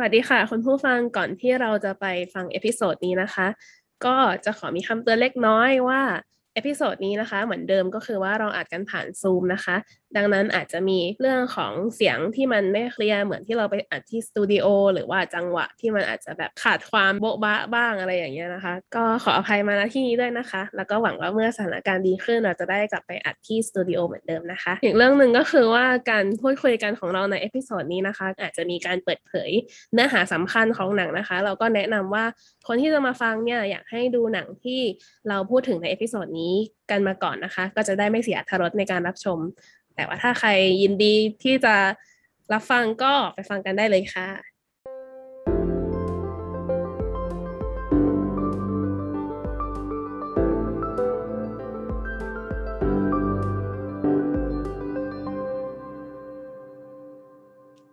สวัสดีค่ะ คุณผู้ฟังก่อนที่เราจะไปฟังเอพิโซดนี้นะคะ ก็จะขอมีคำเตือนเล็กน้อยว่า episode นี้นะคะเหมือนเดิมก็คือว่าเราอัดกันผ่านซูมนะคะ ดังนั้นอาจจะมีเรื่องของเสียงที่มันไม่เคลียร์เหมือนที่เราไปอัดที่สตูดิโอหรือว่าจังหวะที่มันอาจจะแบบขาดความโบ๊ะบะบ้างอะไรอย่างเงี้ยนะคะ ก็ขออภัยมาณที่นี้ด้วยนะคะ แล้วก็หวังว่าเมื่อสถานการณ์ดีขึ้นเราจะได้กลับไปอัดที่สตูดิโอเหมือนเดิมนะคะอีกเรื่องหนึ่งก็คือว่าการพูดคุยกันของเราใน episode นี้นะคะอาจจะมีการเปิดเผยเนื้อหาสำคัญของหนังนะคะ เราก็แนะนำว่า คนที่จะมาฟังเนี่ยอยากให้ดูหนังที่เราพูดถึงใน episode นี้กันมาก่อนนะคะ ก็จะได้ไม่เสียอรรถรสในการรับชม แต่ว่าถ้าใครยินดีที่จะรับฟังก็ไปฟังกันได้เลยค่ะ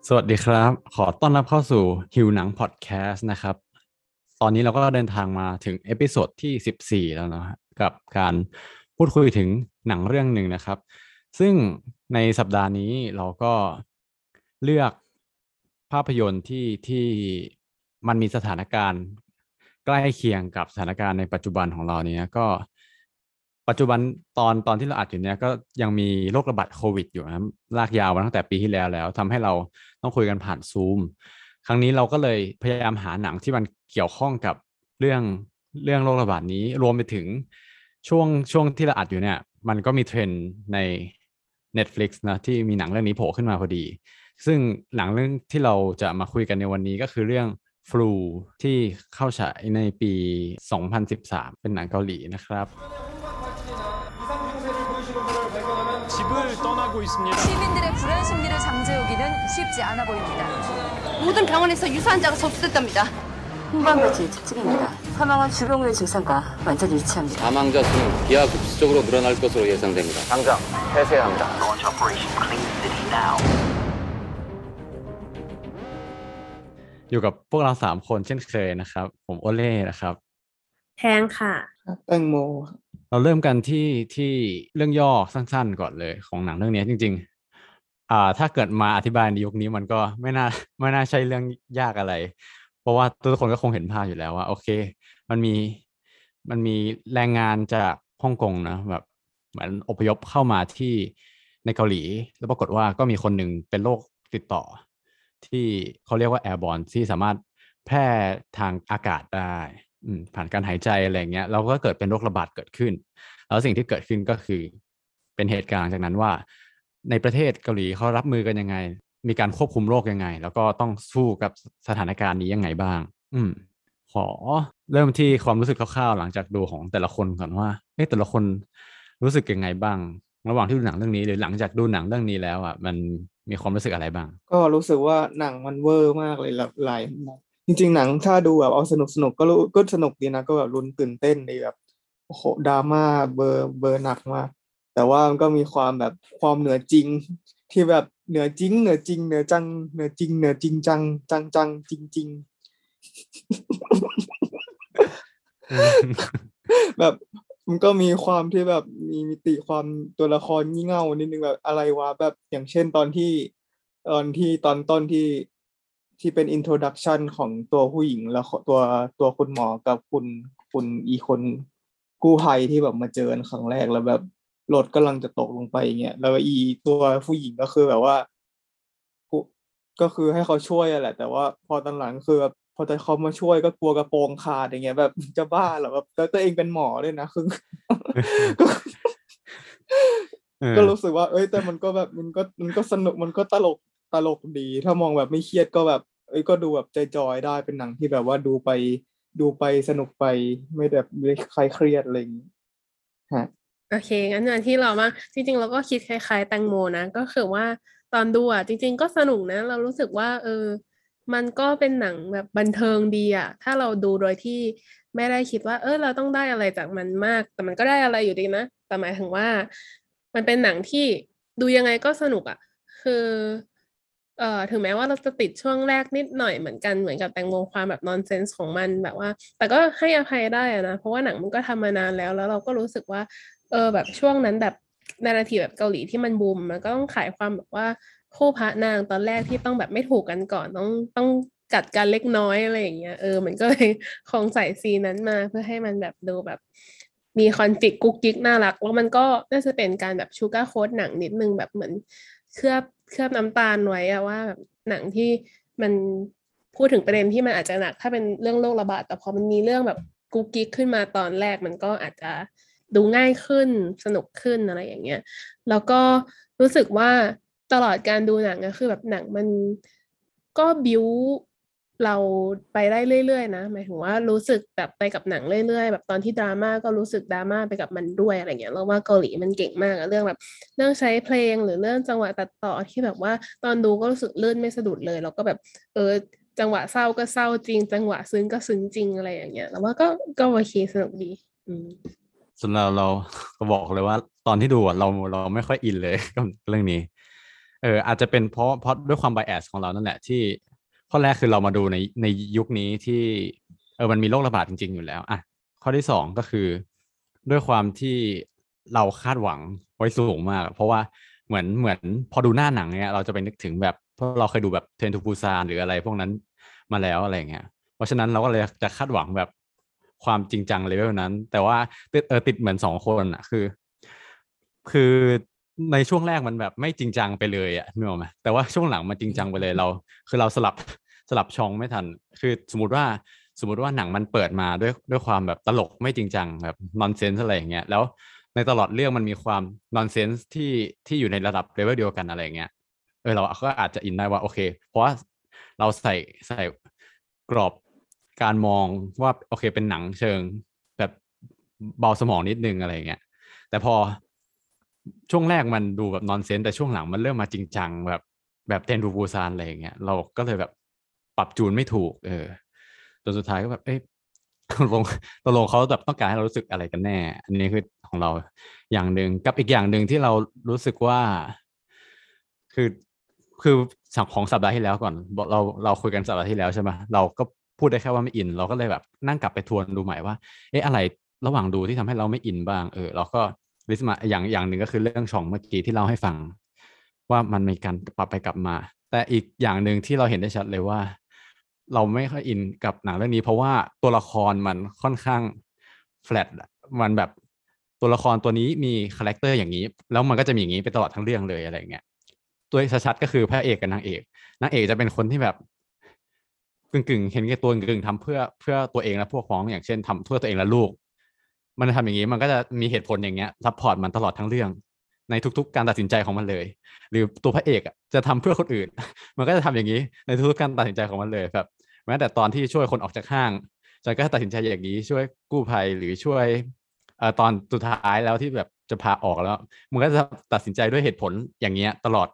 สวัสดีครับ ขอต้อนรับเข้าสู่หิวหนังพอดแคสต์นะครับ ตอนนี้เราก็เดินทางมาถึง episode ที่ 14 แล้วนะกับการพูดคุยถึงหนังเรื่องหนึ่งนะครับ ซึ่งในสัปดาห์นี้เราก็เลือกภาพยนตร์ที่ที่มันมีสถานการณ์ ใกล้เคียงกับสถานการณ์ในปัจจุบันของเราเนี่ยก็ปัจจุบันตอนตอนที่เราอัดอยู่เนี่ยก็ยังมีโรคระบาดโควิดอยู่นะลากยาวมาตั้งแต่ปีที่แล้วแล้วทำให้เราต้องคุยกันผ่านซูม ครั้งนี้เราก็เลยพยายามหาหนังที่มันเกี่ยวข้องกับเรื่องเรื่องโรคระบาดนี้รวมไปถึงช่วงช่วงที่เราอัดอยู่เนี่ย มันก็มีเทรนด์ใน Netflix นะที่มีหนังเรื่องนี้โผล่ขึ้นมาพอดี ซึ่งหนังเรื่องที่เราจะมาคุยกันในวันนี้ก็คือเรื่องฟลูที่เข้าฉายในปี 2013 เป็นหนังเกาหลีนะครับ 집을 떠나고 있습니다. 시민들의 불안 심리를 잠재우기는 쉽지 않아 보입니다. 모든 병원에서 유사환자가 접수됐답니다. 홍반발진의 특징입니다. 사망은 주병 후의 증상과 완전히 일치합니다. 사망자 수는 기하급수적으로 늘어날 것으로 예상됩니다. 당장 폐쇄해야 합니다. อยู่กับพวกเราสามคนเช่นเคยนะครับ ผมโอเล่นะครับ แทงค่ะ แตงโม เราเริ่มกันที่ที่เรื่องย่อสั้น ๆ ก่อนเลยของหนังเรื่องนี้จริง ๆ อ่า ถ้าเกิดมาอธิบายในยุคนี้มันก็ไม่น่าไม่น่าใช่เรื่องยากอะไร เพราะว่าทุกคนก็คงเห็นภาพอยู่แล้วว่าโอเค มันมีมันมีแรงงานจากฮ่องกงนะแบบเหมือนอพยพเข้ามาที่ในเกาหลี แล้วปรากฏว่าก็มีคนหนึ่งเป็นโรคติดต่อ ที่เขาเรียกว่าแอร์บอลที่สามารถแพร่ทางอากาศได้ ผ่านการหายใจอะไรเงี้ยเราก็เกิดเป็นโรคระบาดเกิดขึ้น แล้วสิ่งที่เกิดขึ้นก็คือเป็นเหตุการณ์จากนั้นว่า ในประเทศเกาหลีเขารับมือกันยังไง มีการควบคุมโรคยังไง แล้วก็ต้องสู้กับสถานการณ์นี้ยังไงบ้าง อืมขอเริ่มที่ความรู้สึกคร่าวๆหลังจากดูของแต่ละคนก่อนว่าเอ๊ะแต่ละคนรู้สึกยังไงบ้าง ระหว่างที่ดูหนังเรื่องนี้หรือหลังจากดูหนังเรื่องนี้แล้วอะมันมีความรู้สึกอะไรบ้าง ก็รู้สึกว่าหนังมันเวอร์มากเลยหลายหลาย จริง ๆ หนังถ้าดูแบบเอาสนุกสนุกก็รู้ก็สนุกดีนะก็แบบลุ้นตื่นเต้นดีแบบโอ้โหดราม่าเบอร์เบอร์หนักมากแต่ว่ามันก็มีความแบบความเหนือจริง ที่แบบเหนือจริง เหนือจริง เหนือจัง เหนือจริง เหนือจริงจังจังจังจริงจริงแบบมันก็มีความที่แบบมีมิติความตัวละครงี่เง่านิดนึงแบบอะไรวะแบบอย่างเช่นตอนที่ตอนที่ตอนต้นที่ ที่เป็น introduction ของตัวผู้หญิงแล้วตัวตัวคุณหมอกับคุณคุณอีคนกู้ภัยที่แบบมาเจอกันครั้งแรกแล้วแบบรถกำลังจะตกลงไปเงี้ยแล้วอีตัวผู้หญิงก็คือแบบว่ากูก็คือให้เขาช่วยอะแหละ แต่ว่าพอตอนหลังคือแบบพอแต่เขามาช่วยก็กลัวกระโปรงขาดอย่างเงี้ย แบบจะบ้าเหรอแบบแล้วตัวเองเป็นหมอด้วยนะคือก็เออก็รู้สึกว่า เอ้ยแต่มันก็แบบมันก็มันก็สนุกมันก็ตลก ตลกดี ถ้ามองแบบไม่เครียดก็แบบ เอ้ยก็ดูแบบใจจอยๆได้เป็นหนังที่แบบว่าดูไปดูไปสนุกไปไม่แบบไม่คลายเครียดอะไรอย่างงี้ฮะโอเคงั้นอย่างที่เรามาจริง ๆ เราก็คิดคล้าย ๆ แตงโมนะ ก็คือว่าตอนดูอะจริง ๆ ก็สนุกนะ เรารู้สึกว่า เออ มันก็เป็นหนังแบบบันเทิงดีอะ ถ้าเราดูโดยที่ไม่ได้คิดว่า เออเราต้องได้อะไรจากมันมาก แต่มันก็ได้อะไรอยู่ดีนะแต่หมายถึงว่า มันเป็นหนังที่ดูยังไงก็สนุกอะ คือ เอ่อถึงแม้ว่าเราจะติดช่วงแรกนิดหน่อยเหมือนกันเหมือนกับแตงโมความแบบนอนเซนส์ของมันแบบว่า แต่ก็ให้อภัยได้นะเพราะว่าหนังมันก็ทำมานานแล้ว แล้วเราก็รู้สึกว่า เออแบบช่วงนั้นแบบนาราทีแบบเกาหลีที่มันบูมมันก็ต้องขายความแบบว่าคู่พระนางตอนแรกที่ต้องแบบไม่ถูกกันก่อนต้องต้องกัดกันเล็กน้อยอะไรอย่างเงี้ยเออมันก็เลยคงใส่ซีนนั้นมาเพื่อให้มันแบบดูแบบมีคอนฟ lict กุ๊กกิ๊กน่ารักแล้วมันก็น่าจะเป็นการแบบชูการ์โค้ดหนังนิดนึงแบบเหมือนเคลือบ เคลือบน้ำตาลไว้อะว่าแบบหนังที่มันพูดถึงประเด็นที่มันอาจจะหนัก ถ้าเป็นเรื่องโรคระบาด แต่พอมันมีเรื่องแบบกุ๊กกิ๊กขึ้นมาตอนแรกมันก็อาจจะดูง่ายขึ้นสนุกขึ้นอะไรอย่างเงี้ย แล้วก็รู้สึกว่าตลอดการดูหนังก็คือแบบหนังมันก็บิว เราไปได้เรื่อยๆนะหมายถึงว่ารู้สึกแบบไปกับหนังเรื่อยๆ แบบตอนที่ดราม่าก็รู้สึกดราม่าไปกับมันด้วยอะไรเงี้ยเราว่าเกาหลีมันเก่งมากเรื่องแบบเรื่องใช้เพลงหรือเรื่องจังหวะตัดต่อที่แบบว่าตอนดูก็รู้สึกลื่นไม่สะดุดเลยแล้วก็แบบเออจังหวะเศร้าก็เศร้าจริง จังหวะซึ้งก็ซึ้งจริงอะไรอย่างเงี้ยแล้วว่าก็ก็โอเคสนุกดี อืมส่วนเราเราก็บอกเลยว่าตอนที่ดูอะเราเราไม่ค่อยอินเลยกับเรื่องนี้ เอออาจจะเป็นเพราะเพราะด้วยความไบแอสของเรานั่นแหละที่ ข้อแรกคือเรามาดูในในยุคนี้ที่เออมันมีโรคระบาดจริง ๆ อยู่แล้วอะข้อที่สองก็คือ ด้วยความที่เราคาดหวังไว้สูงมาก เพราะว่าเหมือนเหมือนพอดูหน้าหนังเนี้ยเราจะไปนึกถึงแบบเพราะเราเคยดูแบบเทรนทูปูซานหรืออะไรพวกนั้นมาแล้วอะไรเงี้ยเพราะฉะนั้นเราก็เลยจะคาดหวังแบบความจริงจังเลเวลนั้น แต่ว่าติดเออติดเหมือนสองคนอะคือ คือ ในช่วงแรกมันแบบไม่จริงจังไปเลยอะนึกออกไหมแต่ว่าช่วงหลังมันจริงจังไปเลยเรา คือเราสลับสลับช่องไม่ทัน คือสมมติว่าสมมติว่าหนังมันเปิดมาด้วยด้วยความแบบตลกไม่จริงจังแบบ nonsense อะไรอย่างเงี้ยแล้วในตลอดเรื่องมันมีความ nonsense ที่ที่อยู่ในระดับเลเวลเดียวกันอะไรอย่างเงี้ยเออเราก็อาจจะอินได้ว่าโอเค เพราะว่าเราใส่ใส่กรอบการมองว่าโอเคเป็นหนังเชิง แบบเบาสมองนิดนึงอะไรอย่างเงี้ยแต่พอ ช่วงแรกมันดูแบบนอนเซนแต่ช่วงหลังมันเริ่มมาจริงจังแบบแบบเทนบูบูซานอะไรอย่างเงี้ยเราก็เลยแบบปรับจูนไม่ถูก เออจนสุดท้ายก็แบบเอ๊ะตกลงตกลงเขาแบบต้องการให้เรารู้สึกอะไรกันแน่ อันนี้คือของเราอย่างหนึ่งกับอีกอย่างหนึ่งที่เรารู้สึกว่า คือคือสังของสัปดาห์ที่แล้วก่อน เราเราคุยกันสัปดาห์ที่แล้วใช่ไหมเราก็พูดได้แค่ว่าไม่อิน เราก็เลยแบบนั่งกลับไปทวนดูใหม่ว่า เอ๊ะอะไรระหว่างดูที่ทำให้เราไม่อินบ้าง เออเราก็ ลิสมาอย่างอย่างหนึ่งก็คือเรื่องช่องเมื่อกี้ที่เราให้ฟัง ว่ามันมีการปรับไปกลับมา แต่อีกอย่างหนึ่งที่เราเห็นได้ชัดเลยว่า เราไม่ค่อยอินกับหนังเรื่องนี้ เพราะว่าตัวละครมันค่อนข้างแฟลตมันแบบตัวละครตัวนี้มี character อย่างนี้ แล้วมันก็จะมีอย่างนี้ไปตลอดทั้งเรื่องเลยอะไรเงี้ยตัวชัดๆก็คือพระเอกกับนางเอกนางเอกจะเป็นคนที่แบบกึ่งๆ เห็นแก่ตัวกึ่งๆทำเพื่อเพื่อตัวเองและพวกพ้องอย่างเช่นทำเพื่อตัวเองและลูก มันทำอย่างนี้มันก็จะมีเหตุผลอย่างเงี้ย support มันตลอดทั้งเรื่อง ในทุก ๆ การตัดสินใจของมันเลย หรือตัวพระเอกจะทำเพื่อคนอื่น มันก็จะทำอย่างนี้ในทุกๆการตัดสินใจของมันเลยแบบแม้แต่ตอนที่ช่วยคนออกจากห้างจอยก็ตัดสินใจอย่างนี้ช่วยกู้ภัยหรือช่วยเอ่อตอนสุดท้ายแล้วที่แบบจะพาออกแล้ว มันก็จะตัดสินใจด้วยเหตุผลอย่างเงี้ยตลอด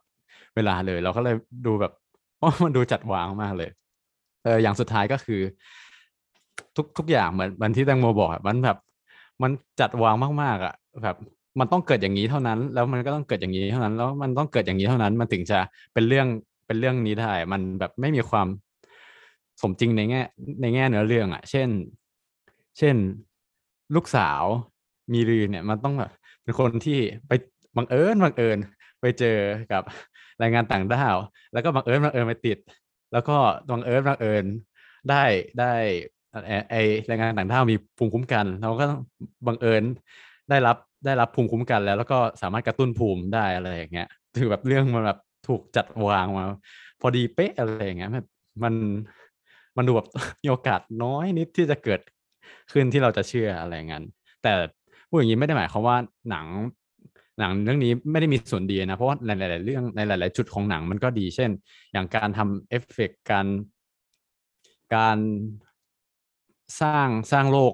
เวลาเลย เราก็เลยดูแบบมันดูจัดวางมากเลยเอออย่างสุดท้ายก็คือ ทุกทุกอย่างเหมือนเหมันที่แตงโมบอกมันแบบ มันจัดวางมากๆอะแบบมันต้องเกิดอย่างนี้เท่านั้น แล้วมันก็ต้องเกิดอย่างนี้เท่านั้น แล้วมันต้องเกิดอย่างนี้เท่านั้น มันถึงจะเป็นเรื่องเป็นเรื่องนี้ได้ มันแบบไม่มีความสมจริงในแง่ ในแง่เนื้อเรื่องอะ เช่น เช่น ลูกสาวมีรีเนี่ยมันต้องแบบเป็นคนที่ไปบังเอิญบังเอิญไปเจอกับแรงงานต่างด้าว แล้วก็บังเอิญบังเอิญไปติด แล้วก็บังเอิญบังเอิญได้ได้ ไอแรงงานต่างด้าวมีภูมิคุ้มกัน เราก็บังเอิญได้รับได้รับภูมิคุ้มกันแล้ว แล้วก็สามารถกระตุ้นภูมิได้อะไรอย่างเงี้ยถือแบบเรื่องมันแบบถูกจัดวางมา พอดีเป๊ะอะไรอย่างเงี้ยแบบมันมันดูแบบมีโอกาสน้อยนิดที่จะเกิดขึ้นที่เราจะเชื่ออะไรอย่างนั้นแต่พูดอย่างนี้ไม่ได้หมายความว่าหนังหนังเรื่องนี้ไม่ได้มีส่วนดีนะ เพราะว่าในหลาย ๆ เรื่องในหลาย ๆ จุดของหนังมันก็ดี เช่น อย่างการทำเอฟเฟกต์การการ สร้างสร้างโลก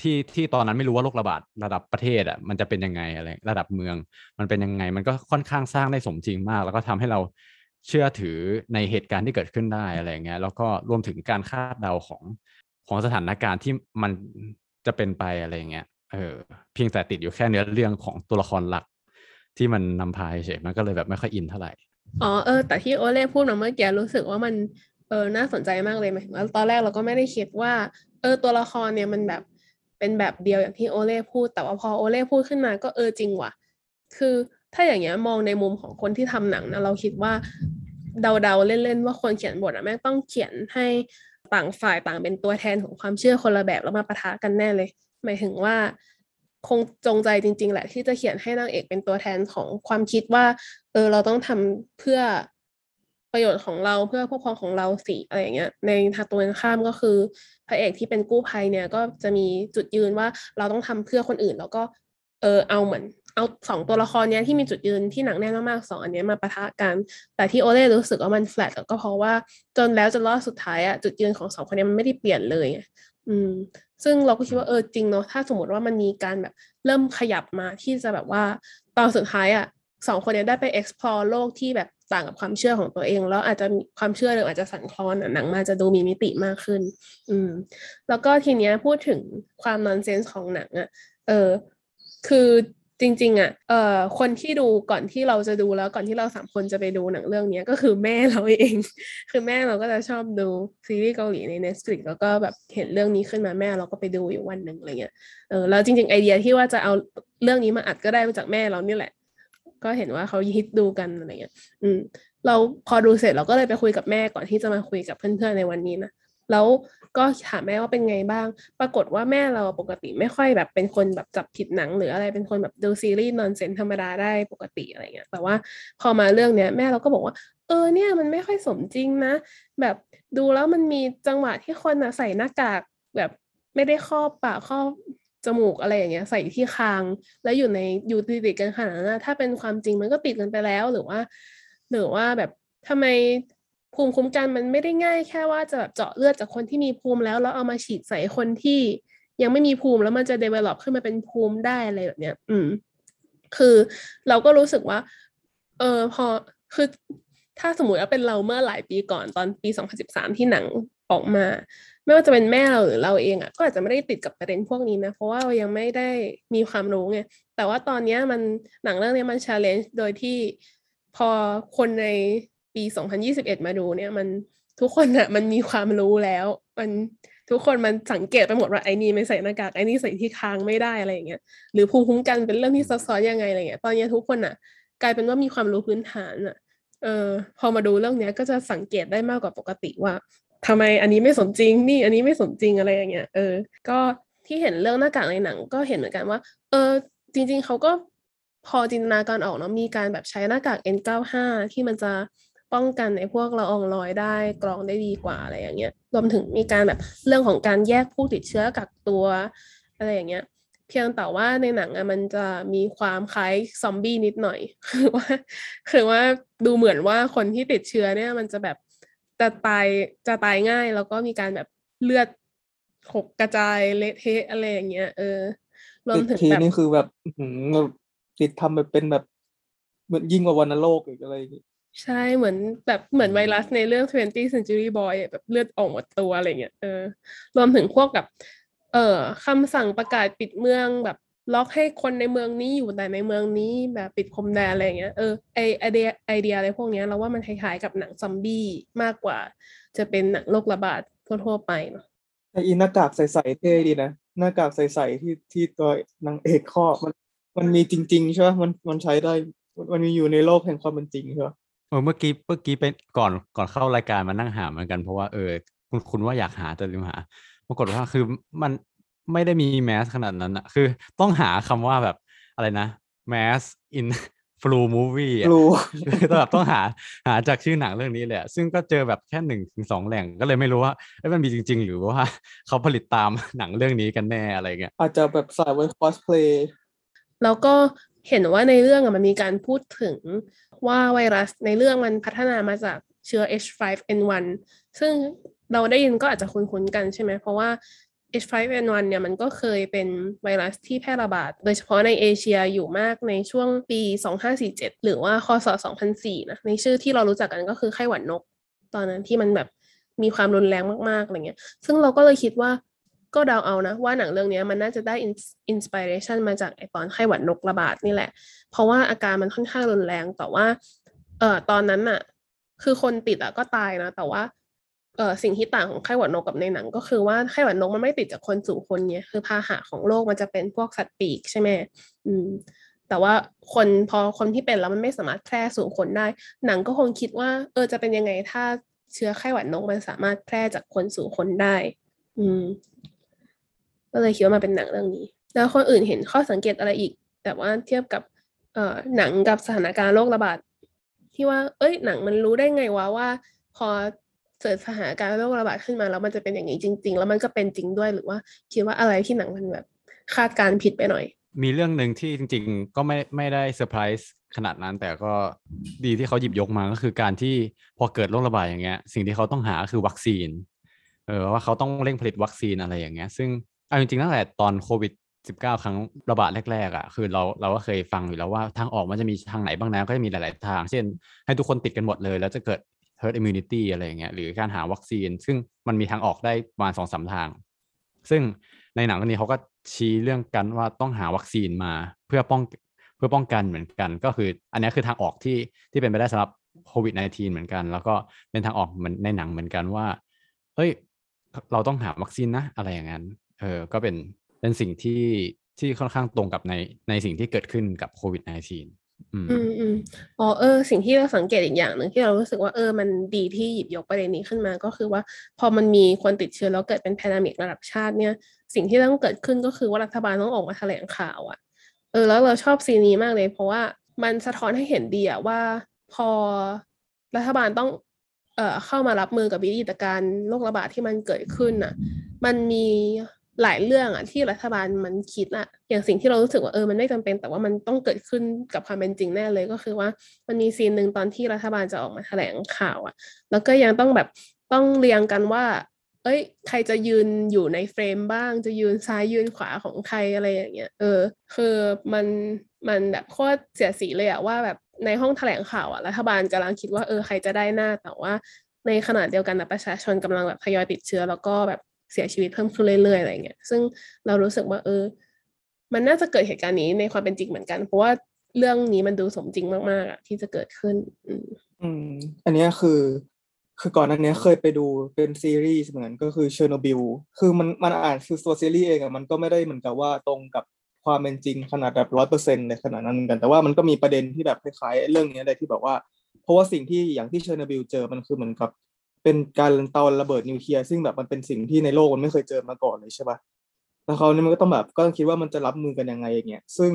ที่ที่ตอนนั้นไม่รู้ว่าโรคระบาดระดับประเทศอะมันจะเป็นยังไงอะไรระดับเมือง มันเป็นยังไง มันก็ค่อนข้างสร้างได้สมจริงมาก แล้วก็ทำให้เราเชื่อถือในเหตุการณ์ที่เกิดขึ้นได้อะไรเงี้ยแล้วก็รวมถึงการคาดเดาของของสถานการณ์ที่มันจะเป็นไปอะไรเงี้ยเออเพียงแต่ติดอยู่แค่เนื้อเรื่องของตัวละครหลัก ที่มันนำพาเฉยมันก็เลยแบบไม่ค่อยอินเท่าไหร่อ๋อเออแต่ที่โอเล่พูดมาเมื่อกี้รู้สึกว่ามันเออน่าสนใจมากเลยหมายถึงว่าตอนแรกเราก็ไม่ได้คิดว่า ออตัวละครเนี่ยมันแบบเป็นแบบเดียวอย่างที่โอเล่พูด แต่ว่าพอโอเล่พูดขึ้นมาก็เออจริงว่ะ คือถ้าอย่างเงี้ยมองในมุมของคนที่ทำหนังนะเราคิดว่าเดาๆเล่นๆว่าคนเขียนบทอะแม่งต้องเขียนให้ต่างฝ่ายต่างเป็นตัวแทนของความเชื่อคนละแบบแล้วมาปะทะกันแน่เลย หมายถึงว่าคงจงใจจริง ๆ แหละที่จะเขียนให้นางเอกเป็นตัวแทนของความคิดว่า เออเราต้องทำเพื่อ ประโยชน์ของเราเพื่อพวกพ้องของเราสิอะไรอย่างเงี้ย ในทางตรงกันข้ามก็คือพระเอกที่เป็นกู้ภัยเนี่ยก็จะมีจุดยืนว่าเราต้องทำเพื่อคนอื่น แล้วก็เออเอาเหมือน เอาสองตัวละครเนี้ยที่มีจุดยืนที่หนักแน่นมากๆสองอันเนี้ยมาปะทะกัน แต่ที่โอเล่รู้สึกว่ามันแฟลตก็เพราะว่าจนแล้วจนรอดสุดท้ายอะจุดยืนของสองคนเนี้ยมันไม่ได้เปลี่ยนเลย อืม ซึ่งเราก็คิดว่าเออจริงเนาะถ้าสมมติว่ามันมีการแบบเริ่มขยับมาที่จะแบบว่าตอนสุดท้ายอะ สองคนเนี้ยได้ไป explore โลกที่แบบต่างกับความเชื่อของตัวเอง แล้วอาจจะมีความเชื่อหรืออาจจะสั่นคลอนหนังมาจะดูมีมิติมากขึ้น อืม แล้วก็ทีเนี้ยพูดถึงความนอนเซนส์ของหนังอะ่ะ เออ คือจริงๆอะ เอ่อ คนที่ดูก่อนที่เราจะดูแล้วก่อนที่เราสามคนจะไปดูหนังเรื่องเนี้ยก็คือแม่เราเอง คือแม่เราก็จะชอบดูซีรีส์เกาหลีใน Netflix แล้วก็แบบเห็นเรื่องนี้ขึ้นมาแม่เราก็ไปดูอยู่วันหนึ่งอะไรเงี้ย เออ แล้วจริง ๆ ไอเดียที่ว่าจะเอาเรื่องนี้มาอัดก็ได้มาจากแม่เรานี่แหละ ก็เห็นว่าเขาฮิตดูกันอะไรเงี้ย อืม เราพอดูเสร็จเราก็เลยไปคุยกับแม่ก่อนที่จะมาคุยกับเพื่อนๆในวันนี้นะแล้วก็ถามแม่ว่าเป็นไงบ้าง ปรากฏว่าแม่เราปกติไม่ค่อยแบบเป็นคนแบบจับผิดหนัง หรืออะไรเป็นคนแบบดูซีรีส์นอนเซนธรรมดาได้ปกติอะไรเงี้ย แต่ว่าพอมาเรื่องเนี้ยแม่เราก็บอกว่า เออเนี่ยมันไม่ค่อยสมจริงนะ แบบดูแล้วมันมีจังหวะที่คนอะใส่หน้ากากแบบไม่ได้ครอบปากครอบ จมูกอะไรอย่างเงี้ยใส่ที่คาง แล้วอยู่ในอยู่ติดกันขนาดนั้นถ้าเป็นความจริงมันก็ติดกันไปแล้วหรือว่า หรือว่าแบบทำไมภูมิคุ้มกันมันไม่ได้ง่ายแค่ว่าจะแบบเจาะเลือดจากคนที่มีภูมิแล้วแล้วเอามาฉีดใส่คนที่ยังไม่มีภูมิแล้วมันจะ develop ขึ้นมาเป็นภูมิได้อะไรแบบเนี้ย อืม คือเราก็รู้สึกว่า เออพอคือถ้าสมมติว่าเป็นเราเมื่อหลายปีก่อนตอนปี 2013 ที่หนัง ออกมา ไม่ว่าจะเป็นแม่เราหรือเราเองอะ ก็อาจจะไม่ได้ติดกับประเด็นพวกนี้นะ เพราะว่าเรายังไม่ได้มีความรู้ไงแต่ว่าตอนนี้มันหนังเรื่องนี้มัน challenge โดยที่พอคนในปี 2021 มาดูเนี่ย มันทุกคนอะมันมีความรู้แล้ว มันทุกคนมันสังเกตไปหมดว่าไอ้นี่ไม่ใส่หน้ากากไอ้นี่ใส่ที่ค้างไม่ได้อะไรอย่างเงี้ยหรือภูมิคุ้มกันเป็นเรื่องที่ซับซ้อนยังไงอะไรเงี้ยตอนนี้ทุกคนอะกลายเป็นว่ามีความรู้พื้นฐานอะเออพอมาดูเรื่องเนี้ยก็จะสังเกตได้มากกว่าปกติว่า ทำไมอันนี้ไม่สมจริงนี่อันนี้ไม่สมจริงอะไรอย่างเงี้ยเออ ก็ที่เห็นเรื่องหน้ากากในหนัง ก็เห็นเหมือนกันว่า เออ จริง ๆเขาก็พอจินตนาการออกเนาะมีการแบบใช้หน้ากาก N95 ที่มันจะป้องกันไอ้พวกละอองรอยได้กรองได้ดีกว่าอะไรอย่างเงี้ยรวมถึงมีการแบบเรื่องของการแยกผู้ติดเชื้อกักตัวอะไรอย่างเงี้ย เพียงแต่ว่าในหนังอะมันจะมีความคล้ายซอมบี้นิดหน่อยคือว่าคือว่าดูเหมือนว่าคนที่ติดเชื้อเนี่ยมันจะแบบ จะตายจะตายง่าย แล้วก็มีการแบบเลือดหกกระจายเละเทะอะไรอย่างเงี้ยเออรวมติดถึงทีแบบนี่คือแบบอื้อหือติดทำแบบเป็นแบบเหมือนยิ่งกว่าวัณโรคอีกอะไรอย่างงี้ใช่เหมือนแบบเหมือนไวรัสในเรื่อง 20th Century Boy อะแบบเลือดออกหมดตัวอะไรเงี้ยเออรวมถึงพวกแบบเอ่อคำสั่งประกาศปิดเมืองแบบ ล็อกให้คนในเมืองนี้อยู่แต่ในเมืองนี้แบบปิดพรมแดนอะไรเงี้ยเออไอไอเดียไอเดียอะไรพวกเนี้ยเราว่ามันคล้ายๆกับหนังซอมบี้มากกว่า จะเป็นหนังโรคระบาดทั่วๆไปเนาะแต่อีหน้ากากใสๆเท่ดีนะหน้ากากใสๆที่ที่ตัวนางเอกครอบมันมันมีจริงๆใช่ไหมมันมันใช้ได้มันมีอยู่ในโลกแห่งความเป็นจริงใช่ไหมเออเมื่อกี้เมื่อกี้ไปก่อนก่อนเข้ารายการมานั่งหาเหมือนกันเพราะว่าเออคุณคุณว่าอยากหาแต่ลืมหาปรากฏว่าคือมัน ไม่ได้มีแมสขนาดนั้นอะคือต้องหาคำว่าแบบอะไรนะแมส in flu movie อะรู้คือต้องแบบต้องหาหาจากชื่อหนังเรื่องนี้แหลยอะซึ่งก็เจอแบบแค่หนึ่งถึงสองแหล่งก็เลยไม่รู้ว่าเอ้ยมันมีจริง ๆ หรือว่าเขาผลิตตามหนังเรื่องนี้กันแน่อะไรเงี้ยอาจจะแบบใส่ไว้คอสเพลย์แล้วก็เห็นว่าในเรื่องอะมันมีการพูดถึงว่าไวรัสในเรื่องมันพัฒนามาจากเชื้อ H5N1 ซึ่งเราได้ยินก็อาจจะคุ้นๆกันใช่ไหม เพราะว่า H5N1 เนี่ยมันก็เคยเป็นไวรัสที่แพร่ระบาด โดยเฉพาะในเอเชียอยู่มากในช่วงปี 2547 หรือว่าคศ2004นะในชื่อที่เรารู้จักกันก็คือไข้หวัดนก ตอนนั้นที่มันแบบมีความรุนแรงมากๆอะไรเงี้ย ซึ่งเราก็เลยคิดว่าก็เดาเอานะ ว่าหนังเรื่องนี้มันน่าจะได้ inspiration มาจากไอตอนไข้หวัดนกระบาดนี่แหละ เพราะว่าอาการมันค่อนข้างรุนแรงแต่ว่าเอ่อตอนนั้นน่ะคือคนติดอะก็ตายนะ แต่ว่า เอ่อสิ่งที่ต่างของไข้หวัดนกกับในหนัง ก็คือว่าไข้หวัดนกมันไม่ติดจากคนสู่คนไงคือพาหะของโรคมันจะเป็นพวกสัตว์ปีกใช่ไหมอืม แต่ว่าคนพอคนที่เป็นแล้วมันไม่สามารถแพร่สู่คนได้ หนังก็คงคิดว่า เออจะเป็นยังไงถ้าเชื้อไข้หวัดนกมันสามารถแพร่จากคนสู่คนได้ อืม ก็เลยคิดว่ามันเป็นหนังเรื่องนี้ แล้วคนอื่นเห็นข้อสังเกตอะไรอีก แต่ว่าเทียบกับเอ่อหนังกับสถานการณ์โรคระบาดที่ว่า เอ้ย หนังมันรู้ได้ไงวะว่า พอ เกิดสถานการณ์โรคระบาดขึ้นมาแล้วมันจะเป็นอย่างนี้จริง ๆ แล้วมันก็เป็นจริงด้วยหรือว่าคิดว่าอะไรที่หนังมันแบบคาดการณ์ผิดไปหน่อย มีเรื่องหนึ่งที่จริง ๆ ก็ไม่ไม่ได้เซอร์ไพรส์ขนาดนั้นแต่ก็ดีที่เขาหยิบยกมาก็คือการที่พอเกิดโรคระบาดอย่างเงี้ย สิ่งที่เขาต้องหาคือวัคซีนเออว่าเขาต้องเร่งผลิตวัคซีนอะไรอย่างเงี้ย ซึ่งเอาจริงๆตั้งแต่ตอนโควิด19 ครั้งระบาดแรกๆอะคือเราเราก็เคยฟังอยู่แล้วว่าทางออกมันจะมีทางไหนบ้างนะก็จะมีหลาย ๆ ทาง เช่น ให้ทุกคนติดกันหมดเลย แล้วจะเกิด herd immunity อะไรอย่างเงี้ยหรือการหาวัคซีน ซึ่งมันมีทางออกได้ประมาณสองสามทาง ซึ่งในหนังเรื่องนี้เขาก็ชี้เรื่องกันว่าต้องหาวัคซีนมาเพื่อป้องเพื่อป้องกันเหมือนกัน ก็คืออันนี้คือทางออกที่ที่เป็นไปได้สำหรับโควิด -19 เหมือนกัน แล้วก็เป็นทางออกเหมือนในหนังเหมือนกันว่าเอ้ยเราต้องหาวัคซีนนะอะไรอย่างนั้นเออก็เป็นเป็นสิ่งที่ที่ค่อนข้างตรงกับในในสิ่งที่เกิดขึ้นกับโควิด -19 อืมอืมอ๋อเออ สิ่งที่เราสังเกตอีกอย่างหนึ่งที่เรารู้สึกว่าเออมันดีที่หยิบยกประเด็นนี้ขึ้นมา ก็คือว่าพอมันมีคนติดเชื้อแล้วเกิดเป็นแพนดมิกระดับชาติเนี่ย สิ่งที่ต้องเกิดขึ้นก็คือว่ารัฐบาลต้องออกมาแถลงข่าวอะ่ะ เออ แล้วเราชอบซีนนี้มากเลย เพราะว่ามันสะท้อนให้เห็นดีอะว่าพอรัฐบาลต้องเอ่อเข้ามารับมือกับวิกฤตการณ์โรคระบาดที่มันเกิดขึ้นน่ะ มันมี หลายเรื่องอะที่รัฐบาลมันคิดอะอย่างสิ่งที่เรารู้สึกว่าเออมันไม่จำเป็น แต่ว่ามันต้องเกิดขึ้นกับความเป็นจริงแน่เลยก็คือว่ามันมีซีนหนึ่งตอนที่รัฐบาลจะออกมาแถลงข่าวอะแล้วก็ยังต้องแบบต้องเรียงกันว่า เอ้ย ใครจะยืนอยู่ในเฟรมบ้าง จะยืนซ้ายยืนขวาของใครอะไรอย่างเงี้ยเออ คือมันมันแบบโคตรเสียสีเลยอะว่าแบบในห้องแถลงข่าวอะรัฐบาลกำลังคิดว่าเออใครจะได้หน้าแต่ว่าในขณะเดียวกันนะประชาชนกำลังแบบทยอยติดเชื้อ แล้วก็แบบ เสียชีวิตเพิ่มขึ้นเรื่อยๆอะไรเงี้ยซึ่งเรารู้สึกว่าเออ มันน่าจะเกิดเหตุการณ์นี้ในความเป็นจริงเหมือนกัน เพราะว่าเรื่องนี้มันดูสมจริงมากๆอะที่จะเกิดขึ้น อืมอันเนี้ยคือ คือก่อนหน้านั้นเนี้ยเคยไปดูเป็นซีรีส์เหมือนก็คือเชอร์โนบิลคือมันมันอ่านคือตัวซีรีส์เองอะมันก็ไม่ได้เหมือนกับว่าตรงกับความเป็นจริงขนาดแบบร้อยเปอร์เซ็นต์ในขนาดนั้นเหมือนกันแต่ว่ามันก็มีประเด็นที่แบบคล้ายๆเรื่องนี้เลยที่แบบว่า เพราะว่าสิ่งที่อย่างที่เชอร์โนบิลเจอมันคือเหมือนกับ เป็นการเตาระเบิดนิวเคลียร์ซึ่งแบบมันเป็นสิ่งที่ในโลกมันไม่เคยเจอมาก่อนเลยใช่ปะแล้วเขาเนี่ยมันก็ต้องแบบก็ต้องคิดว่ามันจะรับมือกันยังไงอย่างเงี้ยซึ่ง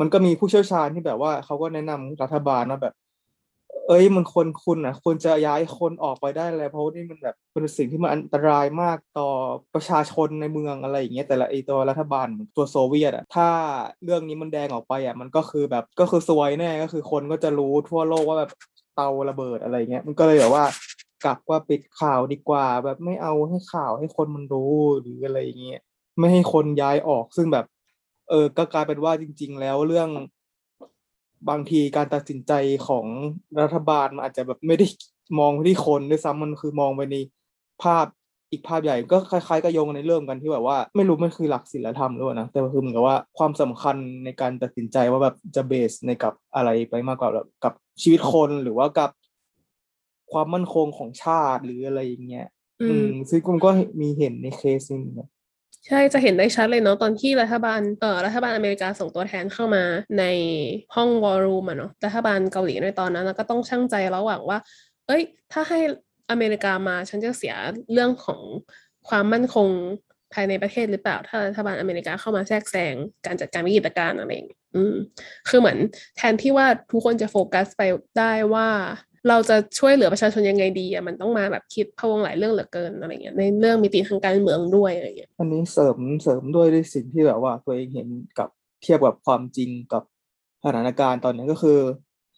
มันก็มีผู้เชี่ยวชาญที่แบบว่าเขาก็แนะนำรัฐบาลว่าแบบ เอ้ยมันควรคุณอะควรจะย้ายคนออกไปได้แล้วเพราะว่านี่มันแบบเป็นสิ่งที่มันอันตรายมากต่อประชาชนในเมืองอะไรอย่างเงี้ยแต่ละไอตัวรัฐบาลตัวโซเวียตอะถ้าเรื่องนี้มันแดงออกไปอะมันก็คือแบบก็คือซวยแน่ก็คือคนก็จะรู้ทั่วโลกว่าแบบเตาระเบิดอะไรเงี้ยมันก็เลยแบบว่า กลับว่าปิดข่าวดีกว่า แบบไม่เอาให้ข่าวให้คนมันรู้หรืออะไรอย่างเงี้ยไม่ให้คนย้ายออกซึ่งแบบ เออก็กลายเป็นว่าจริง ๆ แล้วเรื่องบางทีการตัดสินใจของรัฐบาลมันอาจจะแบบไม่ได้มองไปที่คนด้วยซ้ำมันคือมองไปในภาพอีกภาพใหญ่ก็คล้ายๆกับโยงในเรื่องกันที่แบบว่า ไม่รู้มันคือหลักศีลธรรมหรือเปล่านะแต่คือเหมือนกับว่าความสำคัญในการตัดสินใจว่าแบบจะเบสในกับอะไรไปมากกว่าแบบกับชีวิตคนหรือว่ากับ ความมั่นคงของชาติหรืออะไรอย่างเงี้ย อือืมมซึ่งผมก็มีเห็นในเคสนี้เหมือนกันใช่จะเห็นได้ชัดเลยเนาะตอนที่รัฐบาลเอ่อรัฐบาลอเมริกาส่งตัวแทนเข้ามาในห้องวอลลุ่มอะเนาะรัฐบาลเกาหลีในตอนนั้นแล้วก็ต้องชั่งใจระหว่างว่า เอ้ย ถ้าให้อเมริกามาฉันจะเสียเรื่องของความมั่นคงภายในประเทศหรือเปล่า ถ้ารัฐบาลอเมริกาเข้ามาแทรกแซงการจัดการวิกฤตการณ์อะไรอย่างเงี้ยอืมคือเหมือนแทนที่ว่าทุกคนจะโฟกัสไปได้ว่า เราจะช่วยเหลือประชาชนยังไงดีอะมันต้องมาแบบคิดพะวงหลายเรื่องเหลือเกินอะไรเงี้ยในเรื่องมิติทางการเมืองด้วยอะไรเงี้ยอันนี้เสริมเสริมด้วยด้วยสิ่งที่แบบว่าตัวเองเห็นกับเทียบกับความจริงกับสถานการณ์ตอนนี้ก็คือ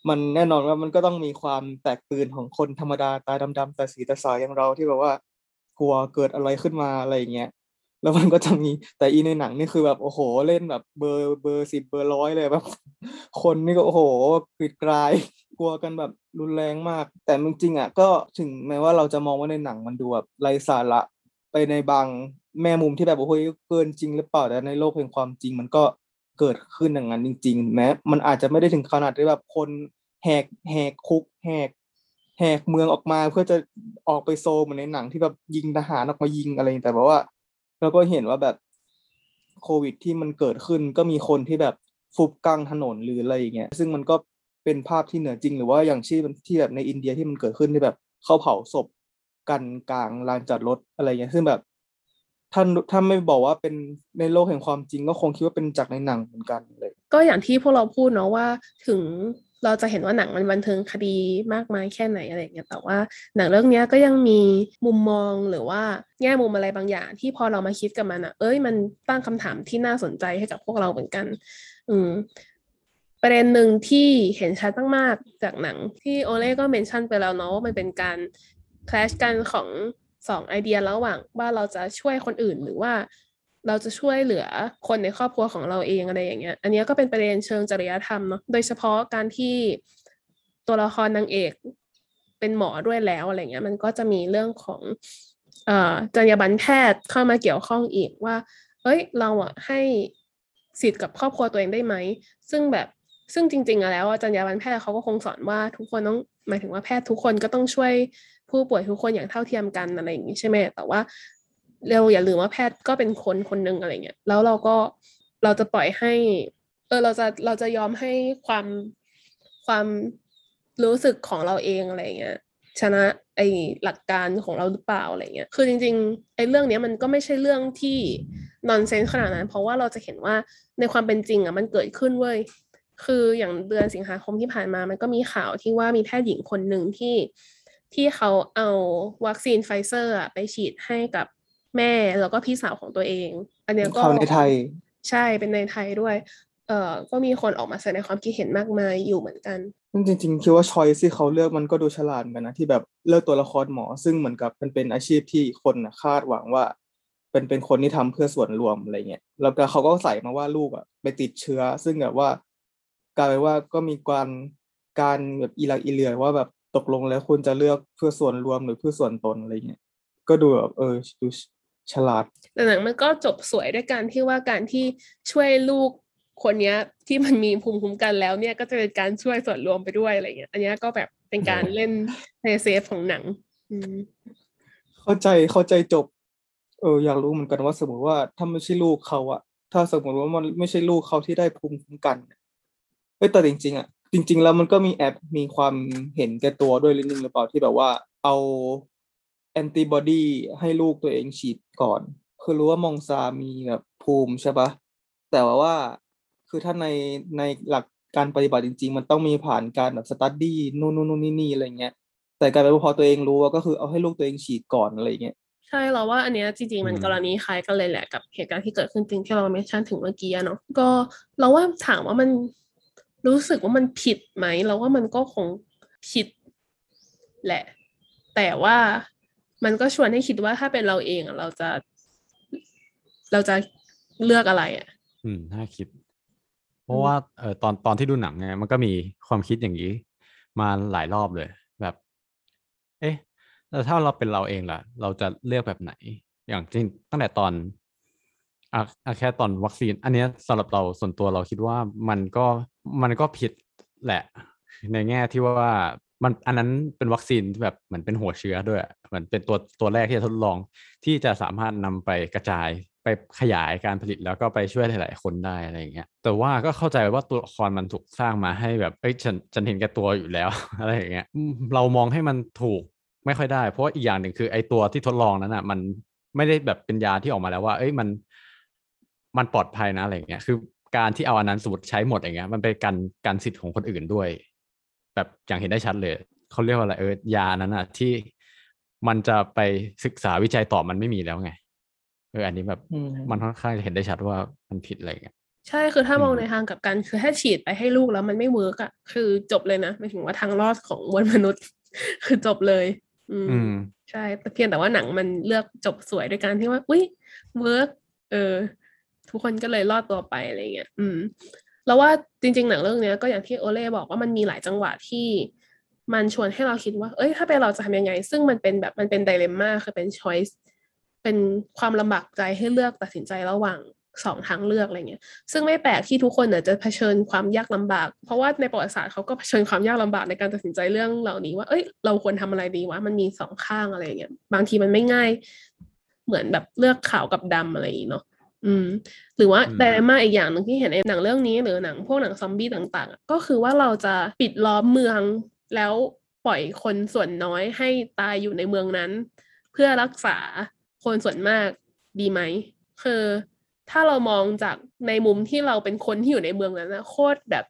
มันแน่นอนว่ามันก็ต้องมีความแตกตื่นของคนธรรมดาตาดำๆตาสีตาสายอย่างเราที่แบบว่ากลัวเกิดอะไรขึ้นมาอะไรอย่างเงี้ยแล้วมันก็จะมีแต่อีในหนังนี่คือแบบโอ้โหเล่นแบบเบอร์เบอร์สิบเบอร์ร้อยเลยแบบ คนนี่ก็โอ้โหกรีดกราย กลัวกันแบบรุนแรงมาก แต่จริงๆอะก็ถึงแม้ว่าเราจะมองว่าในหนังมันดูแบบไร้สาระไปในบางแม่มุมที่แบบโอ้ยเกินจริงหรือเปล่าแต่ในโลกแห่งความจริงมันก็เกิดขึ้นอย่างนั้นจริง ๆ แม้ มันอาจจะไม่ได้ถึงขนาดที่แบบคนแหกแหกคุกแหกแหกเมืองออกมาเพื่อจะออกไปโซเหมือนในหนังที่แบบยิงทหารออกมายิงอะไรอย่างนี้แต่แบบว่า เราก็เห็นว่าแบบโควิดที่มันเกิดขึ้นก็มีคนที่แบบฟุบกลางถนนหรืออะไรอย่างเงี้ยซึ่งมันก็ เป็นภาพที่เหนือจริง หรือว่าอย่างที่ที่แบบในอินเดียที่มันเกิดขึ้นที่แบบเขาเผาศพกันกลางลานจอดรถอะไรเงี้ยซึ่งแบบท่านถ้าไม่บอกว่าเป็นในโลกแห่งความจริงก็คงคิดว่าเป็นจากในหนังเหมือนกันเลย ก็อย่างที่พวกเราพูดเนาะว่าถึงเราจะเห็นว่าหนังมันบันเทิงคดีมากมายแค่ไหนอะไรอย่างเงี้ยแต่ว่าหนังเรื่องนี้ก็ยังมีมุมมองหรือว่าแง่มุมอะไรบางอย่าง ที่พอเรามาคิดกับมันอะเอ้ยมันตั้งคำถามที่น่าสนใจให้กับพวกเราเหมือนกัน อืม ประเด็นหนึ่งที่เห็นชัดมากๆจากหนัง ที่โอเล่ก็เมนชั่นไปแล้วเนาะว่ามันเป็นการคลชกันของสองไอเดียระหว่างว่าเราจะช่วยคนอื่นหรือว่าเราจะช่วยเหลือคนในครอบครัวของเราเองอะไรอย่างเงี้ย อันนี้ก็เป็นประเด็นเชิงจริยธรรมเนาะ โดยเฉพาะการที่ตัวละครนางเอกเป็นหมอด้วยแล้วอะไรเงี้ย มันก็จะมีเรื่องของเอ่อจรรยาบรรณแพทย์เข้ามาเกี่ยวข้องอีกว่า เอ้ย เราอะให้สิทธิ์กับครอบครัวตัวเองได้ไหม ซึ่งแบบ ซึ่งจริง ๆ แล้วจรรยาบรรณแพทย์เขาก็คงสอนว่าทุกคนต้องหมายถึงว่าแพทย์ทุกคนก็ต้องช่วยผู้ป่วยทุกคนอย่างเท่าเทียมกันอะไรอย่างนี้ใช่ไหมแต่ว่าเราอย่าลืมว่าแพทย์ก็เป็นคนคนหนึ่งอะไรเงี้ยแล้วเราก็เราจะปล่อยให้ เออเราจะเราจะยอมให้ความความรู้สึกของเราเองอะไรเงี้ยชนะไอหลักการของเราหรือเปล่าอะไรเงี้ย คือจริงๆไอเรื่องนี้มันก็ไม่ใช่เรื่องที่นอนเซนส์ขนาดนั้น เพราะว่าเราจะเห็นว่าในความเป็นจริงอะมันเกิดขึ้นเว้ย คืออย่างเดือนสิงหาคมที่ผ่านมา มันก็มีข่าวที่ว่ามีแพทย์หญิงคนหนึ่งที่ที่เขาเอาวัคซีนไฟเซอร์ไปฉีดให้กับแม่แล้วก็พี่สาวของตัวเอง อันนี้ก็ข่าวในไทย ใช่เป็นในไทยด้วย เอ่อก็มีคนออกมาแสดงความคิดเห็นมากมายอยู่เหมือนกันซึ่งจริงๆคิดว่าชอยที่เขาเลือกมันก็ดูฉลาดเหมือนกันนะที่แบบเลือกตัวละครหมอ ซึ่งเหมือนกับมันเป็นอาชีพที่คนนะคาดหวังว่าเป็นเป็นคนที่ทำเพื่อส่วนรวมอะไรเงี้ยแล้วก็เขาก็ใส่มาว่าลูกอะไปติดเชื้อ ซึ่งแบบว่า กลายเป็นว่าก็มีการการแบบอีหลักอีเหลือว่าแบบตกลงแล้วคุณจะเลือกเพื่อส่วนรวมหรือเพื่อส่วนตนอะไรเงี้ยก็ดูแบบเออดูฉลาดแต่หนังมันก็จบสวยด้วยการที่ว่าการที่ช่วยลูกคนเนี้ย ที่มันมีภูมิคุ้มกันแล้วเนี่ยก็จะเป็นการช่วยส่วนรวมไปด้วยอะไรเงี้ย อันเนี้ยก็แบบเป็นการเล่นในเซฟของหนังอืมเข้าใจเข้าใจจบ เอออยากรู้เหมือนกันว่าสมมติว่าถ้าไม่ใช่ลูกเขาอะถ้าสมมติว่ามันไม่ใช่ลูกเขาที่ได้ภูมิคุ้มกัน เอ้ยแต่จริงๆอะจริง ๆ แล้วมันก็มีแอปมีความเห็นแก่ตัวด้วยนิดนึงหรือเปล่าที่แบบว่าเอาแอนติบอดีให้ลูกตัวเองฉีดก่อน คือรู้ว่ามองซามีแบบภูมิใช่ปะแต่ว่าว่าคือถ้าในในหลักการปฏิบัติจริง ๆ มันต้องมีผ่านการแบบสตัดดี้นู่นนู่นนู่นนี่นี่อะไรเงี้ยแต่กลายเป็นว่าพอตัวเองรู้ว่าก็คือเอาให้ลูกตัวเองฉีดก่อนอะไรเงี้ยใช่เราว่าอันเนี้ยจริงๆมันอืมกรณีคล้ายกันเลยแหละกับเหตุการณ์ที่เกิดขึ้นจริงที่เราเมนชั่นถึงเมื่อกี้อะเนาะก็เราว่าถามว่ามัน รู้สึกว่ามันผิดไหมเราว่ามันก็คงผิดแหละ แต่ว่ามันก็ชวนให้คิดว่าถ้าเป็นเราเองเราจะ เราจะเลือกอะไรอะ อืมน่าคิด เพราะว่าเออตอนตอนที่ดูหนังเนี่ยมันก็มีความคิดอย่างนี้ มาหลายรอบเลย แบบ เอ๊ะแล้วถ้าเราเป็นเราเองล่ะ เราจะเลือกแบบไหน อย่างจริงตั้งแต่ตอนอะอะแค่ตอนวัคซีน อันเนี้ยสำหรับเราส่วนตัวเราคิดว่ามันก็ มันก็ผิดแหละ ในแง่ที่ว่ามันอันนั้นเป็นวัคซีนที่แบบเหมือนเป็นหัวเชื้อด้วยเหมือนเป็นตัวตัวแรกที่จะทดลองที่จะสามารถนำไปกระจายไปขยายการผลิตแล้วก็ไปช่วยหลาย ๆ คนได้อะไรอย่างเงี้ย แต่ว่าก็เข้าใจว่าตัวละครมันถูกสร้างมาให้แบบเอ้ยฉันฉันเห็นแก่ตัวอยู่แล้ว อะไรอย่างเงี้ยเรามองให้มันถูกไม่ค่อยได้ เพราะอีกอย่างหนึ่งคือไอ้ตัวที่ทดลองนั้นอะ มันไม่ได้แบบเป็นยาที่ออกมาแล้วว่า เอ้ยมันมันปลอดภัยนะอะไรอย่างเงี้ย คือ การที่เอาอันนั้นสมมติใช้หมดอย่างเงี้ย มันเป็นการการสิทธิ์ของคนอื่นด้วย แบบอย่างเห็นได้ชัดเลยเขาเรียกว่าอะไรเออยานั้นอะที่มันจะไปศึกษาวิจัยต่อมันไม่มีแล้วไงเอออันนี้แบบอืมมันค่อนข้างจะเห็นได้ชัดว่ามันผิดอะไรอย่างเงี้ยใช่คือถ้ามองอืมในทางกลับกันคือถ้าฉีดไปให้ลูกแล้วมันไม่เวิร์กอะคือจบเลยนะหมายถึงว่าทางรอดของมวลมนุษย์ คือจบเลยอืมอืมใช่แต่เพียงแต่ว่าหนังมันเลือกจบสวยด้วยการที่ว่า อุ้ย work เออ ทุกคนก็เลยรอดตัวไปอะไรเงี้ยอืม แล้วว่าจริง ๆ หนังเรื่องเนี้ยก็อย่างที่โอเล่บอกว่ามันมีหลายจังหวะที่มันชวนให้เราคิดว่า เอ้ย ถ้าเป็นเราจะทำยังไง ซึ่งมันเป็นแบบมันเป็น dilemma คือเป็น choice เป็นความลำบากใจให้เลือกตัดสินใจระหว่างสองทางเลือกอะไรเงี้ย ซึ่งไม่แปลกที่ทุกคนเนี่ยจะเผชิญความยากลำบาก เพราะว่าในประวัติศาสตร์เขาก็เผชิญความยากลำบากในการตัดสินใจเรื่องเหล่านี้ว่า เอ้ย เราควรทำอะไรดีวะ มันมีสองข้างอะไรเงี้ย บางทีมันไม่ง่าย เหมือนแบบเลือกขาวกับดำอะไรอย่างเนาะ ออืม หรือว่าอืมไดราม่าอีกอย่างหนึ่งที่เห็นในหนังเรื่องนี้หรือหนังพวกหนังซอมบี้ต่างๆอะก็คือว่าเราจะปิดล้อมเมืองแล้วปล่อยคนส่วนน้อยให้ตายอยู่ในเมืองนั้น เพื่อรักษาคนส่วนมากดีไหมคือถ้าเรามองจากในมุมที่เราเป็นคนที่อยู่ในเมืองนั้นนะโคตรแบบ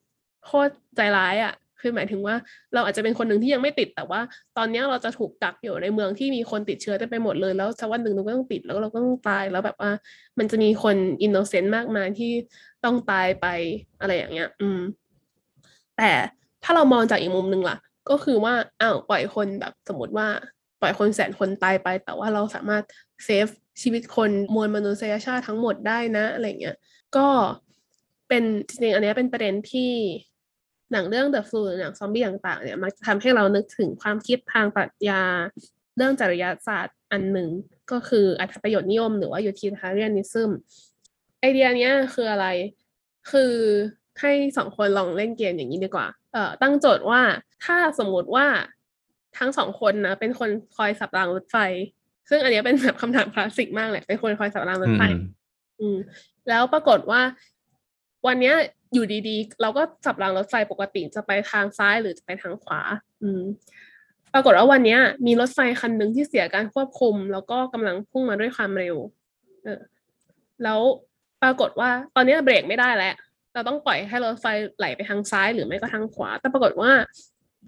โคตรใจร้ายอะ่ะ คือหมายถึงว่าเราอาจจะเป็นคนหนึ่งที่ยังไม่ติด แต่ว่า ตอนนี้เราจะถูกกักอยู่ในเมืองที่มีคนติดเชื้อเต็มไปหมดเลย แล้วสักวันหนึ่งเราก็ต้องติดแล้วเราก็ต้องตายแล้วแบบว่า มันจะมีคน innocent มากมายที่ต้องตายไปอะไรอย่างเงี้ย อืม แต่ถ้าเรามองจากอีกมุมหนึ่งล่ะ ก็คือว่าอ้าวปล่อยคนแบบสมมติว่าปล่อยคนแสนคนตายไป แต่ว่าเราสามารถ save ชีวิตคนมวลมนุษยชาติทั้งหมดได้นะอะไรเงี้ย ก็เป็นจริงๆอันนี้เป็นประเด็นที่ หนังเรื่อง The Flu หรือหนังซอมบี้ต่างๆเนี่ยมันจะทำให้เรานึกถึงความคิดทางปรัชญา เรื่องจริยศาสตร์อันหนึ่ง ก็คืออัตประโยชน์นิยมหรือว่า utilitarianism ไอเดียเนี้ยคืออะไรคือให้สองคนลองเล่นเกมอย่างนี้ดีกว่า เอ่อตั้งโจทย์ว่าถ้าสมมุติว่าทั้งสองคนนะเป็นคนคอยสับรางรถไฟ ซึ่งอันเนี้ยเป็นแบบคำถามคลาสสิกมากเลยเป็นคนคอยสับรางรถไฟ อืมอืมแล้วปรากฏว่า วันเนี้ย อยู่ดีๆ เราก็สับรางรถไฟปกติจะไปทางซ้ายหรือจะไปทางขวา อืมปรากฏว่าวันนี้มีรถไฟคันหนึ่งที่เสียการควบคุม แล้วก็กำลังพุ่งมาด้วยความเร็ว เออ แล้วปรากฏว่าตอนนี้เบรกไม่ได้แล้ว เราต้องปล่อยให้รถไฟไหลไปทางซ้ายหรือไม่ก็ทางขวา แต่ปรากฏว่า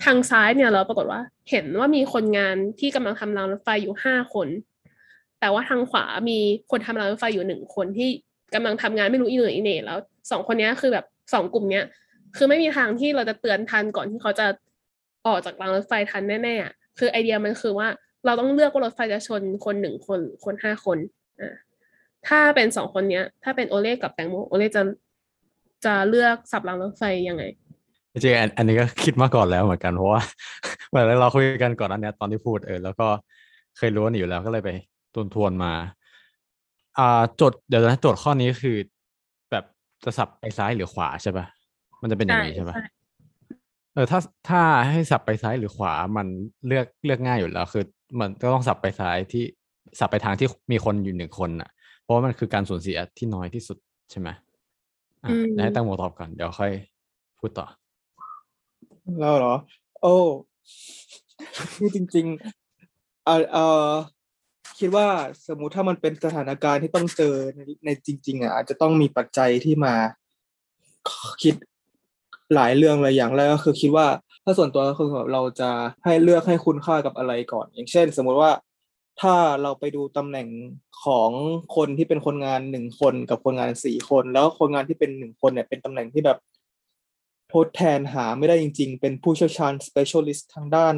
ทางซ้ายเนี่ยเราปรากฏว่าเห็นว่ามีคนงานที่กำลังทำรางรถไฟอยู่ห้าคน แต่ว่าทางขวามีคนทำรางรถไฟอยู่หนึ่งคนที่กำลังทำงานไม่รู้อีเหน่อีเหน่แล้วสองคนนี้คือแบบ สองกลุ่มเนี้ย คือไม่มีทางที่เราจะเตือนทันก่อนที่เขาจะออกจากรางรถไฟทันแน่ๆอะคือไอเดียมันคือว่าเราต้องเลือกว่ารถไฟจะชนคนหนึ่งคนคนห้าคนอ่าถ้าเป็นสองคนเนี้ย ถ้าเป็นโอเล่กับแตงโมโอเล่จะจะเลือกสับรางรถไฟยังไงจริงอันนี้ก็คิดมาก่อนแล้วเหมือนกันเพราะว่าเหมือนเราคุยกันก่อนอันเนี้ยตอนที่พูดเออแล้วก็เคยรู้กันอยู่แล้วก็เลยไปทวนทวนมา อ่าจทย์เดี๋ยวนะจทย์ข้อนี้คือ จะสับไปซ้ายหรือขวาใช่ปะมันจะเป็นอย่างนี้ใช่ปะใช่เออถ้าถ้าให้สับไปซ้ายหรือขวามันเลือกเลือกง่ายอยู่แล้ว คือ มันก็ต้องสับไปซ้ายที่สับไปทางที่มีคนอยู่หนึ่งคนน่ะ เพราะว่ามันคือการสูญเสียที่น้อยที่สุดใช่ไหมอะอืมเดี๋ยวให้ตั้งโมตอบก่อนเดี๋ยวค่อยพูดต่อแล้วเหรอ โอ้คือจริง ๆ เอ่อเอ่อ คิดว่าสมมุติถ้ามันเป็นสถานการณ์ที่ต้องเจอในในจริง ๆอะอาจจะต้องมีปัจจัยที่มาคิดหลายเรื่องเลยอย่างแรกก็คือคิดว่าถ้าส่วนตัวก็คือแบบเราจะให้เลือกให้คุณค่ากับอะไรก่อน อย่างเช่น สมมุติว่าถ้าเราไปดูตำแหน่งของคนที่เป็นคนงานหนึ่งคนกับคนงานสี่คน แล้วคนงานที่เป็นหนึ่งคนเนี่ยเป็นตำแหน่งที่แบบทดแทนหาไม่ได้จริง ๆ เป็นผู้เชี่ยวชาญ specialist ทางด้าน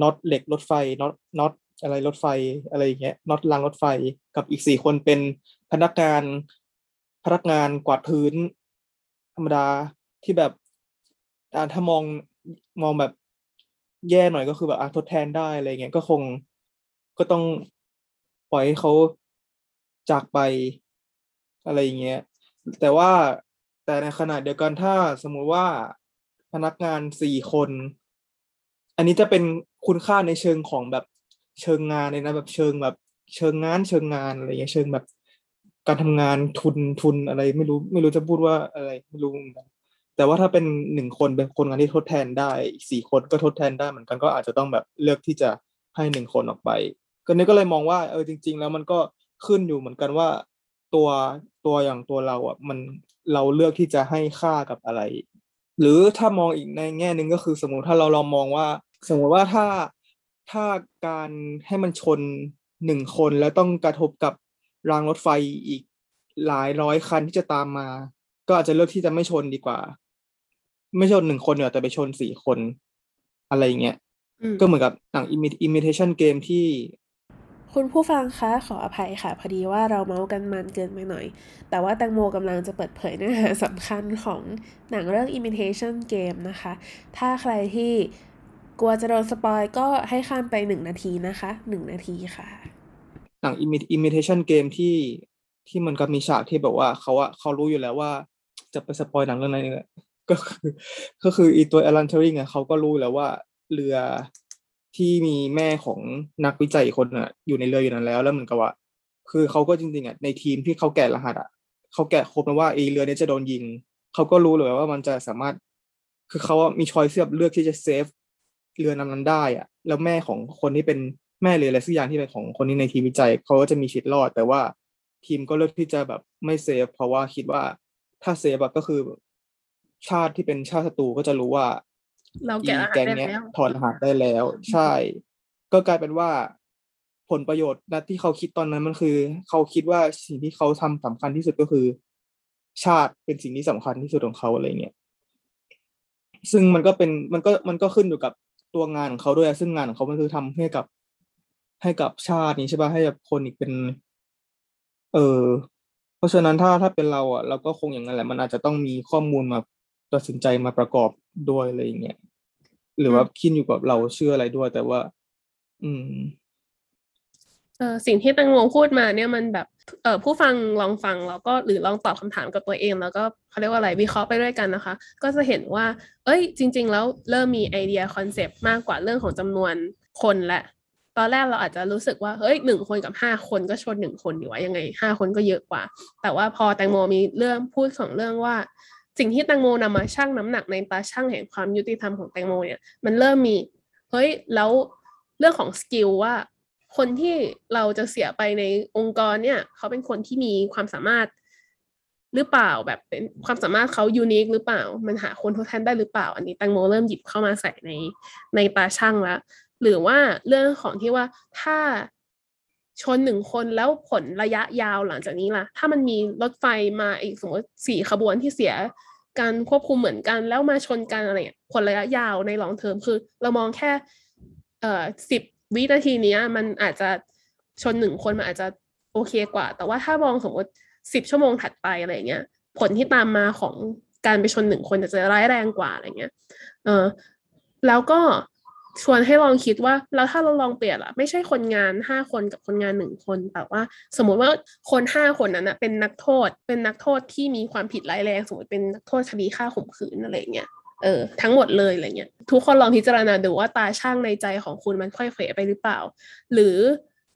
น็อตเหล็กรถไฟน็อตน็อต อะไรรถไฟอะไรอย่างเงี้ยน็อตรางรถไฟกับอีกสี่คนเป็นพนักงานพนักงานกวาดพื้น ธรรมดาที่แบบถ้ามองมองแบบแย่หน่อยก็คือแบบอะทดแทนได้อะไรเงี้ยก็คงก็ต้องปล่อยให้เขาจากไปอะไรอย่างเงี้ย แต่ว่าแต่ในขณะเดียวกันถ้าสมมุติว่าพนักงานสี่คน อันนี้จะเป็นคุณค่าในเชิงของแบบ เชิงงานเลยนะแบบเชิงแบบ เชิงงานเชิงงานอะไรเงี้ยเชิงแบบการทำงานทุนทุนอะไรไม่รู้ไม่รู้จะพูดว่าอะไรไม่รู้แต่ว่าถ้าเป็นหนึ่งคนเป็นคนงานที่ทดแทนได้สี่คนก็ทดแทนได้เหมือนกันก็อาจจะต้องแบบเลือกที่จะให้หนึ่งคนออกไปก็นี่ก็เลยมองว่าเออจริง ๆ แล้วมันก็ขึ้นอยู่เหมือนกันว่าตัวตัวอย่างตัวเราอะมันเราเลือกที่จะให้ค่ากับอะไร หรือถ้ามองอีกในแง่หนึ่งก็คือสมมติถ้าเราลองมองว่า สมมติว่าถ้า ถ้าการให้มันชนหนึ่งคนแล้วต้องกระทบกับรางรถไฟอีกหลายร้อยคันที่จะตามมา ก็อาจจะเลือกที่จะไม่ชนดีกว่า ไม่ชนหนึ่งคนเนี่ยแต่ไปชนสี่คน อะไรอย่างเงี้ยอืมก็เหมือนกับหนัง Imi- imitation game ที่ คุณผู้ฟังคะขออภัยค่ะ พอดีว่าเราเมาส์กันมันเกินไปหน่อย แต่ว่าแตงโมกำลังจะเปิดเผยเนื้อหาสำคัญของหนังเรื่อง Imitation Game นะคะ ถ้าใครที่ กลัวจะโดนสปอยก็ให้ข้ามไปหนึ่งนาทีนะคะหนึ่งนาทีค่ะ หนัง imitation game ที่ที่มันก็มีฉากที่แบบว่าเขาอะเขารู้อยู่แล้วว่า จะไปสปอยหนังเรื่องอะไรเนี่ยก็คือก็คืออีตัวอลันเทอริงอะเขาก็รู้แล้วว่าเรือที่มีแม่ของนักวิจัยคนอะอยู่ในเรืออยู่นั้นแล้ว แล้วเหมือนกับว่า คือเขาก็จริงๆอะในทีมที่เขาแกะรหัสอะเขาแกะครบนะว่าไอเรือเนี้จะโดนยิงเขาก็รู้เลยว่ามันจะสามารถ คือเขามีชอยเสียบเลือกที่จะเซฟ เรือนั้นนั้นได้อะแล้วแม่ของคนที่เป็นแม่เรืออะไรสักอย่างที่เป็นของคนนี้ในทีมวิจัยเขาก็จะมีชีวิตรอด แต่ว่าทีมก็เลือกที่จะแบบไม่เซฟเพราะว่าคิดว่าถ้าเซฟอะก็คือ ชาติที่เป็นชาติศัตรูก็จะรู้ว่าเราอีแกะรหัสแก๊งได้เนี้ยแล้วถอดรหัสได้แล้ว ใช่ ก็กลายเป็นว่า ผลประโยชน์นะที่เขาคิดตอนนั้นมันคือ เขาคิดว่าสิ่งที่เขาทำสำคัญที่สุดก็คือ ชาติเป็นสิ่งที่สำคัญที่สุดของเขาอะไรเงี้ยซึ่งมันก็เป็นมันก็มันก็ขึ้นอยู่กับ ตัวงานของเขาด้วยอะซึ่งงานของเขามันคือทำให้กับ ให้กับชาตินี้ใช่ป่ะให้กับคนอีกเป็น เออเพราะฉะนั้นถ้าถ้าเป็นเราอะเราก็คงอย่างนั้นแหละ มันอาจจะต้องมีข้อมูลมาตัดสินใจมาประกอบด้วยอะไรอย่างเงี้ยหรือว่าคิดอยู่กับเราเชื่ออะไรด้วย แต่ว่า อืม เออสิ่งที่แตังโมพูดมาเนี่ยมันแบบเออผู้ฟังลองฟังแล้วก็หรือลองตอบคำถามกับตัวเอง แล้วก็เขาเรียกว่าอะไรวิเคราะห์ไปด้วยกันนะคะ ก็จะเห็นว่า เอ้ย จริง ๆ แล้วเริ่มมีไอเดีย concept มากกว่าเรื่องของจำนวนคนและตอนแรกเราอาจจะรู้สึกว่าเฮ้ยหนึ่งคนกับห้าคนก็ชนหนึ่งคนอยู่ว่ายังไงห้าคนก็เยอะกว่า แต่ว่าพอแตงโมมีเรื่องพูดของเรื่องว่า สิ่งที่แตงโมนำมาชั่งน้ำหนักในตาชั่งแห่งความยุติธรรมของแตงโมเนี่ยมันเริ่มมีเฮ้ยแล้วเรื่องของ skill ว่า คนที่เราจะเสียไปในองค์กรเนี่ย เขาเป็นคนที่มีความสามารถหรือเปล่าแบบเป็นความสามารถเขายูนิคหรือเปล่า มันหาคนทดแทนได้หรือเปล่า อันนี้แตงโมเริ่มหยิบเข้ามาใส่ในในตาช่างแล้วหรือว่าเรื่องของที่ว่าถ้าชนหนึ่งคนแล้วผลระยะยาวหลังจากนี้ล่ะ ถ้ามันมีรถไฟมาอีกสมมติสี่ขบวนที่เสียการควบคุมเหมือนกันแล้วมาชนกันอะไรเงี้ยผลระยะยาวในลองเทอมคือ เรามองแค่เอ่อสิบ วินาทีนี้มันอาจจะชนหนึ่งคนมันอาจจะโอเคกว่า แต่ว่าถ้ามองสมมติสิบชั่วโมงถัดไปอะไรเงี้ย ผลที่ตามมาของการไปชนหนึ่งคนจะร้ายแรงกว่าอะไรเงี้ย เออแล้วก็ชวนให้ลองคิดว่าแล้วถ้าเราลองเปลี่ยนละไม่ใช่คนงานห้าคนกับคนงานหนึ่งคน แต่ว่าสมมุติว่าคนห้าคนนั้นนะเป็นนักโทษ เป็นนักโทษที่มีความผิดร้ายแรง สมมติเป็นนักโทษคดีฆ่าข่มขืนอะไรเงี้ย เออทั้งหมดเลยอะไรเงี้ยทุกคนลองพิจารณาดูว่าตาช่างในใจของคุณมันค่อยเขวไปหรือเปล่า หรือ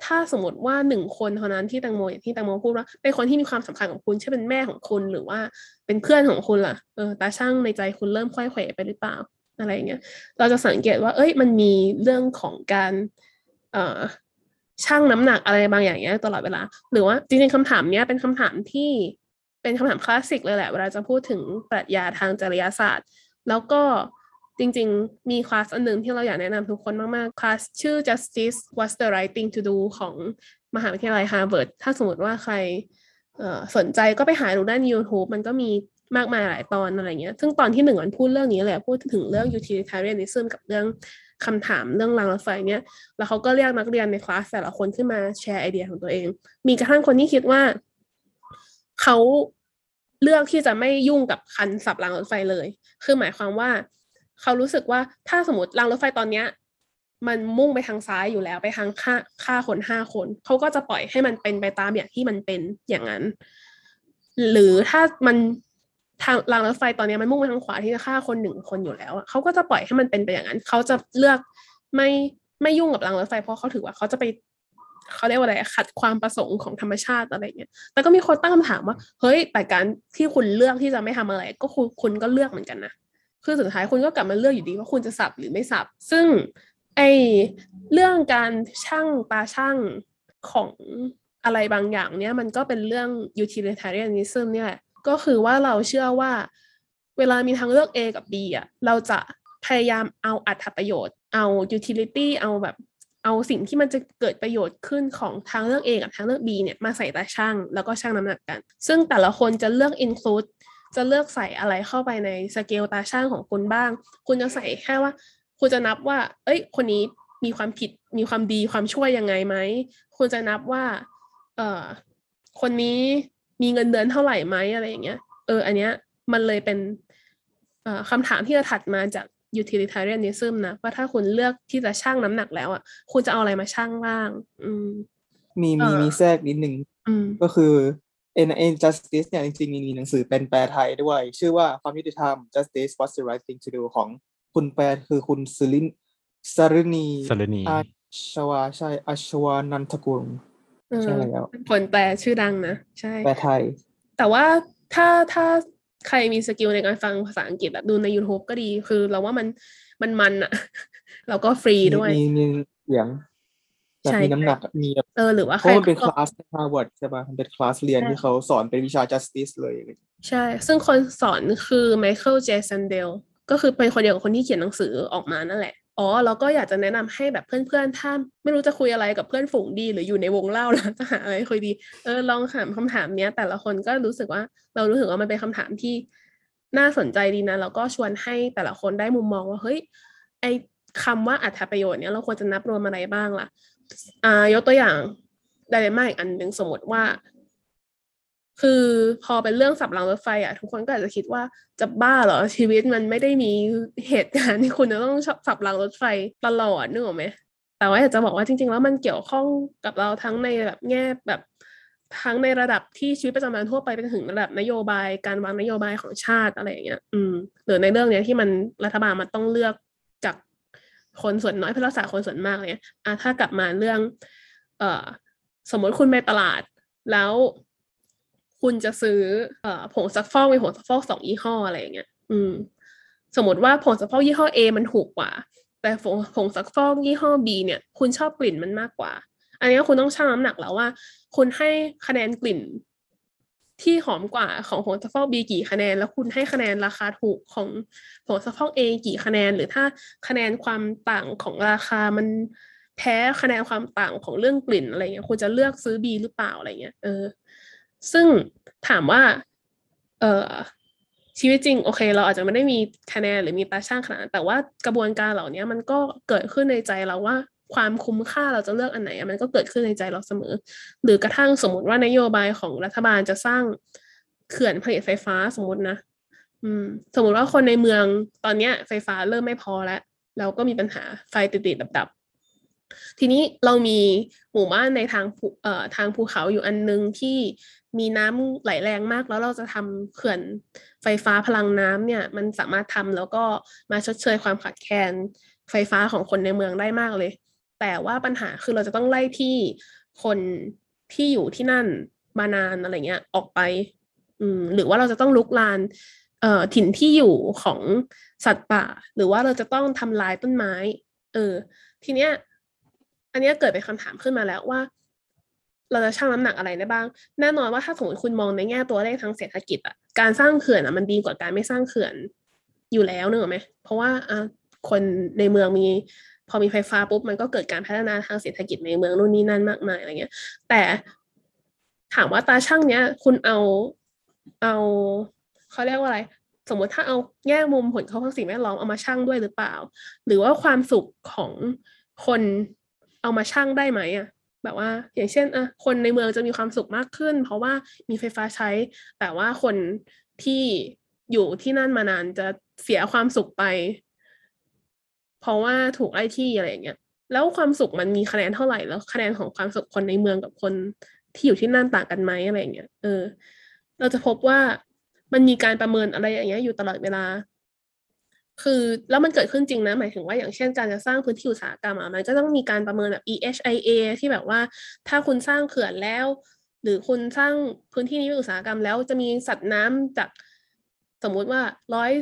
ถ้าสมมติว่าหนึ่งคนเท่านั้นที่แตงโมอย่างที่แตงโมพูดว่าเป็นคนที่มีความสำคัญกับคุณเช่นเป็นแม่ของคุณหรือว่าเป็นเพื่อนของคุณล่ะเออตาช่างในใจคุณเริ่มค่อยเขวไปหรือเปล่าอะไรเงี้ยเราจะสังเกตว่า เอ้ยมันมีเรื่องของการเอ่อชั่งน้ำหนักอะไรบางอย่างเงี้ยตลอดเวลา หรือว่าจริงๆคำถามเนี้ยเป็นคำถามที่เป็นคำถามคลาสสิกเลยแหละเวลาจะพูดถึงปรัชญาทางจริยศาสตร์ แล้วก็จริงๆ มีคลาสอันหนึ่งที่เราอยากแนะนำทุกคนมาก ๆ คลาสชื่อ justice what's the right thing to do ของมหาวิทยาลัยฮาร์วาร์ดถ้าสมมติว่าใครสนใจก็ไปหาดูได้ใน YouTube มันก็มีมากมายหลายตอนอะไรเงี้ย ซึ่งตอนที่หนึ่งมันพูดเรื่องนี้เลยพูดถึงเรื่อง utilitarianism กับเรื่องคำถามเรื่องรางรถไฟเนี่ยแล้วเขาก็เรียกนักเรียนในคลาสแต่ละคนขึ้นมาแชร์ไอเดียของตัวเอง มีกระทั่งคนที่คิดว่าเขา เลือกที่จะไม่ยุ่งกับคันสับรางรถไฟเลย คือหมายความว่า เขารู้สึกว่าถ้าสมมติรางรถไฟตอนเนี้ย มันมุ่งไปทางซ้ายอยู่แล้วไปทางฆ่าฆ่าคนห้าคน เขาก็จะปล่อยให้มันเป็นไปตามอย่างที่มันเป็นอย่างนั้น หรือถ้ามันทางรางรถไฟตอนนี้มันมุ่งไปทางขวาที่จะฆ่าคนหนึ่งคนอยู่แล้วเขาก็จะปล่อยให้มันเป็นไปอย่างนั้น เขาจะเลือกไม่ไม่ยุ่งกับรางรถไฟเพราะเขาถือว่าเขาจะไป เขาเรียกว่าอะไรขัดความประสงค์ของธรรมชาติอะไรเงี้ยแต่ก็มีคนตั้งคำถามว่าเฮ้ยแต่การที่คุณเลือกที่จะไม่ทำอะไร ก็คุณคุณก็เลือกเหมือนกันนะคือสุดท้ายคุณก็กลับมาเลือกอยู่ดีว่าคุณจะสับหรือไม่สับซึ่งไอเรื่องการช่างตาช่างของอะไรบางอย่างเนี่ยมันก็เป็นเรื่อง utilitarianism เนี่ยก็คือว่าเราเชื่อว่า เวลามีทางเลือก A กับ B อะเราจะพยายามเอาอัตประโยชน์ เอา utility เอาแบบ เอาสิ่งที่มันจะเกิดประโยชน์ขึ้นของทางเลือก A กับทางเลือก B เนี่ยมาใส่ตาช่างแล้วก็ช่างน้ำหนักกัน ซึ่งแต่ละคนจะเลือก include จะเลือกใส่อะไรเข้าไปในสเกลตาช่างของคุณบ้าง คุณจะใส่แค่ว่า คุณจะนับว่า เอ้ย คนนี้มีความผิด มีความดี ความช่วยยังไงไหม คุณจะนับว่า เอ่อ คนนี้มีเงินเดือนเท่าไหร่ไหมอะไรอย่างเงี้ย เออ อันเนี้ยมันเลยเป็นเอ่อคำถามที่จะถัดมาจาก utilitarianism นะว่าถ้าคุณเลือกที่จะชั่งน้ำหนักแล้วอะคุณจะเอาอะไรมาชั่งบ้าง อืม มีมีเอ่อมีแทรกนิดนึงอืมก็คือ N N Justice เนี่ยจริงๆมีมีหนังสือเป็นแปลไทยด้วย ชื่อว่าความยุติธรรม Justice What's the right thing to do ของคุณแปลคือคุณสุรินสรณีสรณีอาชวาใช่อาชวานันทกุลเออใช่แล้วเป็นคนแปลชื่อดังนะ ใช่ แปลไทย แต่ว่าถ้าถ้า ใครมีสกิลในการฟังภาษาอังกฤษแบบดูใน YouTube ก็ดี คือเราว่ามันมันมันอะแล้วก็ฟรีด้วย มีมีเสียงแบบใช่มีน้ำหนักมีแบบเออหรือว่าเพใครราะมันเป็นคก็ลาสใน Harvard ใช่ป่ะมันเป็นคลาสเรียนใช่ที่เขาสอนเป็นวิชา justice เลยอะไรอย่างเงี้ยใช่ ซึ่งคนสอนคือไมเคิลเจสันเดลก็คือเป็นคนเดียวกับคนที่เขียนหนังสือออกมานั่นแหละ อ๋อแล้วก็อยากจะแนะนำให้แบบเพื่อนๆ ถ้าไม่รู้จะคุยอะไรกับเพื่อนฝูงดี หรืออยู่ในวงเล่าแล้วจะหาอะไรคุยดี เออลองถามคำถามเนี้ย แต่ละคนก็รู้สึกว่า เรารู้สึกว่ามันเป็นคำถามที่น่าสนใจดีนะแล้วก็ชวนให้แต่ละคนได้มุมมองว่าเฮ้ยไอคำว่าอัตประโยชน์เนี้ยเราควรจะนับรวมอะไรบ้างล่ะอ่ายกตัวอย่างไดเรม่าอีกอันหนึ่งสมมติว่า คือพอเป็นเรื่องสับรางรถไฟอะทุกคนก็อาจจะคิดว่าจะบ้าเหรอชีวิตมันไม่ได้มีเหตุการณ์ที่คุณจะต้องสับรางรถไฟตลอดนึกออกไหมแต่ว่าอยากจะบอกว่าจริง ๆ แล้วมันเกี่ยวข้องกับเราทั้งในแบบแง่แบบทั้งในระดับที่ชีวิตประจำวันทั่วไปไปถึงระดับนโยบายการวางนโยบายของชาติอะไรอย่างเงี้ย อืมหรือในเรื่องเนี้ยที่มันรัฐบาลมันต้องเลือกจากคนส่วนน้อยเพื่อรักษาคนส่วนมากเลยอะถ้ากลับมาเรื่อง เอ่อ สมมติคุณไปตลาดแล้ว คุณจะซื้อเอ่อผงซักฟอกมีผงซักฟอกสองยี่ห้ออะไรอย่างเงี้ย อืม สมมติว่าผงซักฟอกยี่ห้อ A มันถูกกว่า แต่ผงผงซักฟอกยี่ห้อ B เนี่ย คุณชอบกลิ่นมันมากกว่า อันนี้คุณต้องชั่งน้ำหนักแล้วว่า คุณให้คะแนนกลิ่นที่หอมกว่าของผงซักฟอก B กี่คะแนน แล้วคุณให้คะแนนราคาถูกของผงซักฟอก A กี่คะแนน หรือถ้าคะแนนความต่างของราคามันแพ้คะแนนความต่างของเรื่องกลิ่นอะไรเงี้ยคุณจะเลือกซื้อ B หรือเปล่าอะไรเงี้ยเออ ซึ่งถามว่า เออชีวิตจริง โอเค เราอาจจะไม่ได้มีคะแนนหรือมีตาช่างขนาดแต่ว่ากระบวนการเหล่านี้มันก็เกิดขึ้นในใจเราว่าความคุ้มค่าเราจะเลือกอันไหน มันก็เกิดขึ้นในใจเราเสมอ หรือกระทั่งสมมติว่านโยบายของรัฐบาลจะสร้างเขื่อนผลิตไฟฟ้าสมมตินะอืม สมมติว่าคนในเมืองตอนเนี้ย ไฟฟ้าเริ่มไม่พอแล้วแล้วก็มีปัญหาไฟติดๆดับๆ ทีนี้เรามีหมู่บ้านในทางเอ่อทางภูเขาอยู่อันนึงที่ มีน้ำไหลแรงมาก แล้วเราจะทำเขื่อนไฟฟ้าพลังน้ำเนี่ย มันสามารถทำแล้วก็มาชดเชยความขาดแคลนไฟฟ้าของคนในเมืองได้มากเลย แต่ว่าปัญหาคือเราจะต้องไล่ที่คนที่อยู่ที่นั่นมานานอะไรเงี้ยออกไป อืม หรือว่าเราจะต้องลุกลานเอ่อถิ่นที่อยู่ของสัตว์ป่า หรือว่าเราจะต้องทำลายต้นไม้ เออ ทีเนี้ย อันนี้เกิดเป็นคำถามขึ้นมาแล้วว่า เราจะชั่งน้ำหนักอะไรได้บ้าง แน่นอนว่าถ้าสมมติคุณมองในแง่ตัวเลขทางเศรษฐกิจอะการสร้างเขื่อนอะมันดีกว่าการไม่สร้างเขื่อนอยู่แล้วเนอะไหมเพราะว่าอะคนในเมืองมีพอมีไฟฟ้าปุ๊บมันก็เกิดการพัฒนาทางเศรษฐกิจในเมืองนู่นนี่นั่นมากมายอะไรเงี้ย แต่ถามว่าตาช่างเนี้ย คุณเอาเอาเขาเรียกว่าอะไร สมมติถ้าเอาแง่มุมผลกระทางสิ่งแวดล้อมเอามาชั่งด้วยหรือเปล่า หรือว่าความสุขของคนเอามาชั่งได้ไหมอะ แบบว่า อย่างเช่นอะคนในเมืองจะมีความสุขมากขึ้น เพราะว่ามีไฟฟ้าใช้ แต่ว่าคนที่อยู่ที่นั่นมานานจะเสียความสุขไป เพราะว่าถูกไล่ที่อะไรอย่างเงี้ยแล้วความสุขมันมีคะแนนเท่าไหร่แล้วคะแนนของความสุขคนในเมืองกับคนที่อยู่ที่นั่นต่างกันไหมอะไรอย่างเงี้ยเออ เราจะพบว่ามันมีการประเมินอะไรอย่างเงี้ยอยู่ตลอดเวลา คือแล้วมันเกิดขึ้นจริงนะ หมายถึงว่าอย่างเช่นการจะสร้างพื้นที่อุตสาหกรรมอะมันก็ต้องมีการประเมินแบบ EHIA ที่แบบว่าถ้าคุณสร้างเขื่อนแล้ว หรือคุณสร้างพื้นที่นี้เป็นอุตสาหกรรมแล้วจะมีสัตว์น้ำจากสมมุติว่าร้อย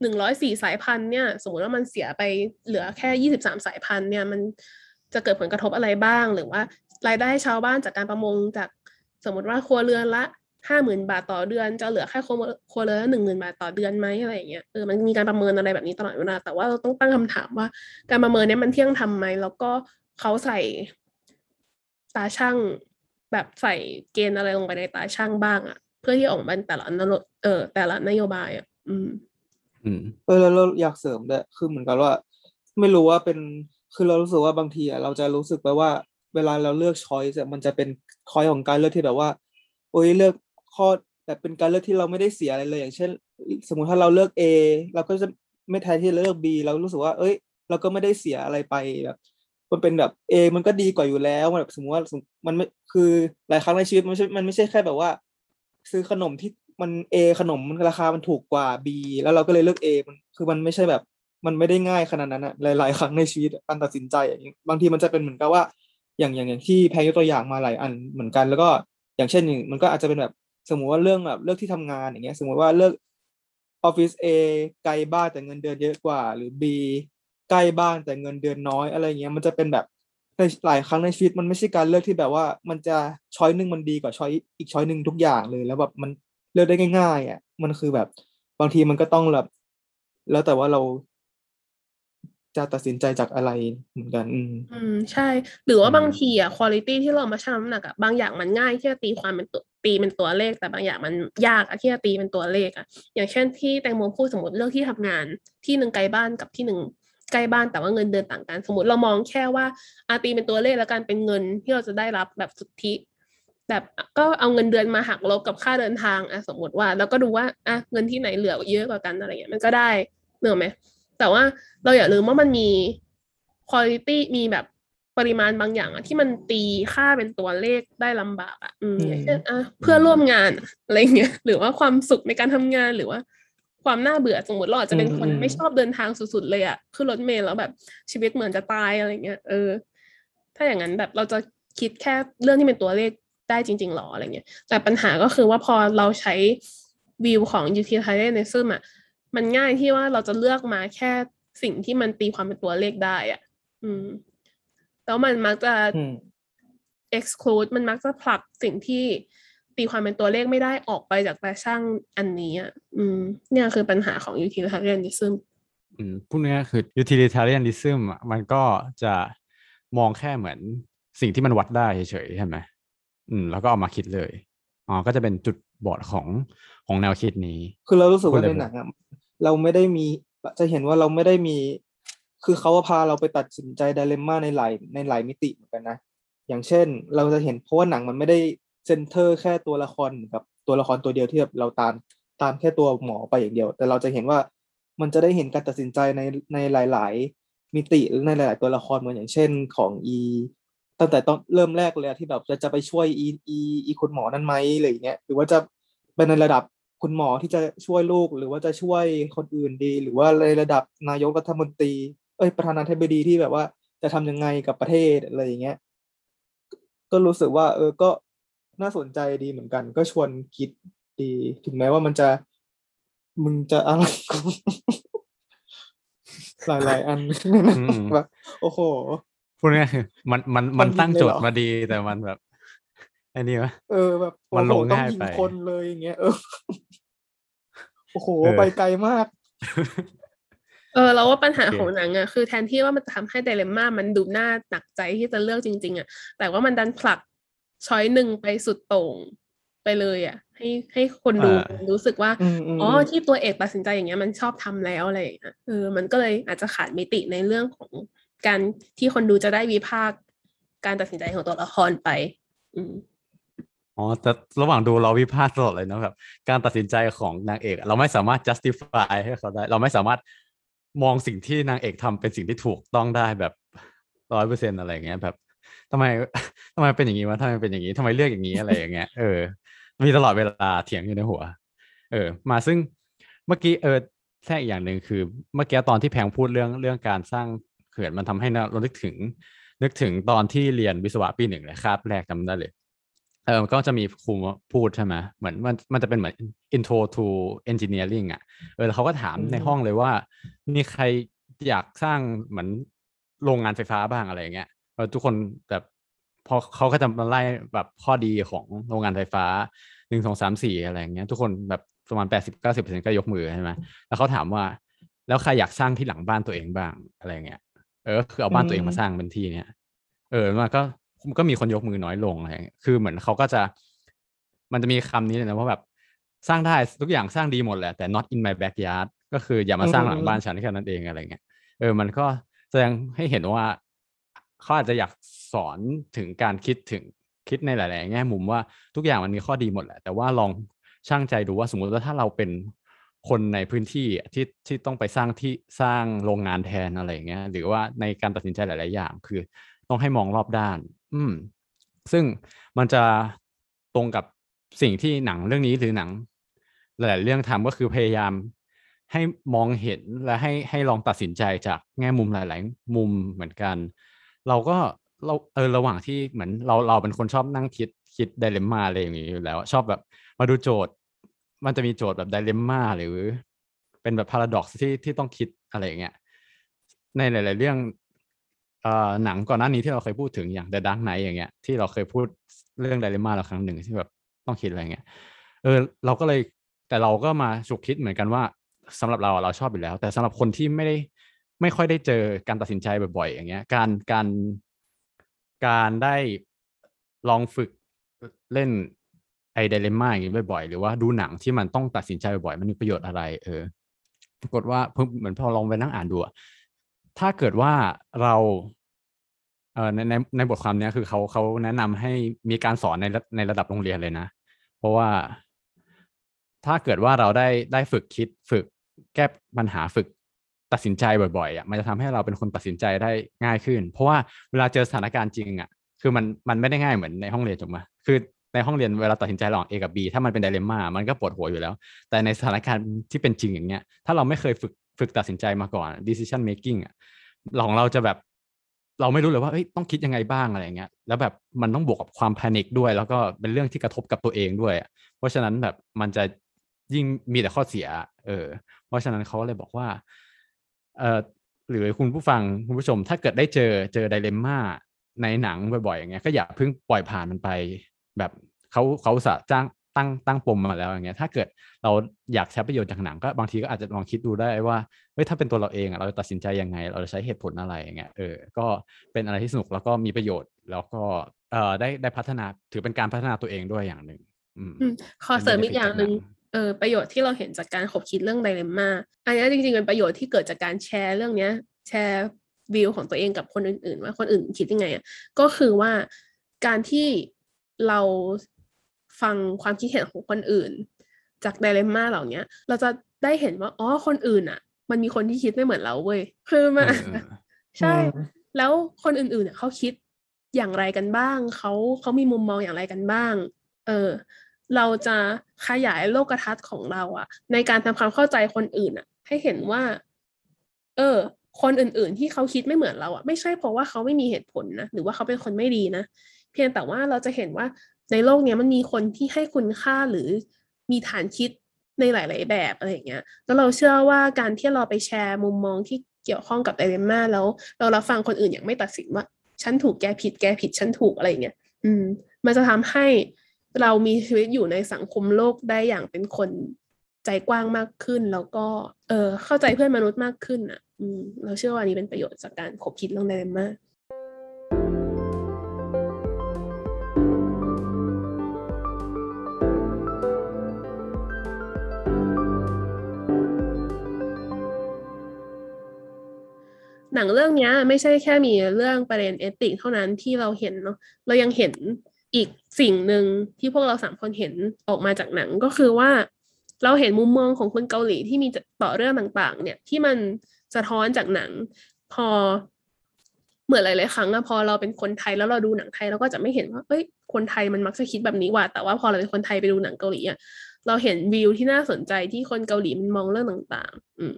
หนึ่งร้อยสี่สายพันธุ์เนี่ยสมมติว่ามันเสียไปเหลือแค่ยี่สิบสามสายพันธุ์เนี่ยมันจะเกิดผลกระทบอะไรบ้างหรือว่ารายได้ชาวบ้านจากการประมงจากสมมติว่าครัวเรือนละ ห้าหมื่นบาทต่อเดือน จะเหลือแค่ครัวครัวเรือนละหนึ่งหมื่นบาทต่อเดือนไหมอะไรอย่างเงี้ยเออมันมีการประเมินอะไรแบบนี้ตลอดเวลาแต่ว่าเราต้องตั้งคำถามว่า การประเมินเนี้ยมันเที่ยงทำไหมแล้วก็เขาใส่ตาช่างแบบใส่เกณฑ์อะไรลงไปในตาช่างบ้างอะเพื่อที่ออกมาเป็นแต่ละนโยเออแต่ละนโยบายอะอืม อืมเออแล้วเราอยากเสริมด้วยคือเหมือนกันว่า ไม่รู้ว่าเป็นคือเรารู้สึกว่าบางทีอะเราจะรู้สึกไปว่า เวลาเราเลือกช้อยส์มันจะเป็นคอยของการเลือกที่แบบว่าโอ้ยเลือก ข้อแบบเป็นการเลือกที่เราไม่ได้เสียอะไรเลย อย่างเช่น สมมุติถ้าเราเลือก A เราก็จะไม่แทนที่จะเลือก B เรารู้สึกว่า เอ้ย เราก็ไม่ได้เสียอะไรไปแบบมันเป็นแบบ A มันก็ดีกว่าอยู่แล้วแบบสมมติว่ามันไม่คือหลายครั้งในชีวิตมันไม่ใช่มันไม่ใช่แค่แบบว่า ซื้อขนมที่มัน A ขนมมันราคามันถูกกว่า B แล้วเราก็เลยเลือก A มันคือมันไม่ใช่แบบ มันไม่ได้ง่ายขนาดนั้นอะหลาย ๆ ครั้งในชีวิตการตัดสินใจอย่างบางทีมันจะเป็นเหมือนกับว่า อย่างอย่างอย่างที่แพงยกตัวอย่างมาหลายอันเหมือนกัน แล้วก็อย่างเช่นหนึ่งมันก็อาจจะเป็นแบบ สมมุติว่าเรื่องแบบเลือกที่ทำงานอย่างเงี้ย สมมุติว่าเลือกออฟฟิศ A ไกลบ้านแต่เงินเดือนเยอะกว่า หรือ B ใกล้บ้านแต่เงินเดือนน้อยอะไรเงี้ยมันจะเป็นแบบในหลายครั้งในชีวิตมันไม่ใช่การเลือกที่แบบว่า มันจะช้อยหนึ่งมันดีกว่าช้อยอีกช้อยหนึ่งทุกอย่างเลย แล้วแบบมันเลือกได้ง่ายๆอะมันคือแบบบางทีมันก็ต้องแบบแล้วแต่ว่าเรา จะตัดสินใจจากอะไรเหมือนกัน อืมอืมใช่ หรือว่าอืมบางทีอะคุณ i t y ที่เรามาชั่งน้ำหนักอะบางอย่างมันง่ายที่จะตีความเป็นตัวตีเป็นตัวเลข แต่บางอย่างมันยากอะที่จะตีเป็นตัวเลขอะ อย่างเช่นที่แตงโมพูดสมมติเลือกที่ทำงาน ที่หนึ่งไกลบ้านกับที่หนึ่งใกล้บ้านแต่ว่าเงินเดือนต่างกัน สมมติเรามองแค่ว่าอาตีเป็นตัวเลขแล้วกันเป็นเงินที่เราจะได้รับแบบสุทธิแบบก็เอาเงินเดือนมาหักลบกับค่าเดินทางอะสมมติว่า แล้วก็ดูว่าอะเงินที่ไหนเหลือเยอะกว่ากันอะไรเงี้ยมันก็ได้เหนือไหม แต่ว่าเราอย่าลืมว่ามันมี quality มีแบบปริมาณบางอย่างอะที่มันตีค่าเป็นตัวเลขได้ลำบากอะอืมอืมอย่างเช่นอะเพื่อนร่วมงานอะอะไรเงี้ยหรือว่าความสุขในการทำงานหรือว่า ความน่าเบื่อสมมติเราอาจจะเป็นคนไม่ชอบเดินทางสุดๆเลยอะขึ้นรถเมล์แล้วแบบชีวิตเหมือนจะตายอะไรเงี้ยเออ ถ้าอย่างนั้นแบบเราจะคิดแค่เรื่องที่เป็นตัวเลขได้จริงๆหรออะไรเงี้ยแต่ปัญหาก็คือว่าพอเราใช้วิวของ utilitarianism อะ มันง่ายที่ว่าเราจะเลือกมาแค่สิ่งที่มันตีความเป็นตัวเลขได้อะอืม แล้วมันมักจะอืม exclude มันมักจะผลักสิ่งที่ตีความเป็นตัวเลขไม่ได้ออกไปจากตาช่างอันนี้อะ อืม เนี่ยคือปัญหาของ utilitarianism อืมพูดง่ายๆคือ utilitarianism อะมันก็จะมองแค่เหมือนสิ่งที่มันวัดได้เฉยๆใช่ไหมอืม แล้วก็เอามาคิดเลย อ๋อ ก็จะเป็นจุดบอดของของแนวคิดนี้ คือเรารู้สึกว่าพูดเลยในหนังอะ เราไม่ได้มีจะเห็นว่าเราไม่ได้มี คือเขาพาเราไปตัดสินใจไดเลมม่าในหลายในหลายมิติเหมือนกันนะ อย่างเช่น เราจะเห็นเพราะว่าหนังมันไม่ได้เซนเตอร์แค่ตัวละครเหมือนกับตัวละครตัวเดียวที่แบบเราตามตามแค่ตัวหมอไปอย่างเดียว แต่เราจะเห็นว่ามันจะได้เห็นการตัดสินใจในในหลาย ๆ มิติหรือในหลาย ๆ ตัวละครเหมือนอย่างเช่นของอีตั้งแต่ตอนเริ่มแรกเลยที่แบบจะจะไปช่วยอีอีอีคุณหมอนั่นไหมอะไรอย่างเงี้ยหรือว่าจะเป็นในระดับ คุณหมอที่จะช่วยลูก หรือว่าจะช่วยคนอื่นดี หรือว่าในระดับนายกรัฐมนตรี เอ้ยประธานาธิบดีที่แบบว่า จะทำยังไงกับประเทศอะไรอย่างเงี้ยก็รู้สึกว่า เออก็น่าสนใจดีเหมือนกัน ก็ชวนคิดดี ถึงแม้ว่ามันจะมึงจะอะไรหลายๆอันอืมแบบโอ้โหพูดง่ายๆคือมันมันมันมันยิงตั้งเลยโจเหรทอย์มาดีแต่มันแบบไอ้นี่วะเออแบบมันโอ้โหลงต้องง่ายยิงไปคนเลยอย่างเงี้ยเออโอ้โหเออไปไกลมาก เออเราว่าปัญหาโอเคของหนังอะคือแทนที่ว่ามันจะทำให้ไดเลมม่ามันดูน่าหนักใจที่จะเลือกจริง ๆอะแต่ว่ามันดันผลักช้อยหนึ่งไปสุดโต่งไปเลยอะให้ให้คนดูรู้สึกว่าอืมอืมอ๋ออืมที่ตัวเอกตัดสินใจอย่างเงี้ยมันชอบทำแล้วอะไรอย่างเงี้ยเออมันก็เลยอาจจะขาดมิติในเรื่องของการที่คนดูจะได้วิพากษ์การตัดสินใจของตัวละครไป อืม อ๋อแต่ระหว่างดูเราวิพากษ์ตลอดเลยนะแบบการตัดสินใจของนางเอก เราไม่สามารถ justify ให้เขาได้ เราไม่สามารถมองสิ่งที่นางเอกทำเป็นสิ่งที่ถูกต้องได้แบบร้อยเปอร์เซ็นอะไรเงี้ยแบบทำไมทำไมเป็นอย่างนี้วะทำไมเป็นอย่างนี้ทำไมเลือกอย่างนี้อะไรอย่างเงี้ยเออมีตลอดเวลาเถียงอยู่ในหัว เออ มาซึ่งเมื่อกี้เออแทรกอีกอย่างหนึ่งคือ เมื่อกี้ตอนที่แพงพูดเรื่องเรื่องการสร้างเขื่อนมันทำให้เรานึกถึง นึกถึงตอนที่เรียนวิศวะปีหนึ่งเลยคาบแรกจำได้เลย เออก็จะมีครูพูดใช่ไหมเหมือนมันมันจะเป็นเหมือน intro to engineering อะเออแล้วเขาก็ถามอืมในห้องเลยว่า มีใครอยากสร้างเหมือนโรงงานไฟฟ้าบ้างอะไรอย่างเงี้ยเออทุกคนแบบพอเขาก็จะมาไล่แบบข้อดีของโรงงานไฟฟ้าหนึ่งสองสามสี่อะไรอย่างเงี้ยทุกคนแบบประมาณแปดสิบเก้าสิบเปอร์เซ็นก็ยกมือใช่ไหมแล้วเขาถามว่า แล้วใครอยากสร้างที่หลังบ้านตัวเองบ้างอะไรอย่างเงี้ยเออคือเอาบ้านตัวเองมาสร้างเป็นที่เนี้ยเออมันก็มัน ก็มีคนยกมือน้อยลงอะไรคือเหมือนเขาก็จะ มันจะมีคำนี้เลยนะว่าแบบสร้างได้ทุกอย่างสร้างดีหมดแหละแต่ not in my backyard ก็คืออย่ามาสร้างหลังบ้านฉันแค่นั้นเองอะไรเงี้ยเออมันก็แสดงให้เห็นว่าเขาอาจจะอยากสอนถึงการคิดถึงคิดในหลาย ๆ แง่มุมว่าทุกอย่างมันมีข้อดีหมดแหละ แต่ว่าลองช่างใจดูว่าสมมติว่าถ้าเราเป็นคนในพื้นที่ที่ที่ต้องไปสร้างที่สร้างโรงงานแทนอะไรอย่างเงี้ยหรือว่าในการตัดสินใจหลาย ๆ อย่าง คือต้องให้มองรอบด้าน อืม ซึ่งมันจะตรงกับสิ่งที่หนังเรื่องนี้หรือหนัง หลายๆเรื่องทำก็คือพยายามให้มองเห็นและให้ให้ลองตัดสินใจจากแง่มุมหลาย ๆ มุมเหมือนกัน เราก็เราเออระหว่างที่เหมือนเราเราเป็นคนชอบนั่งคิดคิดไดเลมม่าอะไรอย่างนี้อยู่แล้ว ชอบแบบมาดูโจทย์ มันจะมีโจทย์แบบไดเลมม่าหรือ เป็นแบบพาราดอกซ์ที่ที่ต้องคิดอะไรอย่างเงี้ยในหลาย ๆ เรื่อง หนังก่อนหน้านี้ที่เราเคยพูดถึงอย่าง The Dark Knight อย่างเงี้ยที่เราเคยพูดเรื่องไดเลมม่าแล้วครั้งหนึ่งที่แบบต้องคิดอะไรเงี้ยเออเราก็เลยแต่เราก็มาฉุกคิดเหมือนกันว่าสำหรับเราเราชอบอยู่แล้ว แต่สำหรับคนที่ไม่ได้ไม่ค่อยได้เจอการตัดสินใจบ่อยๆ อย่างเงี้ย การการการได้ลองฝึกเล่นไอเดเลม่าอย่างงี้บ่อยๆ หรือว่าดูหนังที่มันต้องตัดสินใจบ่อยๆ มันมีประโยชน์อะไร เออ ปรากฏว่าเพิ่งเหมือนพอลองไปนั่งอ่านดูอะถ้าเกิดว่าเรา เอ่อในในในบทความเนี้ยคือเขาเขาแนะนำให้มีการสอนในในระดับโรงเรียนเลยนะ เพราะว่าถ้าเกิดว่าเราได้ได้ฝึกคิดฝึกแก้ปัญหาฝึกตัดสินใจบ่อยๆอะมันจะทำให้เราเป็นคนตัดสินใจได้ง่ายขึ้น เพราะว่าเวลาเจอสถานการณ์จริงอะคือมันมันไม่ได้ง่ายเหมือนในห้องเรียนถูกไหมคือในห้องเรียนเวลาตัดสินใจระหว่าง A กับ B ถ้ามันเป็นไดเลม่ามันก็ปวดหัวอยู่แล้ว แต่ในสถานการณ์ที่เป็นจริงอย่างเงี้ย ถ้าเราไม่เคยฝึกฝึกตัดสินใจมาก่อน decision making อะของเราจะแบบ เราไม่รู้เลยว่าต้องคิดยังไงบ้างอะไรเงี้ยแล้วแบบมันต้องบวกกับความแพนิคด้วย แล้วก็เป็นเรื่องที่กระทบกับตัวเองด้วย เพราะฉะนั้นแบบมันจะยิ่งมีแต่ข้อเสีย เออ เพราะฉะนั้นเขาเลยบอกว่าเออหรือคุณผู้ฟังคุณผู้ชม ถ้าเกิดได้เจอเจอไดเลมม่าในหนังบ่อยๆอย่างเงี้ยก็อย่าเพิ่งปล่อยผ่านมันไป แบบเขาเขาสาห์จ้าง ตั้งตั้งปมมาแล้วอย่างเงี้ยถ้าเกิดเราอยากใช้ประโยชน์จากหนังก็บางทีก็อาจจะลองคิดดูได้ว่าเฮ้ยถ้าเป็นตัวเราเองอะเราจะตัดสินใจยังไง เราจะใช้เหตุผลอะไรอย่างเงี้ยเออก็เป็นอะไรที่สนุกแล้วก็มีประโยชน์แล้วก็เอ่อได้ได้พัฒนาถือเป็นการพัฒนาตัวเองด้วยอย่างหนึ่งอืมอืมขอเสริมอีกอย่างหนึ่งอันนี้ได้เออประโยชน์ที่เราเห็นจากการขบคิดเรื่องไดเลมม่าอันนี้จริงๆเป็นประโยชน์ที่เกิดจากการแชร์เรื่องเนี้ย แชร์วิวของตัวเองกับคนอื่นๆ ว่าคนอื่นคิดยังไงอะก็คือว่าการที่เรา ฟังความคิดเห็นของคนอื่น จากไดเลมม่าเหล่าเนี้ยเราจะได้เห็นว่าอ๋อคนอื่นอะ มันมีคนที่คิดไม่เหมือนเราเว้ยคือมันเออเออใช่อืมแล้วคนอื่นๆเนี่ยเขาคิดอย่างไรกันบ้างเขาเขามีมุมมองอย่างไรกันบ้าง เออ เราจะขยายโลกทัศน์ของเราอะในการทำความเข้าใจคนอื่นอะให้เห็นว่า เออ คนอื่นๆ ที่เขาคิดไม่เหมือนเราอะไม่ใช่เพราะว่าเขาไม่มีเหตุผลนะหรือว่าเขาเป็นคนไม่ดีนะเพียงแต่ว่าเราจะเห็นว่า ในโลกเนี้ยมันมีคนที่ให้คุณค่าหรือมีฐานคิดในหลาย ๆ แบบอะไรอย่างเงี้ยแล้วเราเชื่อว่าการที่เราไปแชร์มุมมองที่เกี่ยวข้องกับไดเรมม่าแล้ว เรารับฟังคนอื่นอย่างไม่ตัดสินว่า ฉันถูกแกผิดแกผิดฉันถูกอะไรอย่างเงี้ยอืม มันจะทำให้เรามีชีวิตอยู่ในสังคมโลกได้อย่างเป็นคนใจกว้างมากขึ้น แล้วก็ เออเข้าใจเพื่อนมนุษย์มากขึ้นอะ อืม เราเชื่อว่านี้เป็นประโยชน์จากการคบคิดเรื่องไดเรมม่า หนังเรื่องนี้ไม่ใช่แค่มีเรื่องประเด็นเอติกเท่านั้นที่เราเห็นเนาะเรายังเห็นอีกสิ่งหนึ่งที่พวกเราสามคนเห็นออกมาจากหนังก็คือว่า เราเห็นมุมมองของคนเกาหลีที่มีต่อเรื่องต่างๆ เนี่ย ที่มันสะท้อนจากหนัง พอเหมือนหลายๆครั้งอะพอเราเป็นคนไทยแล้วเราดูหนังไทยเราก็จะไม่เห็นว่าเอ้ยคนไทยมันมักจะคิดแบบนี้ว่ะแต่ว่าพอเราเป็นคนไทยไปดูหนังเกาหลีอะเราเห็นวิวที่น่าสนใจที่คนเกาหลีมันมองเรื่องต่าง ๆ อืม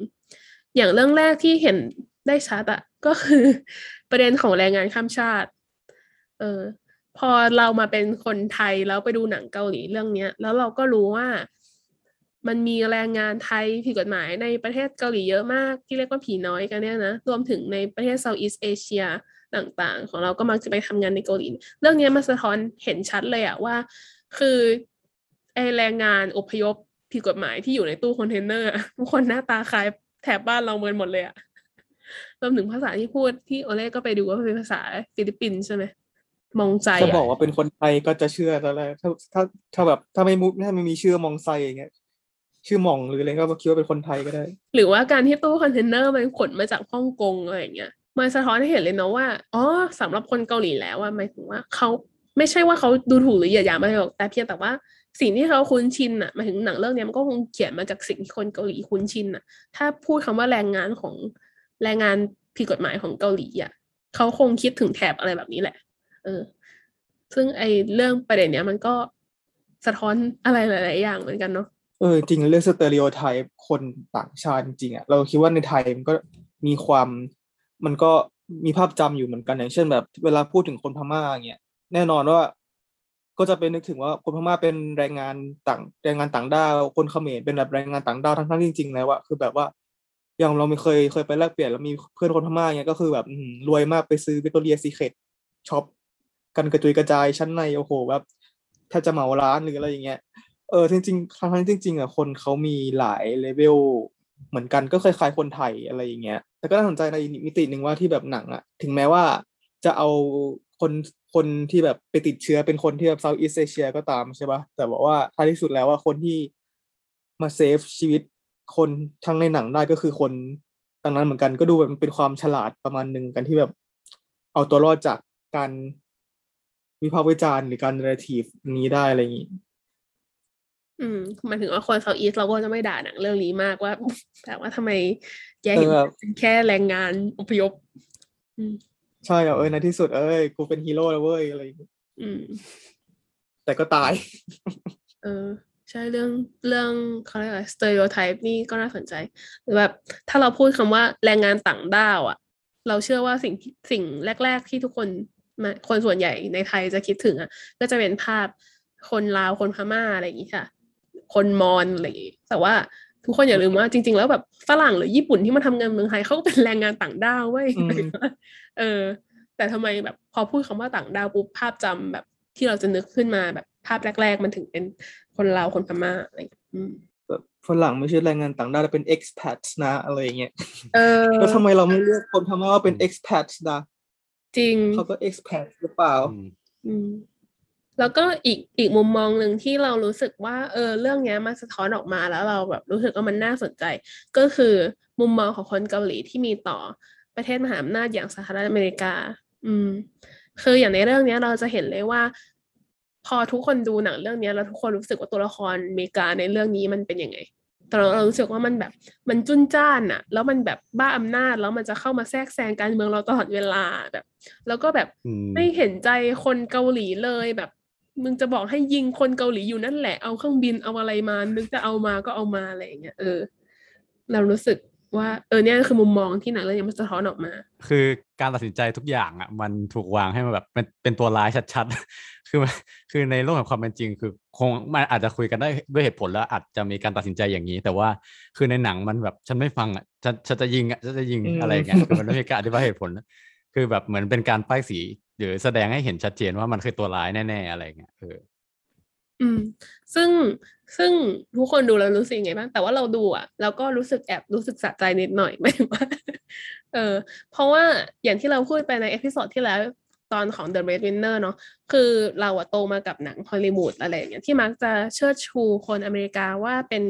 อย่างเรื่องแรกที่เห็น ได้ชัดอะก็คือประเด็นของแรงงานข้ามชาติ เออพอเรามาเป็นคนไทยแล้วไปดูหนังเกาหลีเรื่องเนี้ย แล้วเราก็รู้ว่ามันมีแรงงานไทยผิดกฎหมายในประเทศเกาหลีเยอะมากที่เรียกว่าผีน้อยกันเนี่ยนะรวมถึงในประเทศเซาท์อีสเอเชียต่างๆ ของเราก็มักจะไปทำงานในเกาหลี เรื่องนี้มันสะท้อนเห็นชัดเลยอะว่า คือไอแรงงานอพยพผิดกฎหมายที่อยู่ในตู้คอนเทนเนอร์ทุกคนหน้าตาคล้ายแถบบ้านเราเหมือนหมดเลยอะ รวมถึงภาษาที่พูดที่โอเล่ก็ไปดูว่าเป็นภาษาฟิลิปปินส์ใช่ไหมมองใจจะอะบอกว่าเป็นคนไทยก็จะเชื่อแต่แรกถ้าถ้าถ้าแบบถ้าไม่มุกถ้าไม่มีชื่อมองไซอย่างเงี้ยชื่อหม่องหรืออะไรก็คิดว่าเป็นคนไทยก็ได้ หรือว่าการที่ตู้คอนเทนเนอร์มันขนมาจากฮ่องกงอะไรอย่างเงี้ยมันสะท้อนให้เห็นเลยเนาะว่าอ๋อสำหรับคนเกาหลีแล้วอะหมายถึงว่าเขาไม่ใช่ว่าเขาดูถูกหรือเหยียดหยามอะไรหรอกแต่เพียงแต่ว่าสิ่งที่เขาคุ้นชินอะหมายถึงหนังเรื่องเนี้ยมันก็คงเขียนมาจากสิ่งที่คนเกาหลีคุ้นชินอะถ้าพูดคำว่าแรงงานของ แรงงานผิดกฎหมายของเกาหลีอะเขาคงคิดถึงแถบอะไรแบบนี้แหละ เออ ซึ่งไอ้เรื่องประเด็นเนี้ยมันก็สะท้อนอะไรหลาย ๆ อย่างเหมือนกันเนาะเออจริงเรื่องสเตอริโอไทป์คนต่างชาติจริงอะเราคิดว่าในไทยมันก็มีความมันก็มีภาพจำอยู่เหมือนกันอย่างเช่นแบบ เวลาพูดถึงคนพม่าเงี้ยแน่นอนว่า ก็จะเป็นนึกถึงว่าคนพม่าเป็นแรงงานต่างแรงงานต่างด้าวคนเขมรเป็นแบบแรงงานต่างด้าวทั้งๆจริงๆแล้วอะคือแบบว่า อย่างเราไม่เคยเคยไปแลกเปลี่ยนแล้วมีเพื่อนคนพม่าเนี่ยก็คือแบบรวยมากไปซื้อวิ c ตอเรียซีเครตช็อปกันกระจุยกระจายชั้นในโอ้โหแบบถ้าจะเหมาร้านหรืออะไรอย่างเงี้ยเออจริงๆทั้งๆที่จริงๆอะคนเขามีหลายเลเวลเหมือนกันก็คล้ายๆคนไทยอะไรอย่างเงี้ย แต่ก็น่าสนใจในมิติหนึ่งว่าที่แบบหนังอะ ถึงแม้ว่าจะเอาคนคนที่แบบไปติดเชื้อเป็นคนที่แบบเซาท์อีสเอเชียก็ตามใช่ปะแต่บอกว่าท้ายที่สุดแล้วว่าคนที่มาเซฟชีวิต คนทั้งในหนังได้ก็คือคนดังนั้นเหมือนกันก็ดูแบบมันเป็นความฉลาดประมาณหนึ่งกันที่แบบ เอาตัวรอดจากการวิพากษ์วิจารณ์หรือการน r ร a ทีฟนี้ได้อะไรอย่างงี้ อืมหมายถึงว่าคนเซาท์อีสเราก็จะไม่ด่าหนังเรื่องนี้มากว่า แต่ว่าทำไมแกเห็นเออเป็นแค่แรงงานอพยพอืมใช่อะเออในที่สุดเอ้ยกูเป็นฮีโร่แล้วเว้ยอะไรอย่างงี้อืม แต่ก็ตาย เออ ใช่เรื่องเรื่องเขาเรียกอะไร stereotype นี่ก็น่าสนใจหรือแบบถ้าเราพูดคำว่าแรงงานต่างด้าวอะเราเชื่อว่าสิ่งที่สิ่งแรก ๆ ที่ทุกคนมาคนส่วนใหญ่ในไทยจะคิดถึงอะก็จะเป็นภาพคนลาวคนพม่าอะไรอย่างงี้ค่ะ คนมอญอะไรอย่างงี้แต่ว่าทุกคนอย่าลืมว่าจริง ๆ แล้วแบบฝรั่งหรือญี่ปุ่นที่มาทำงานเมืองไทยเขาก็เป็นแรงงานต่างด้าวเว้ยอืมเออ แต่ทำไมแบบพอพูดคำว่าต่างดาวปุ๊บภาพจำแบบที่เราจะนึกขึ้นมาแบบ ภาพแรกๆ มันถึงเป็นคนลาวคนพม่าอะไรอย่างเงี้ยอืมแบบฝรั่งไม่ใช่แรงงานต่างด้าวแต่เป็น expat นะอะไรอย่างเงี้ยเออแล้วทำไมเราไม่เรียกคนพม่าว่าเป็น expat นะจริงเขาก็ expat หรือเปล่าอืมอืมแล้วก็อีกอีกมุมมองหนึ่งที่เรารู้สึกว่า เออ เรื่องเนี้ยมันสะท้อนออกมาแล้วเราแบบรู้สึกว่ามันน่าสนใจ ก็คือมุมมองของคนเกาหลีที่มีต่อประเทศมหาอำนาจอย่างสหรัฐอเมริกา อืม คืออย่างในเรื่องเนี้ยเราจะเห็นเลยว่า พอทุกคนดูหนังเรื่องเนี้ยแล้วทุกคนรู้สึกว่าตัวละครอเมริกาในเรื่องนี้มันเป็นยังไงแต่เราเรารู้สึกว่ามันแบบมันจุนจ้านอะแล้วมันแบบบ้าอำนาจแล้วมันจะเข้ามาแทรกแซงการเมืองเราตลอดเวลาแบบ แล้วก็แบบอืมไม่เห็นใจคนเกาหลีเลยแบบ มึงจะบอกให้ยิงคนเกาหลีอยู่นั่นแหละเอาเครื่องบินเอาอะไรมานึกจะเอามาก็เอามาอะไรอย่างเงี้ยเออ เรารู้สึก ว่าเออเนี่ยคือมุมมองที่หนังเรื่องนี้มันสะท้อนออกมา คือการตัดสินใจทุกอย่างอะมันถูกวางให้มันแบบเป็นเป็นตัวร้ายชัดๆ คือมันคือในโลกแห่งความเป็นจริง คือคงมันอาจจะคุยกันได้ด้วยเหตุผลแล้วอาจจะมีการตัดสินใจอย่างนี้ แต่ว่าคือในหนังมันแบบฉันไม่ฟังอะฉันฉันจะยิงอะฉันจะยิงอืมอะไรอย่างเงี้ยคือมันไม่มีการอธิบายเหตุผล คือแบบเหมือนเป็นการป้ายสีหรือแสดงให้เห็นชัดเจนว่ามันคือตัวร้ายแน่ๆอะไรอย่างเงี้ยเออ อืม ซึ่งซึ่งทุกคนดูแล้วรู้สึกยังไงบ้าง แต่ว่าเราดูอะเราก็รู้สึกแอบรู้สึกสะใจนิดหน่อยหมว่า เออ เพราะว่าอย่างที่เราพูดไปใน episode ที่แล้วตอนของ The Red Winner เนาะคือเราอะโตมากับหนังฮอลลีวูดอะไรอย่างเงี้ยที่มักจะเชิดชูคนอเมริกาว่าเป็น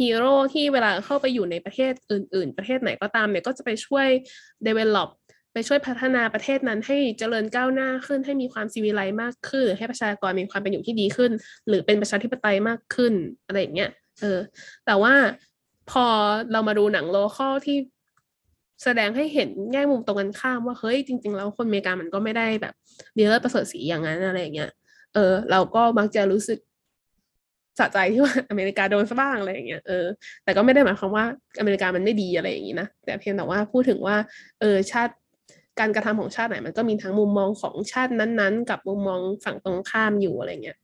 ฮีโร่ที่เวลาเข้าไปอยู่ในประเทศอื่น ๆ ประเทศไหนก็ตามเนี่ยก็จะไปช่วย develop ไปช่วยพัฒนาประเทศนั้นให้เจริญก้าวหน้าขึ้น ให้มีความซีวิไลซ์มากขึ้น ให้ประชากรมีความเป็นอยู่ที่ดีขึ้น หรือเป็นประชาธิปไตยมากขึ้นอะไรอย่างเงี้ยเออ แต่ว่าพอเรามาดูหนังโลคอลที่แสดงให้เห็นแง่มุมตรงกันข้ามว่าเฮ้ยจริง ๆ แล้วคนอเมริกามันก็ไม่ได้แบบดีเลิศประเสริฐสีอย่างนั้นอะไรอย่างเงี้ยเออ เราก็มักจะรู้สึกสะใจที่ว่าอเมริกาโดนซะบ้างอะไรอย่างเงี้ยเออแต่ก็ไม่ได้หมายความว่าอเมริกามันไม่ดีอะไรอย่างงี้นะแต่เพียงแต่ว่าพูดถึงว่าเออชาติ การกระทำของชาติไหนมันก็มีทั้งมุมมองของชาตินั้นๆ กับมุมมองฝั่งตรงข้ามอยู่อะไรเงี้ย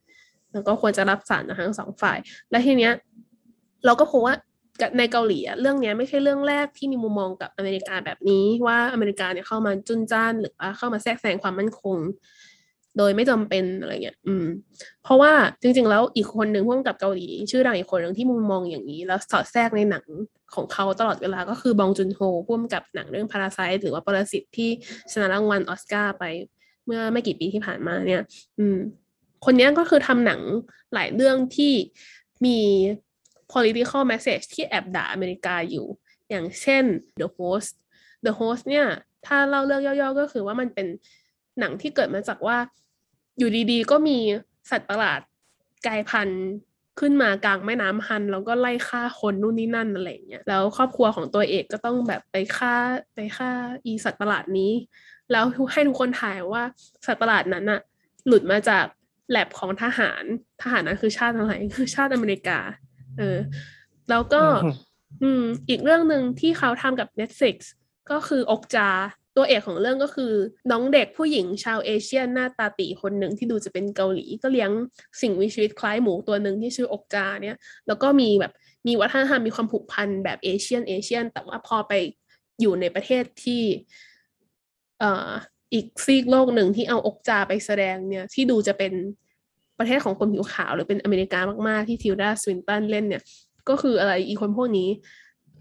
แล้วก็ควรจะรับสารทั้งสองฝ่าย และทีเนี้ย เราก็พบว่าในเกาหลีอะเรื่องเนี้ยไม่ใช่เรื่องแรกที่มีมุมมองกับอเมริกาแบบนี้ ว่าอเมริกาเนี่ยเข้ามาจุนจ้านหรือว่าเข้ามาแทรกแซงความมั่นคง โดยไม่จำเป็นอะไรเงี้ย อืม เพราะว่าจริง ๆ แล้วอีกคนหนึ่งพ่วงกับเกาหลี ชื่อดังอีกคนหนึ่งที่มุมมองอย่างนี้ แล้วสอดแทรกในหนังของเขาตลอดเวลาก็คือบองจุนโฮพ่วงกับหนังเรื่องพาราไซหรือว่าปรสิตที่ชนะรางวัลออสการ์ไปเมื่อไม่กี่ปีที่ผ่านมาเนี่ย อืม คนนี้ก็คือทำหนังหลายเรื่องที่มี political message ที่แอบด่าอเมริกาอยู่ อย่างเช่น The Host The Host เนี่ย ถ้าเล่าเรื่องย่อๆ ก็คือว่ามันเป็นหนังที่เกิดมาจากว่า อยู่ดีๆ ก็มีสัตว์ประหลาดกลายพันธุ์ขึ้นมากลางแม่น้ำฮัน แล้วก็ไล่ฆ่าคนนู่นนี่นั่นอะไรอย่างเงี้ยแล้วครอบครัวของตัวเอกก็ต้องแบบไปฆ่าไปฆ่าอีสัตว์ประหลาดนี้ แล้วให้ทุกคนถ่ายว่าสัตว์ประหลาดนั้นอะหลุดมาจากแลบของทหารทหารนั้นคือชาติอะไรคือชาติอเมริกา เออ แล้วก็ อืมอืมอีกเรื่องหนึ่งที่เขาทำกับ Netflix ก็คืออกจา ตัวเอกของเรื่องก็คือ น้องเด็กผู้หญิงชาวเอเชียหน้าตาตีคนหนึ่งที่ดูจะเป็นเกาหลี ก็เลี้ยงสิ่งมีชีวิตคล้ายหมูตัวหนึ่งที่ชื่ออกจาเนี่ย แล้วก็มีแบบมีวัฒนธรรมมีความผูกพันแบบเอเชียนเอเชียน แต่ว่าพอไปอยู่ในประเทศที่เอ่ออีกซีกโลกหนึ่งที่เอาอกจาไปแสดงเนี่ยที่ดูจะเป็นประเทศของคนผิวขาวหรือเป็นอเมริกามาก ๆ ที่ Tilda Swinton เล่นเนี่ย ก็คืออะไรอีคนพวกนี้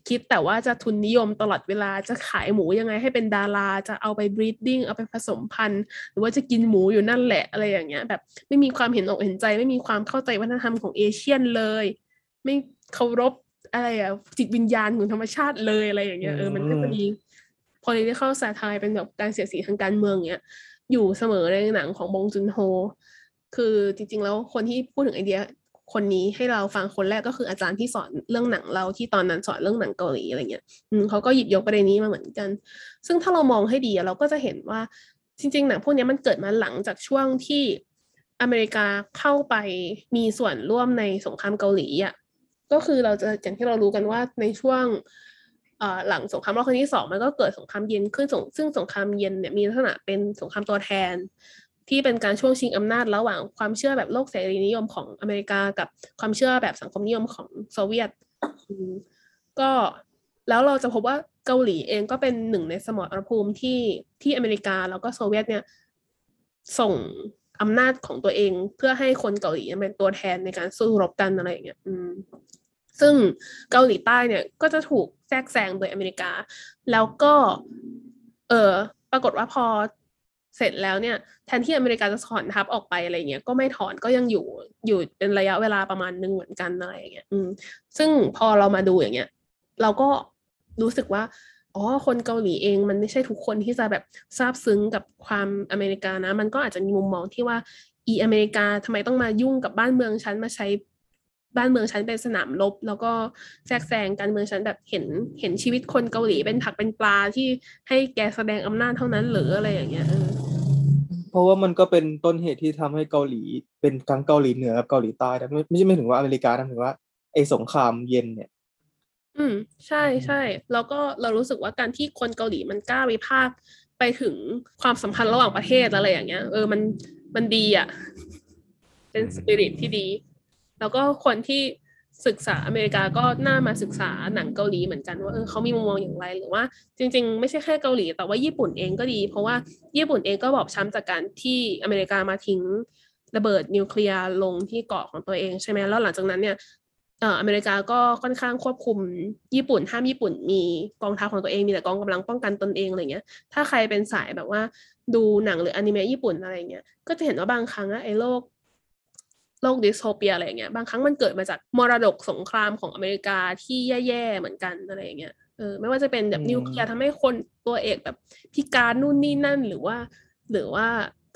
คิดแต่ว่าจะทุนนิยมตลอดเวลาจะขายหมูยังไงให้เป็นดารา จะเอาไป breeding เอาไปผสมพันธุ์ หรือว่าจะกินหมูอยู่นั่นแหละอะไรอย่างเงี้ย แบบไม่มีความเห็นอกเห็นใจ ไม่มีความเข้าใจวัฒนธรรมของ Asian เลย ไม่เคารพอะไรอะจิตวิญญาณของธรรมชาติเลยอะไรอย่างเงี้ยเออมันก็จะมี political satire เป็นแบบการเสียดสีทางการเมืองเนี้ยอยู่เสมอในหนังของบงจุนโฮ คือจริง ๆ แล้วคนที่พูดถึงไอเดีย คนนี้ให้เราฟังคนแรกก็คืออาจารย์ที่สอนเรื่องหนังเราที่ตอนนั้นสอนเรื่องหนังเกาหลีอะไรเงี้ยอืมเขาก็หยิบยกประเด็นนี้มาเหมือนกัน ซึ่งถ้าเรามองให้ดีอะเราก็จะเห็นว่าจริงๆหนังพวกนี้มันเกิดมาหลังจากช่วงที่อเมริกาเข้าไปมีส่วนร่วมในสงครามเกาหลีอะก็คือเราจะอย่างที่เรารู้กันว่าในช่วงหลังสงครามโลกครั้งที่สองมันก็เกิดสงครามเย็นขึ้นซึ่งสงครามเย็นเนี่ยมีลักษณะเป็นสงครามตัวแทน ที่เป็นการช่วงชิงอำนาจระหว่างความเชื่อแบบโลกเสรีนิยมของอเมริกากับความเชื่อแบบสังคมนิยมของโซเวียตก็แล้วเราจะพบว่าเกาหลีเองก็เป็นหนึ่งในสมรภูมิที่ที่อเมริกาแล้วก็โซเวียตเนี่ยส่งอำนาจของตัวเองเพื่อให้คนเกาหลีเป็นตัวแทนในการสู้รบกันอะไรอย่างเงี้ย อืม ซึ่งเกาหลีใต้เนี่ยก็จะถูกแทรกแซงโดยอเมริกา แล้วก็ เออปรากฏว่าพอ เสร็จแล้วเนี่ยแทนที่อเมริกาจะถอนทัพออกไปอะไรเงี้ยก็ไม่ถอนก็ยังอยู่อยู่เป็นระยะเวลาประมาณหนึ่งเหมือนกันอะไรอย่างเงี้ยอืมซึ่งพอเรามาดูอย่างเงี้ย เราก็รู้สึกว่าอ๋อคนเกาหลีเองมันไม่ใช่ทุกคนที่จะแบบซาบซึ้งกับความอเมริกานะ มันก็อาจจะมีมุมมองที่ว่าอีอเมริกาทำไมต้องมายุ่งกับบ้านเมืองฉันมาใช้ บ้านเมืองฉันเป็นสนามรบ แล้วก็แทรกแซงการเมืองฉันแบบเห็นเห็นชีวิตคนเกาหลีเป็นผักเป็นปลาที่ให้แกแสดงอำนาจเท่านั้นหรืออะไรอย่างเงี้ยเออเพราะว่ามันก็เป็นต้นเหตุที่ทำให้เกาหลี เป็นทั้งเกาหลีเหนือกับเกาหลีใต้นะไม่ไม่ใช่ไม่ถึงว่าอเมริกานะถึงว่าไอ้สงครามเย็นเนี่ย อืม ใช่ใช่แล้วก็เรารู้สึกว่าการที่คนเกาหลีมันกล้าวิพากษ์ไปถึงความสัมพันธ์ระหว่างประเทศอะไรอย่างเงี้ย เออมันมันดีอะ เป็นสปิริตที่ดี แล้วก็คนที่ศึกษาอเมริกาก็น่ามาศึกษาหนังเกาหลีเหมือนกันว่าเออเขามีมุมมองอย่างไรหรือว่า จริง ๆ ไม่ใช่แค่เกาหลี แต่ว่าญี่ปุ่นเองก็ดี เพราะว่าญี่ปุ่นเองก็บอบช้ำจากการที่อเมริกามาทิ้งระเบิดนิวเคลียร์ลงที่เกาะของตัวเองใช่ไหมแล้วหลังจากนั้นเนี่ยเอ่ออเมริกาก็ค่อนข้างควบคุมญี่ปุ่นห้ามญี่ปุ่นมีกองทัพของตัวเองมีแต่กองกำลังป้องกันตนเองอะไรเงี้ย ถ้าใครเป็นสายแบบว่าดูหนังหรืออนิเมะญี่ปุ่นอะไรเงี้ยก็จะเห็นว่าบางครั้งอะไอ้โลก โลก dystopia อะไรเงี้ยบางครั้งมันเกิดมาจากมรดกสงครามของอเมริกาที่แย่ๆเหมือนกันอะไรอย่างเงี้ยเออไม่ว่าจะเป็นแบบอืมนิวเคลียร์ทำให้คนตัวเอกแบบพิการนู่นนี่นั่นหรือว่า หรือว่า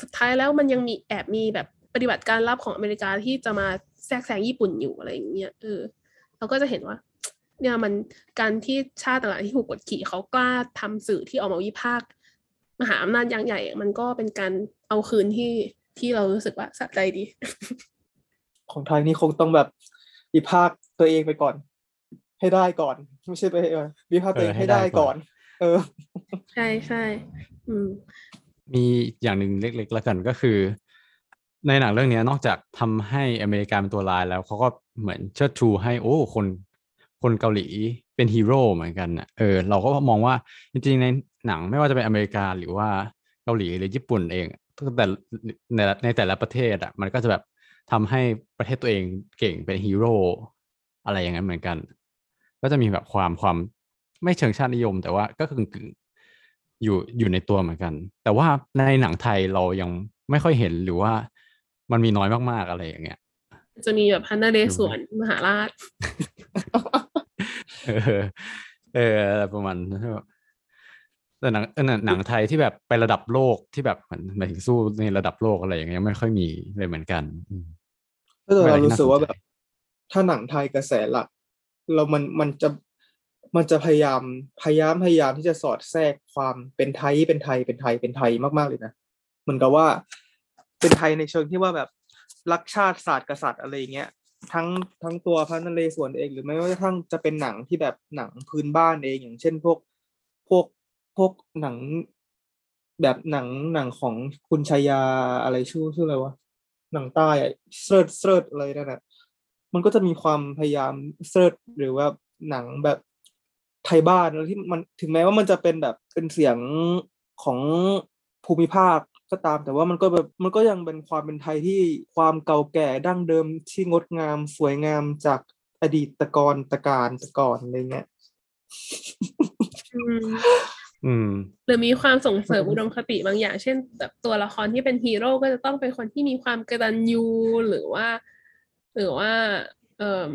สุดท้ายแล้วมันยังมีแอบมีแบบปฏิบัติการลับของอเมริกาที่จะมาแทรกแซงญี่ปุ่นอยู่อะไรอย่างเงี้ยเออเราก็จะเห็นว่า เนี่ยมันการที่ชาติต่างๆที่ถูกกดขี่เขากล้าทำสื่อที่ออกมาวิพากษ์มหาอำนาจยักษ์ใหญ่ มันก็เป็นการเอาคืนที่ที่เรารู้สึกว่าสะใจดี ของไทยนี่คงต้องแบบวิพากษ์ตัวเองไปก่อน ให้ได้ก่อน ไม่ใช่ไปเออวิพากษ์ตัวเองเออให้ให้ได้ได้ก่ก่ออนนเออ ใช่ใช่อืมมีอย่างหนึ่งเล็กๆแล้วกันก็คือ ในหนังเรื่องเนี้ยนอกจากทำให้อเมริกาเป็นตัวร้ายแล้วเขาก็เหมือนเชิดชูให้โอ้คนคนเกาหลีเป็นฮีโร่เหมือนกันนะเออเราก็มองว่าจริงๆในหนังไม่ว่าจะเป็นอเมริกาหรือว่าเกาหลีหรือญี่ปุ่นเองแต่ในในแต่ละประเทศอะมันก็จะแบบ ทำให้ประเทศตัวเองเก่งเป็นฮีโร่อะไรอย่างนั้นเหมือนกัน ก็จะมีแบบความความไม่เชิงชาตินิยม แต่ว่าก็คือกึ่งๆอยู่อยู่ในตัวเหมือนกัน แต่ว่าในหนังไทยเรายังไม่ค่อยเห็นหรือว่ามันมีน้อยมากๆอะไรอย่างเงี้ย จะมีแบบพันนเรศวรมหาราช เออเอออะไรประมาณนั้นแบบแต่หนังเออหนังหนังไทยที่แบบไประดับโลกที่แบบเหมือนหมายถึงสู้ในระดับโลกอะไรอย่างเงี้ยไม่ค่อยมีเลยเหมือนกันอืม ก็แต่เป็นอะไรเราที่รู้สึกว่าน่าสนใจแบบ ถ้าหนังไทยกระแสหลัก เรามันมันจะมันจะพยายามพยายามพยายามที่จะสอดแทรกความเป็นไทยเป็นไทยเป็นไทยเป็นไทยมากๆเลยนะเหมือนกับว่าเป็นไทยในเชิงที่ว่าแบบรักชาติศาสตร์กษัตริย์อะไรอย่างเงี้ยทั้งทั้งตัวพระนเรศวรเอง หรือไม่ว่าจะทั้งจะเป็นหนังที่แบบหนังพื้นบ้านเอง อย่างเช่นพวกพวกพวกหนังแบบหนังหนังของคุณชายาอะไรชื่อชื่ออะไรวะ หนังใต้เซิร์ชเซิร์ชอะไรนั่นแหะมันก็จะมีความพยายามเทริดหรือว่าหนังแบบไทบ้านแล้วที่มันถึงแม้ว่ามันจะเป็นแบบเป็นเสียงของภูมิภาคก็ตาม แต่ว่ามันก็แบบมันก็ยังเป็นความเป็นไทยที่ความเก่าแก่ดั้งเดิมที่งดงามสวยงามจากอดีตตะกอนตะการตะกอนอะไรเงี้ย หรือมีความส่งเสริมอุดมคติบางอย่าง เช่นแบบตัวละครที่เป็นฮีโร่ก็จะต้องเป็นคนที่มีความกตัญญูหรือว่า หรือว่าเอ่ม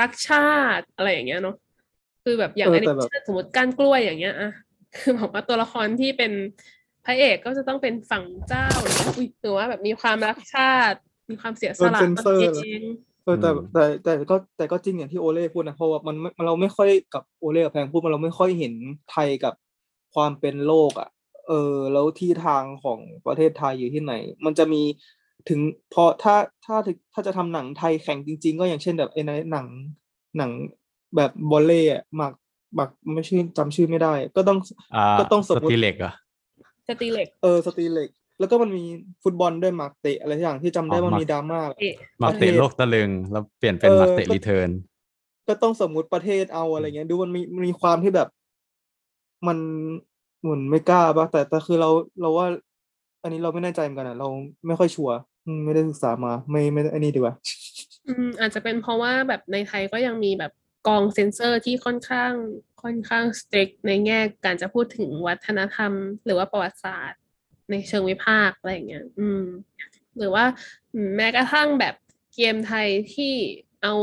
รักชาติอะไรอย่างเงี้ยเนาะคือแบบอย่างเอออันแต่นี้แบบสมมติก้านกล้วยอย่างเงี้ยอะคือบอกว่าตัวละครที่เป็นพระเอกก็จะต้องเป็นฝั่งเจ้าหรือว่าอุ๊ยหรือว่าแบบมีความรักชาติ มีความเสียสละโดนเซ็นตเซอร์นเหรอเองเออแต่อืมแต่แต่ก็แต่ก็จริงอย่างที่โอเล่พูดนะเพราะว่ามันมันเราไม่ค่อยกับโอเล่กับแพงพูดมันเราไม่ค่อยเห็นไทยกับความเป็นโลกอะ เออ แล้วที่ทางของประเทศไทยอยู่ที่ไหน มันจะมีถึงพอถ้าถ้าถ้าจะทำหนังไทยแข่งจริง ๆ ก็อย่างเช่นแบบไอ้ในหนังหนังแบบบอลเล่อะหมักหมักไม่ชื่อจำชื่อไม่ได้ ก็ต้องอ่าก็ต้องสมสมติตีเล็กเหรอะสตีเล็กเออสตรีเล็ก แล้วก็มันมีฟุตบอลด้วยหมากเตะอะไรทุกอย่างที่จำได้อ๋อว่าหมากมีดราม่าเอ๊ะมาเตะโลกตะลึงแล้วเปลี่ยนเป็นเออมาเตะก็รีเทิร์นก็ต้องสมมุติประเทศเอาอะไรเงี้ยดูมันมีมีความที่แบบ มันเหมือนไม่กล้าปะแต่แต่คือเราเราว่า อันนี้เราไม่แน่ใจเหมือนกันอะ เราไม่ค่อยชัวร์อืมไม่ได้ศึกษามา ไม่ไม่อันนี้ดีกว่าอืมอาจจะเป็นเพราะว่าแบบในไทยก็ยังมีแบบกองเซ็นเซอร์ที่ค่อนข้างค่อนข้างสเต็กในแง่การจะพูดถึงวัฒนธรรม หรือว่าประวัติศาสตร์ ในเชิงวิพากษ์อะไรอย่างเงี้ย อืม หรือว่าแม้กระทั่งแบบเกมไทยที่เอา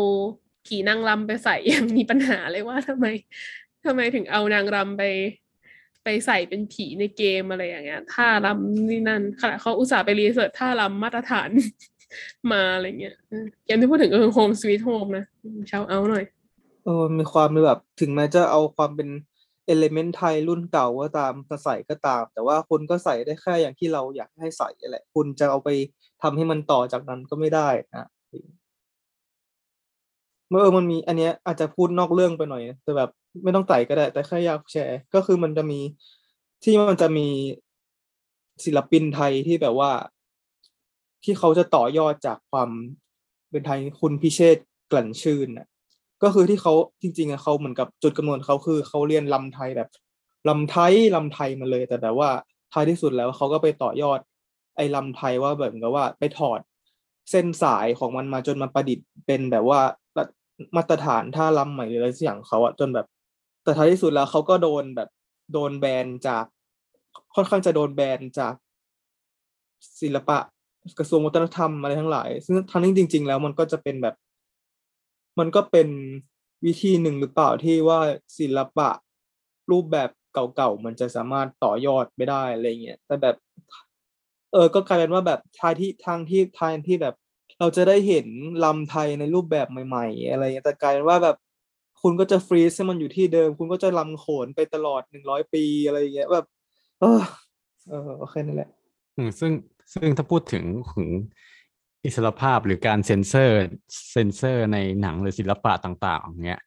ผีนางรำไปใส่ยังมีปัญหาเลยว่าทำไมทำไมถึงเอานางรำไป ไปใส่เป็นผีในเกมอะไรอย่างเงี้ยท่ารำนี่นั่นขณะเขาอุตส่าห์ไปรีเสิร์ชท่ารำมาตรฐานมาอะไรเงี้ยเออเกมที่พูดถึงก็คือ Home Sweet Home นะชาวเอาหน่อยเออมีความแบบถึงแม้จะเอาความเป็น เอลเมนต์ไทยรุ่นเก่าก็ตามจะใส่ก็ตาม แต่ว่าคุณก็ใส่ได้แค่อย่างที่เราอยากให้ใส่แหละ คุณจะเอาไปทำให้มันต่อจากนั้นก็ไม่ได้นะเมื่อมันมีอันเนี้ยอาจจะพูดนอกเรื่องไปหน่อยแต่แบบไม่ต้องใส่ก็ได้ แต่แค่อยากแชร์ ก็คือมันจะมีที่มันจะมีศิลปินไทยที่แบบว่า ที่เขาจะต่อยอดจากความเป็นไทยคุณพิเชษกลั่นชื่นนะ ก็คือที่เขาจริงๆอะเขาเหมือนกับจุดกำเนิดเขาคือเขาเรียนลำไทยแบบลำไทยลำไทยมาเลย แต่แบบว่าท้ายที่สุดแล้วเขาก็ไปต่อยอด ไอ้ลำไทยว่าแบบเหมือนกับว่าไปถอดเส้นสายของมันมาจนมาประดิษฐ์เป็นแบบว่ามาตรฐานท่าลำใหม่หรืออะไรสักอย่างของเขาอะจนแบบ แต่ท้ายที่สุดแล้วเขาก็โดนแบบโดนแบนจาก ค่อนข้างจะโดนแบนจากศิลปะกระทรวงวัฒนธรรมอะไรทั้งหลาย ซึ่งทั้งนี้จริง ๆ แล้วมันก็จะเป็นแบบ มันก็เป็นวิธีหนึ่งหรือเปล่าที่ว่าศิลปะรูปแบบเก่าๆมันจะสามารถต่อยอดไปได้อะไรเงี้ยแต่แบบเออก็กลายเป็นว่าแบบทายที่ทางที่ทางที่แบบ เราจะได้เห็นลำไทยในรูปแบบใหม่ ๆ อะไรเงี้ยแต่กลายเป็นว่าแบบคุณก็จะฟรีซให้มันอยู่ที่เดิม คุณก็จะลำโขนไปตลอดหนึ่งร้อยปีอะไรเงี้ยแบบ เออเออโอเคนั่นแหละอืมซึ่งซึ่งถ้าพูดถึงถึง อิสรภาพหรือการเซ็นเซอร์เซ็นเซอร์ในหนังหรือศิลปะต่างๆอย่างเงี้ย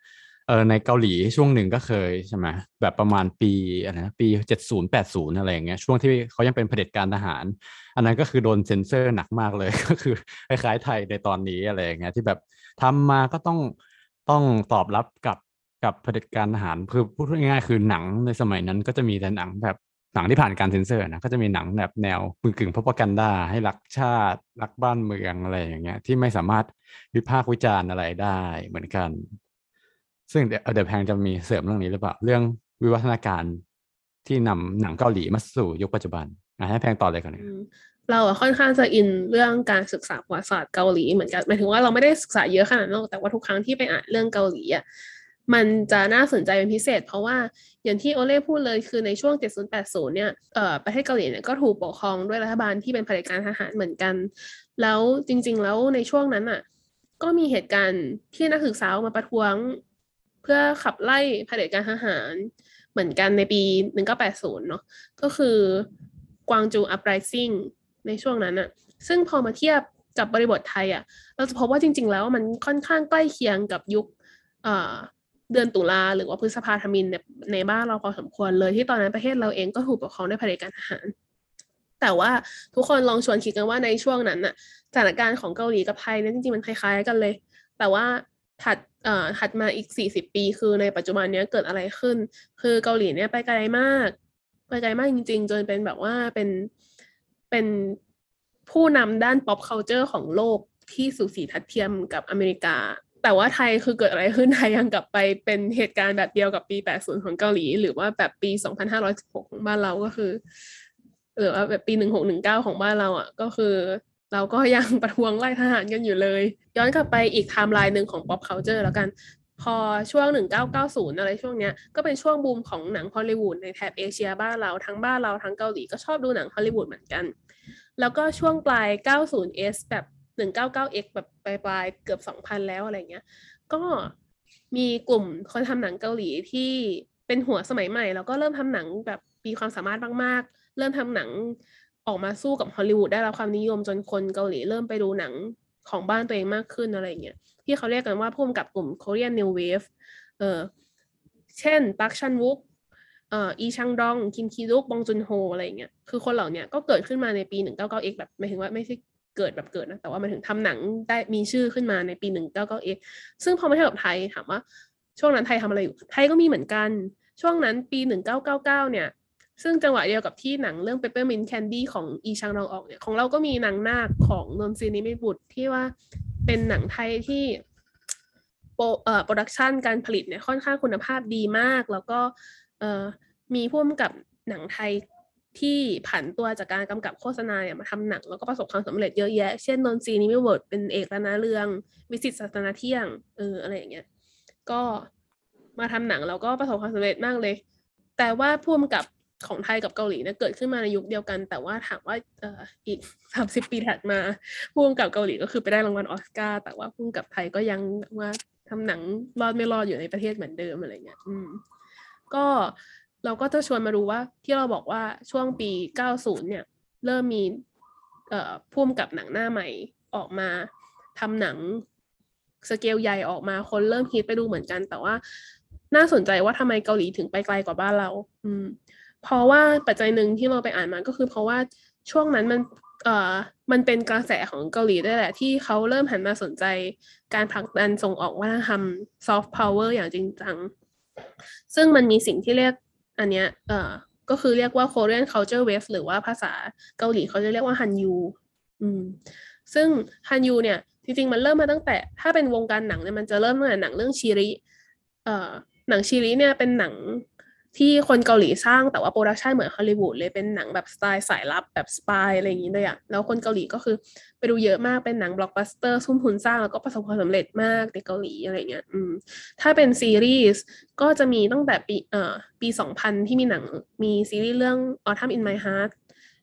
เออในเกาหลีช่วงหนึ่งก็เคยใช่ไหมแบบประมาณปีอะไรนะปีเจ็ดศูนย์แปดศูนย์อะไรอย่างเงี้ยช่วงที่เขายังเป็นเผด็จการทหาร อันนั้นก็คือโดนเซ็นเซอร์หนักมากเลยก็คือคล้ายๆไทยในตอนนี้อะไรอย่างเงี้ยที่แบบทำมาก็ต้องต้องตอบรับกับกับเผด็จการทหารคือพูดง่ายๆคือหนังในสมัยนั้นก็จะมีแต่หนังแบบ หนังที่ผ่านการเซ็นเซอร์นะก็จะมีหนังแบบแนวกึ่งกึ่งพ r o กันดาให้รักชาติ รักบ้านเมืองอะไรอย่างเงี้ย ที่ไม่สามารถวิพากษ์วิจารณ์อะไรได้เหมือนกัน ซึ่งเดี๋ยวแพงจะมีเสริมเรื่องนี้หรือเปล่า เรื่องวิวัฒนาการที่นำหนังเกาหลีมาสู่ยุคปัจจุบันอะให้แพงต่อเลยก่อนเราค่อนข้างจะอินเรื่องการศึกษาประวัติศาสตร์เกาหลีเหมือนกันหมายถึงว่าเราไม่ได้ศึกษาเยอะขนาดนั้นแต่ว่าทุกครั้งที่ไปอ่านเรื่องเกาหลีอะ มันจะน่าสนใจเป็นพิเศษ เพราะว่าอย่างที่โอเล่พูดเลยคือในช่วง 70-80 เนี่ยเอ่อประเทศเกาหลีเนี่ยก็ถูกปกครองด้วยรัฐบาลที่เป็นเผด็จการทหารเหมือนกัน แล้วจริง ๆ แล้วในช่วงนั้นอะก็มีเหตุการณ์ที่นักศึกษาออกมาประท้วง เพื่อขับไล่เผด็จการทหารเหมือนกันในปี 1980 เนาะก็คือกวางจูอัปไรซิ่งในช่วงนั้นอะซึ่งพอมาเทียบกับบริบทไทยอะเราจะพบว่าจริง ๆ แล้วมันค่อนข้างใกล้เคียงกับยุค เดือนตุลาหรือว่าพฤษภาธมินในในบ้านเราพอสมควรเลยที่ตอนนั้นประเทศเราเองก็ถูกปกครองด้วยเผด็จการทหาร แต่ว่าทุกคนลองชวนคิดกันว่าในช่วงนั้นน่ะสถานการณ์ของเกาหลีกับไทยเนี่ยจริงๆมันคล้ายๆกันเลย แต่ว่าถัดเอ่อถัดมาอีกสี่สิบปีคือในปัจจุบันเนี้ยเกิดอะไรขึ้น คือเกาหลีเนี่ยไปไกลมากไปไกลมากจริง ๆ จนเป็นแบบว่าเป็นเป็นผู้นำด้าน pop culture ของโลกที่สูสีทัดเทียมกับอเมริกา แต่ว่าไทยคือเกิดอะไรขึ้นไทยยังกลับไปเป็นเหตุการณ์แบบเดียวกับปี 80 ของเกาหลี หรือว่าแบบปี 2516 ของบ้านเราก็คือ หรือว่าแบบปี 1619 ของบ้านเราอะ ก็คือ เราก็ยังประท้วงไล่ทหารกันอยู่เลย ย้อนกลับไปอีกไทม์ไลน์หนึ่งของ pop culture แล้วกัน พอช่วง 1990 อะไรช่วงเนี้ย ก็เป็นช่วงบูมของหนังฮอลลีวูดในแถบเอเชียบ้านเราทั้งบ้านเราทั้งเกาหลีก็ชอบดูหนังฮอลลีวูดเหมือนกัน แล้วก็ช่วงปลาย 90s แบบ 199x แบบปลายปลายๆเกือบ 2,000 แล้วอะไรเงี้ย ก็มีกลุ่มคนทำหนังเกาหลีที่เป็นหัวสมัยใหม่ แล้วก็เริ่มทำหนังแบบมีความสามารถมากๆ เริ่มทำหนังออกมาสู้กับฮอลลีวูดได้รับความนิยมจนคนเกาหลีเริ่มไปดูหนังของบ้านตัวเองมากขึ้นอะไรเงี้ยที่เขาเรียกกันว่าพุ่มกับกลุ่ม Korean New Wave เออเช่นปักชันวุกเอ่ออีชังดอง คิมคีดุกบองจุนโฮอะไรเงี้ยคือคนเหล่านี้ก็เกิดขึ้นมาในปี 199x แบบหมายถึงว่าไม่ใช่ เกิดแบบเกิดนะแต่ว่ามายถึงทำหนังได้มีชื่อขึ้นมาในปี 199x ซึ่งพอมาเทียบกับไทยถามว่า ช่วงนั้นไทยทำอะไรอยู่ ไทยก็มีเหมือนกัน ช่วงนั้นปี1999เนี่ย ซึ่งจังหวะเดียวกับที่หนังเรื่อง Peppermint Candy ของอีชังดองออกเนี่ยของเราก็มีนางนากของนนทรีนิมิบุตรที่ว่าเป็นหนังไทยที่โปรเอ่อ production การผลิตเนี่ยค่อนข้างคุณภาพดีมาก แล้วก็เอ่อมีผู้กำกับหนังไทย ที่ผันตัวจากการกำกับโฆษณาเนี่ยมาทำหนังแล้วก็ประสบความสำเร็จเยอะแยะ เช่นนนทรีนิมิบุตรเป็นเอกรัตนเรือง วิสิตศาสนาเที่ยงเอออะไรอย่างเงี้ยก็มาทำหนังแล้วก็ประสบความสำเร็จมากเลย แต่ว่าผู้กำกับของไทยกับเกาหลีเนี่ยเกิดขึ้นมาในยุคเดียวกัน แต่ว่าถามว่าเอ่ออีกสามสิบปีถัดมาผู้กำกับเกาหลีก็คือไปได้รางวัลออสการ์แต่ว่าผู้กำกับไทยก็ยังว่าทำหนังรอดไม่รอดอยู่ในประเทศเหมือนเดิมอะไรเงี้ยอืมก็ เราก็จะชวนมาดูว่าที่เราบอกว่าช่วงปี 90 เนี่ย เริ่มมีเอ่อผู้กำกับหนังหน้าใหม่ออกมาทำหนังสเกลใหญ่ออกมาคนเริ่มฮิตไปดูเหมือนกัน แต่ว่าน่าสนใจว่าทำไมเกาหลีถึงไปไกลกว่าบ้านเรา อืม เพราะว่าปัจจัยหนึ่งที่เราไปอ่านมาก็คือ เพราะว่าช่วงนั้นมันเอ่อมันเป็นกระแสของเกาหลีด้วยแหละที่เขาเริ่มหันมาสนใจการผลักดันส่งออกวัฒนธรรมซอฟต์พาวเวอร์อย่างจริงจัง ซึ่งมันมีสิ่งที่เรียก อันเนี้ยเอ่อก็คือเรียกว่า Korean Culture Wave หรือว่าภาษาเกาหลีเขาจะเรียกว่าฮันยูอืมซึ่งฮันยูเนี่ยจริงๆมันเริ่มมาตั้งแต่ ถ้าเป็นวงการหนังเนี่ยมันจะเริ่มตั้งแต่หนังเรื่องชิริเอ่อหนังชิริเนี่ยเป็นหนัง ที่คนเกาหลีสร้างแต่ว่า production เหมือนฮอลลีวูดเลยเป็นหนังแบบสไตล์สายลับแบบ spy อะไรอย่างนี้เลยอะแล้วคนเกาหลีก็คือไปดูเยอะมากเป็นหนังบล็อกบัสเตอร์ซุ่มทุนสร้างแล้วก็ประสบความสำเร็จมากในเกาหลีอะไรเงี้ยอืมถ้าเป็นซีรีส์ก็จะมีตั้งแต่ปีเอ่อปี2000ที่มีหนังมีซีรีส์เรื่อง Autumn in My Heart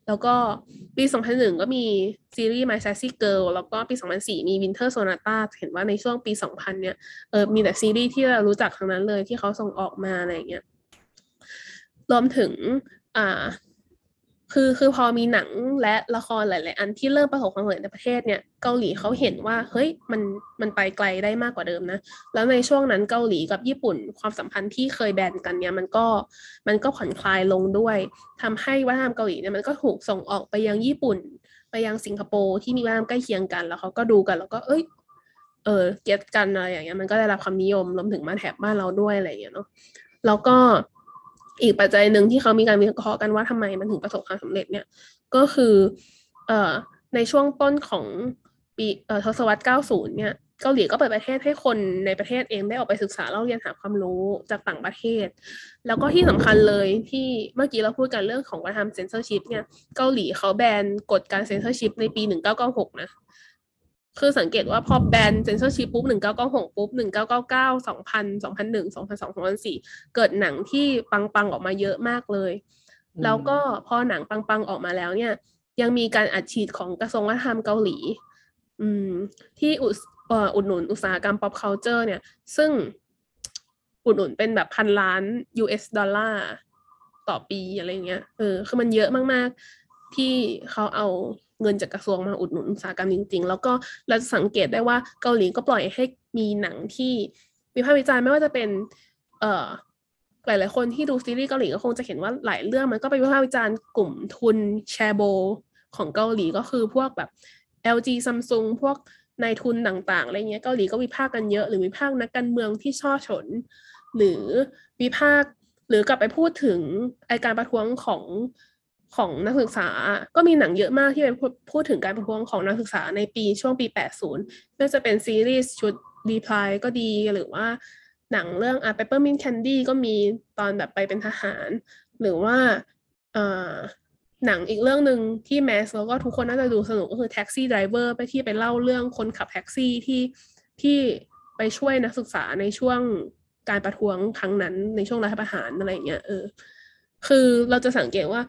แล้วก็ปี 2001 ก็มีซีรีส์ My Sassy Girl แล้วก็ปี 2004 มี Winter Sonata เห็นว่าในช่วงปี 2000 เนี่ยเออมีแต่ซีรีส์ที่เรารู้จักทั้งนั้นเลยที่เขาส่งออกมาอะไรอย่างเงี้ย รวมถึงอ่าคือคือพอมีหนังและละครหลาย ๆ อันที่เริ่มประสบความสำเร็จในประเทศเนี่ยเกาหลีเขาเห็นว่าเฮ้ยมันมันไปไกลได้มากกว่าเดิมนะแล้วในช่วงนั้นเกาหลีกับญี่ปุ่นความสัมพันธ์ที่เคยแบนกันเนี่ยมันก็มันก็ผ่อนคลายลงด้วยทำให้วัฒนธรรมเกาหลีเนี่ยมันก็ถูกส่งออกไปยังญี่ปุ่น ไปยังสิงคโปร์ที่มีวัฒนธรรมใกล้เคียงกันแล้วเขาก็ดูกันแล้วก็เอ้ยเออเก็ตกันอะไรอย่างเงี้ยมันก็ได้รับความนิยมรวมถึงมาแถบบ้านเราด้วยอะไรอย่างเงี้ยเนาะแล้วก็ อีกปัจจัยหนึ่งที่เขามีการวิเคราะห์กันว่าทำไมมันถึงประสบความสำเร็จเนี่ย ก็คือเอ่อในช่วงต้นของปีเอ่อทศวรรษ 90 เนี่ยเกาหลีก็เปิดประเทศให้คนในประเทศเองได้ออกไปศึกษาเล่าเรียนหาความรู้จากต่างประเทศ แล้วก็ที่สำคัญเลยที่เมื่อกี้เราพูดกันเรื่องของวัฒนธรรมเซนเซอร์ชิพเนี่ยเกาหลีเขาแบนกฎการเซนเซอร์ชิพในปี 1996 นะ คือสังเกตว่าพอแบนเซนเซอร์ชิพปุ๊บ1996ปุ๊บ1999 2000 2001 2002 2004เกิดหนังที่ปังๆออกมาเยอะมากเลย แล้วก็พอหนังปังๆออกมาแล้วเนี่ย ยังมีการอัดฉีดของกระทรวงวัฒนธรรมเกาหลี อืม ที่อุดเอ่ออุดหนุนอุตสาหกรรม pop culture เนี่ย ซึ่งอุดหนุนเป็นแบบพันล้าน US ดอลลาร์ต่อปีอะไรเงี้ย เออ คือมันเยอะมากๆ ที่เขาเอา เงินจากกระทรวงมาอุดหนุนอุตสาหกรรมจริง ๆ แล้วก็เราจะสังเกตได้ว่าเกาหลีก็ปล่อยให้มีหนังที่วิพากษ์วิจารณ์ไม่ว่าจะเป็น เอ่อหลายๆคนที่ดูซีรีส์เกาหลีก็คงจะเห็นว่าหลายเรื่องมันก็ไปวิพากษ์วิจารณ์กลุ่มทุนแชโบของเกาหลีก็คือพวกแบบ LG Samsung พวกนายทุนต่างๆอะไรเงี้ยเกาหลีก็วิพากษ์กันเยอะหรือวิพากษ์นักการเมืองที่ช่อฉน หรือวิพากษ์หรือกลับไปพูดถึงไอการประท้วงของ ของนักศึกษา ก็มีหนังเยอะมากที่ไปพูดพูดถึงการประท้วงของนักศึกษาในปีช่วงปี 80ไม่ว่าจะเป็นซีรีส์ชุด Reply ก็ดีหรือว่าหนังเรื่องอะ Peppermint Candy ก็มีตอนแบบไปเป็นทหาร หรือว่าอ่อหนังอีกเรื่องหนึ่งที่แมสแล้วก็ทุกคนน่าจะดูสนุกก็คือ Taxi Driver ไปที่ไปเล่าเรื่องคนขับแท็กซี่ที่ที่ไปช่วยนักศึกษาในช่วงการประท้วงครั้งนั้นในช่วงรัฐประหารอะไรเงี้ยเออ คือเราจะสังเกตว่า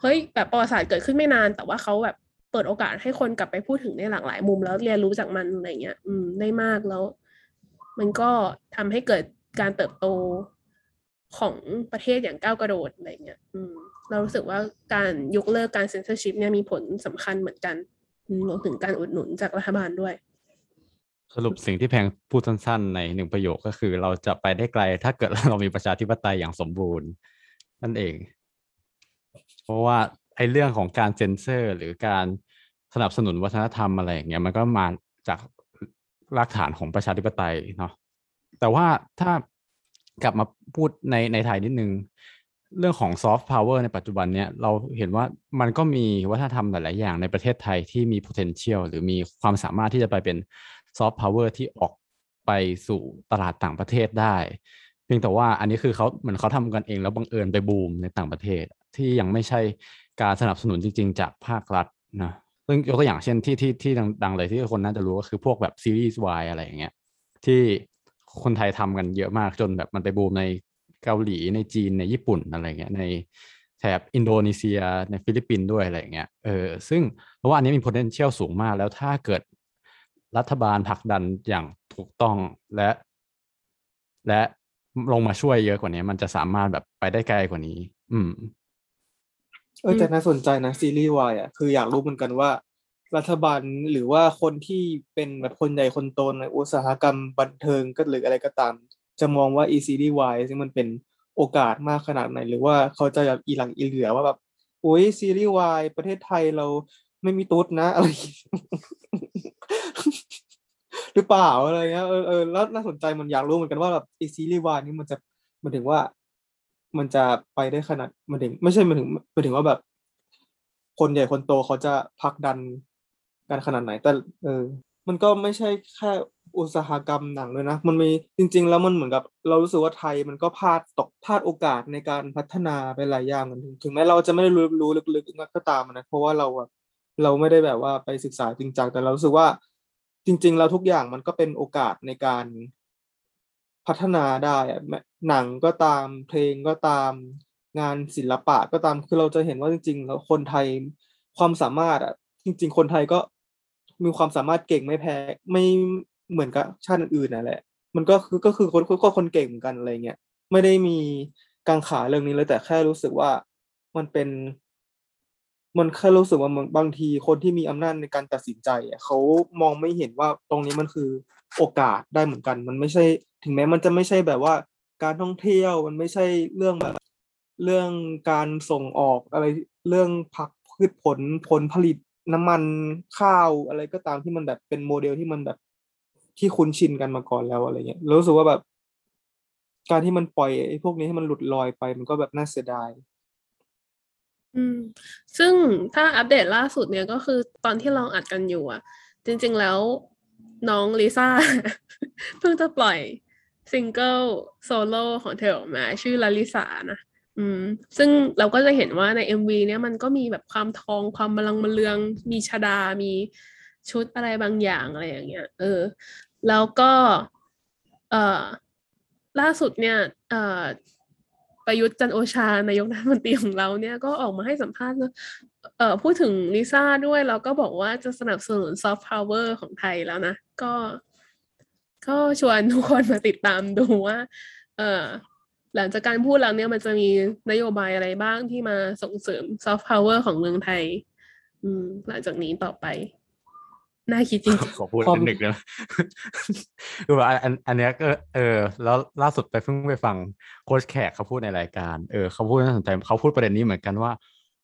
เฮ้ยแบบประวัติศาสตร์เกิดขึ้นไม่นาน แต่ว่าเขาแบบเปิดโอกาสให้คนกลับไปพูดถึงในหลากหลายมุม แล้วเรียนรู้จากมันอะไรเงี้ย อืมได้มากแล้ว มันก็ทำให้เกิดการเติบโตของประเทศอย่างก้าวกระโดดอะไรเงี้ย อืม เรารู้สึกว่าการยกเลิกการเซ็นเซอร์ชิพเนี่ยมีผลสำคัญเหมือนกันรวมถึงการอุดหนุนจากรัฐบาลด้วย สรุปสิ่งที่แพงพูดสั้นๆ ในหนึ่งประโยคก็คือเราจะไปได้ไกลถ้าเกิดเรามีประชาธิปไตยอย่างสมบูรณ์ นั่นเอง เพราะว่าไอ้เรื่องของการเซ็นเซอร์ หรือการสนับสนุนวัฒนธรรมอะไรอย่างเงี้ยมันก็มาจากรากฐานของประชาธิปไตยเนาะแต่ว่าถ้ากลับมาพูดในในไทยนิดนึง เรื่องของซอฟต์พาวเวอร์ในปัจจุบันเนี่ยเราเห็นว่ามันก็มีวัฒนธรรมหลาย ๆ อย่างในประเทศไทยที่มี potential หรือมีความสามารถที่จะไปเป็นซอฟต์พาวเวอร์ที่ออกไปสู่ตลาดต่างประเทศได้ เพียงแต่ว่าอันนี้คือเขาเหมือนเขาทำกันเองแล้วบังเอิญไปบูมในต่างประเทศ ที่ยังไม่ใช่การสนับสนุนจริง ๆ จากภาครัฐนะซึ่งยกตัวอย่างเช่นที่ที่ที่ดังๆเลยที่คนน่าจะรู้ก็คือพวกแบบซีรีส์วายอะไรอย่างเงี้ยที่คนไทยทำกันเยอะมากจนแบบมันไปบูมในเกาหลีในจีนในญี่ปุ่นอะไรเงี้ยในแถบอินโดนีเซียในฟิลิปปินส์ด้วยอะไรเงี้ยเออซึ่งเพราะว่าอันนี้มี potential สูงมากแล้วถ้าเกิดรัฐบาลผลักดันอย่างถูกต้องและ และลงมาช่วยเยอะกว่านี้ มันจะสามารถแบบไปได้ไกลกว่านี้ อืม เออแต่น่าสนใจนะซีรีส์วายอะคืออยากรู้เหมือนกันว่า รัฐบาลหรือว่าคนที่เป็นแบบคนใหญ่คนโตในอุตสาหกรรมบันเทิงก็หรืออะไรก็ตาม จะมองว่าอีซีรีส์วายซึ่งมันเป็นโอกาสมากขนาดไหน หรือว่าเขาจะแบบอีหลังอีเหลือว่าแบบโอ้ยซีรีส์วายประเทศไทยเราไม่มีตุ๊ดนะอะไรอย่างเงี้ยหรือเปล่าอะไรเงี้ยเออเออแล้วน่าสนใจมันอยากรู้เหมือนกันว่าแบบอีซีรีส์วายนี่มันจะมันถึงว่า มันจะไปได้ขนาดมันถึง ไม่ใช่มันถึงมันถึงว่าแบบ คนใหญ่คนโตเขาจะผลักดันกันขนาดไหน แต่ เออ มันก็ไม่ใช่แค่อุตสาหกรรมหนังเลยนะ มันมีจริง ๆ แล้วมันเหมือนกับ เรารู้สึกว่าไทยมันก็พลาดตกพลาดโอกาสในการพัฒนาไปหลายอย่างเหมือนถึงแม้เราจะไม่ได้รู้รู้ลึกๆก็ตามนะเพราะว่าเราอะเราไม่ได้แบบว่าไปศึกษาจริงจังแต่เรารู้สึกว่า จริง ๆ แล้วทุกอย่างมันก็เป็นโอกาสในการ พัฒนาได้อะหนังก็ตามเพลงก็ตามงานศิลปะก็ตามคือเราจะเห็นว่าจริง ๆ แล้วคนไทยความสามารถอะจริง ๆ คนไทยก็มีความสามารถเก่งไม่แพ้ไม่เหมือนกับชาติอื่นๆนั่นแหละ มันก็คือก็คือคนก็คนเก่งเหมือนกันอะไรเงี้ยไม่ได้มีกังขาเรื่องนี้เลยแต่แค่รู้สึกว่ามันเป็น มันแค่รู้สึกว่ามันบางทีคนที่มีอำนาจในการตัดสินใจอะเขามองไม่เห็นว่าตรงนี้มันคือโอกาสได้เหมือนกัน มันไม่ใช่ ถึงแม้มันจะไม่ใช่แบบว่าการท่องเที่ยวมันไม่ใช่เรื่องแบบเรื่องการส่งออกอะไรเรื่องผักพืชผลผลผลิตน้ำมันข้าวอะไรก็ตามที่มันแบบเป็นโมเดลที่มันแบบที่คุ้นชินกันมาก่อนแล้วอะไรเงี้ยรู้สึกว่าแบบ การที่มันปล่อยไอ้พวกนี้ให้มันหลุดลอยไป มันก็แบบน่าเสียดายอืม ซึ่งถ้าอัปเดตล่าสุดเนี่ยก็คือตอนที่เราอัดกันอยู่อะ จริง ๆแล้วน้องลิซ่าเพิ่งจะปล่อย ซิงเกิลโซโล่ของเธอออกมา ชื่อลาลิสานะอืมซึ่งเราก็จะเห็นว่าใน MV เนี่ยมันก็มีแบบความทองความมลังเมลือง มีชฎา มีชุดอะไรบางอย่างอะไรอย่างเงี้ย เออ แล้วก็ เอ่อ ล่าสุดเนี่ยเอ่อประยุทธ์จันทร์โอชานายกรัฐมนตรีของเราเนี่ยก็ออกมาให้สัมภาษณ์เอ่อพูดถึงลิซ่าด้วยแล้วก็บอกว่าจะสนับสนุนซอฟต์พาวเวอร์ของไทยแล้วนะ ก็ ก็ชวนทุกคนมาติดตามดูว่าเอ่อหลังจากการพูดแล้วเนี่ยมันจะมีนโยบายอะไรบ้างที่มาส่งเสริมซอฟต์พาวเวอร์ของเมืองไทย อืม หลังจากนี้ต่อไป น่าคิดจริงขอพูดความนิดหนึ่งนะคือว่าอันอันเนี้ยก็เออ แล้วล่าสุดไปเพิ่งไปฟังโค้ชแขกเขาพูดในรายการ เออเขาพูดน่าสนใจเขาพูดประเด็นนี้เหมือนกันว่า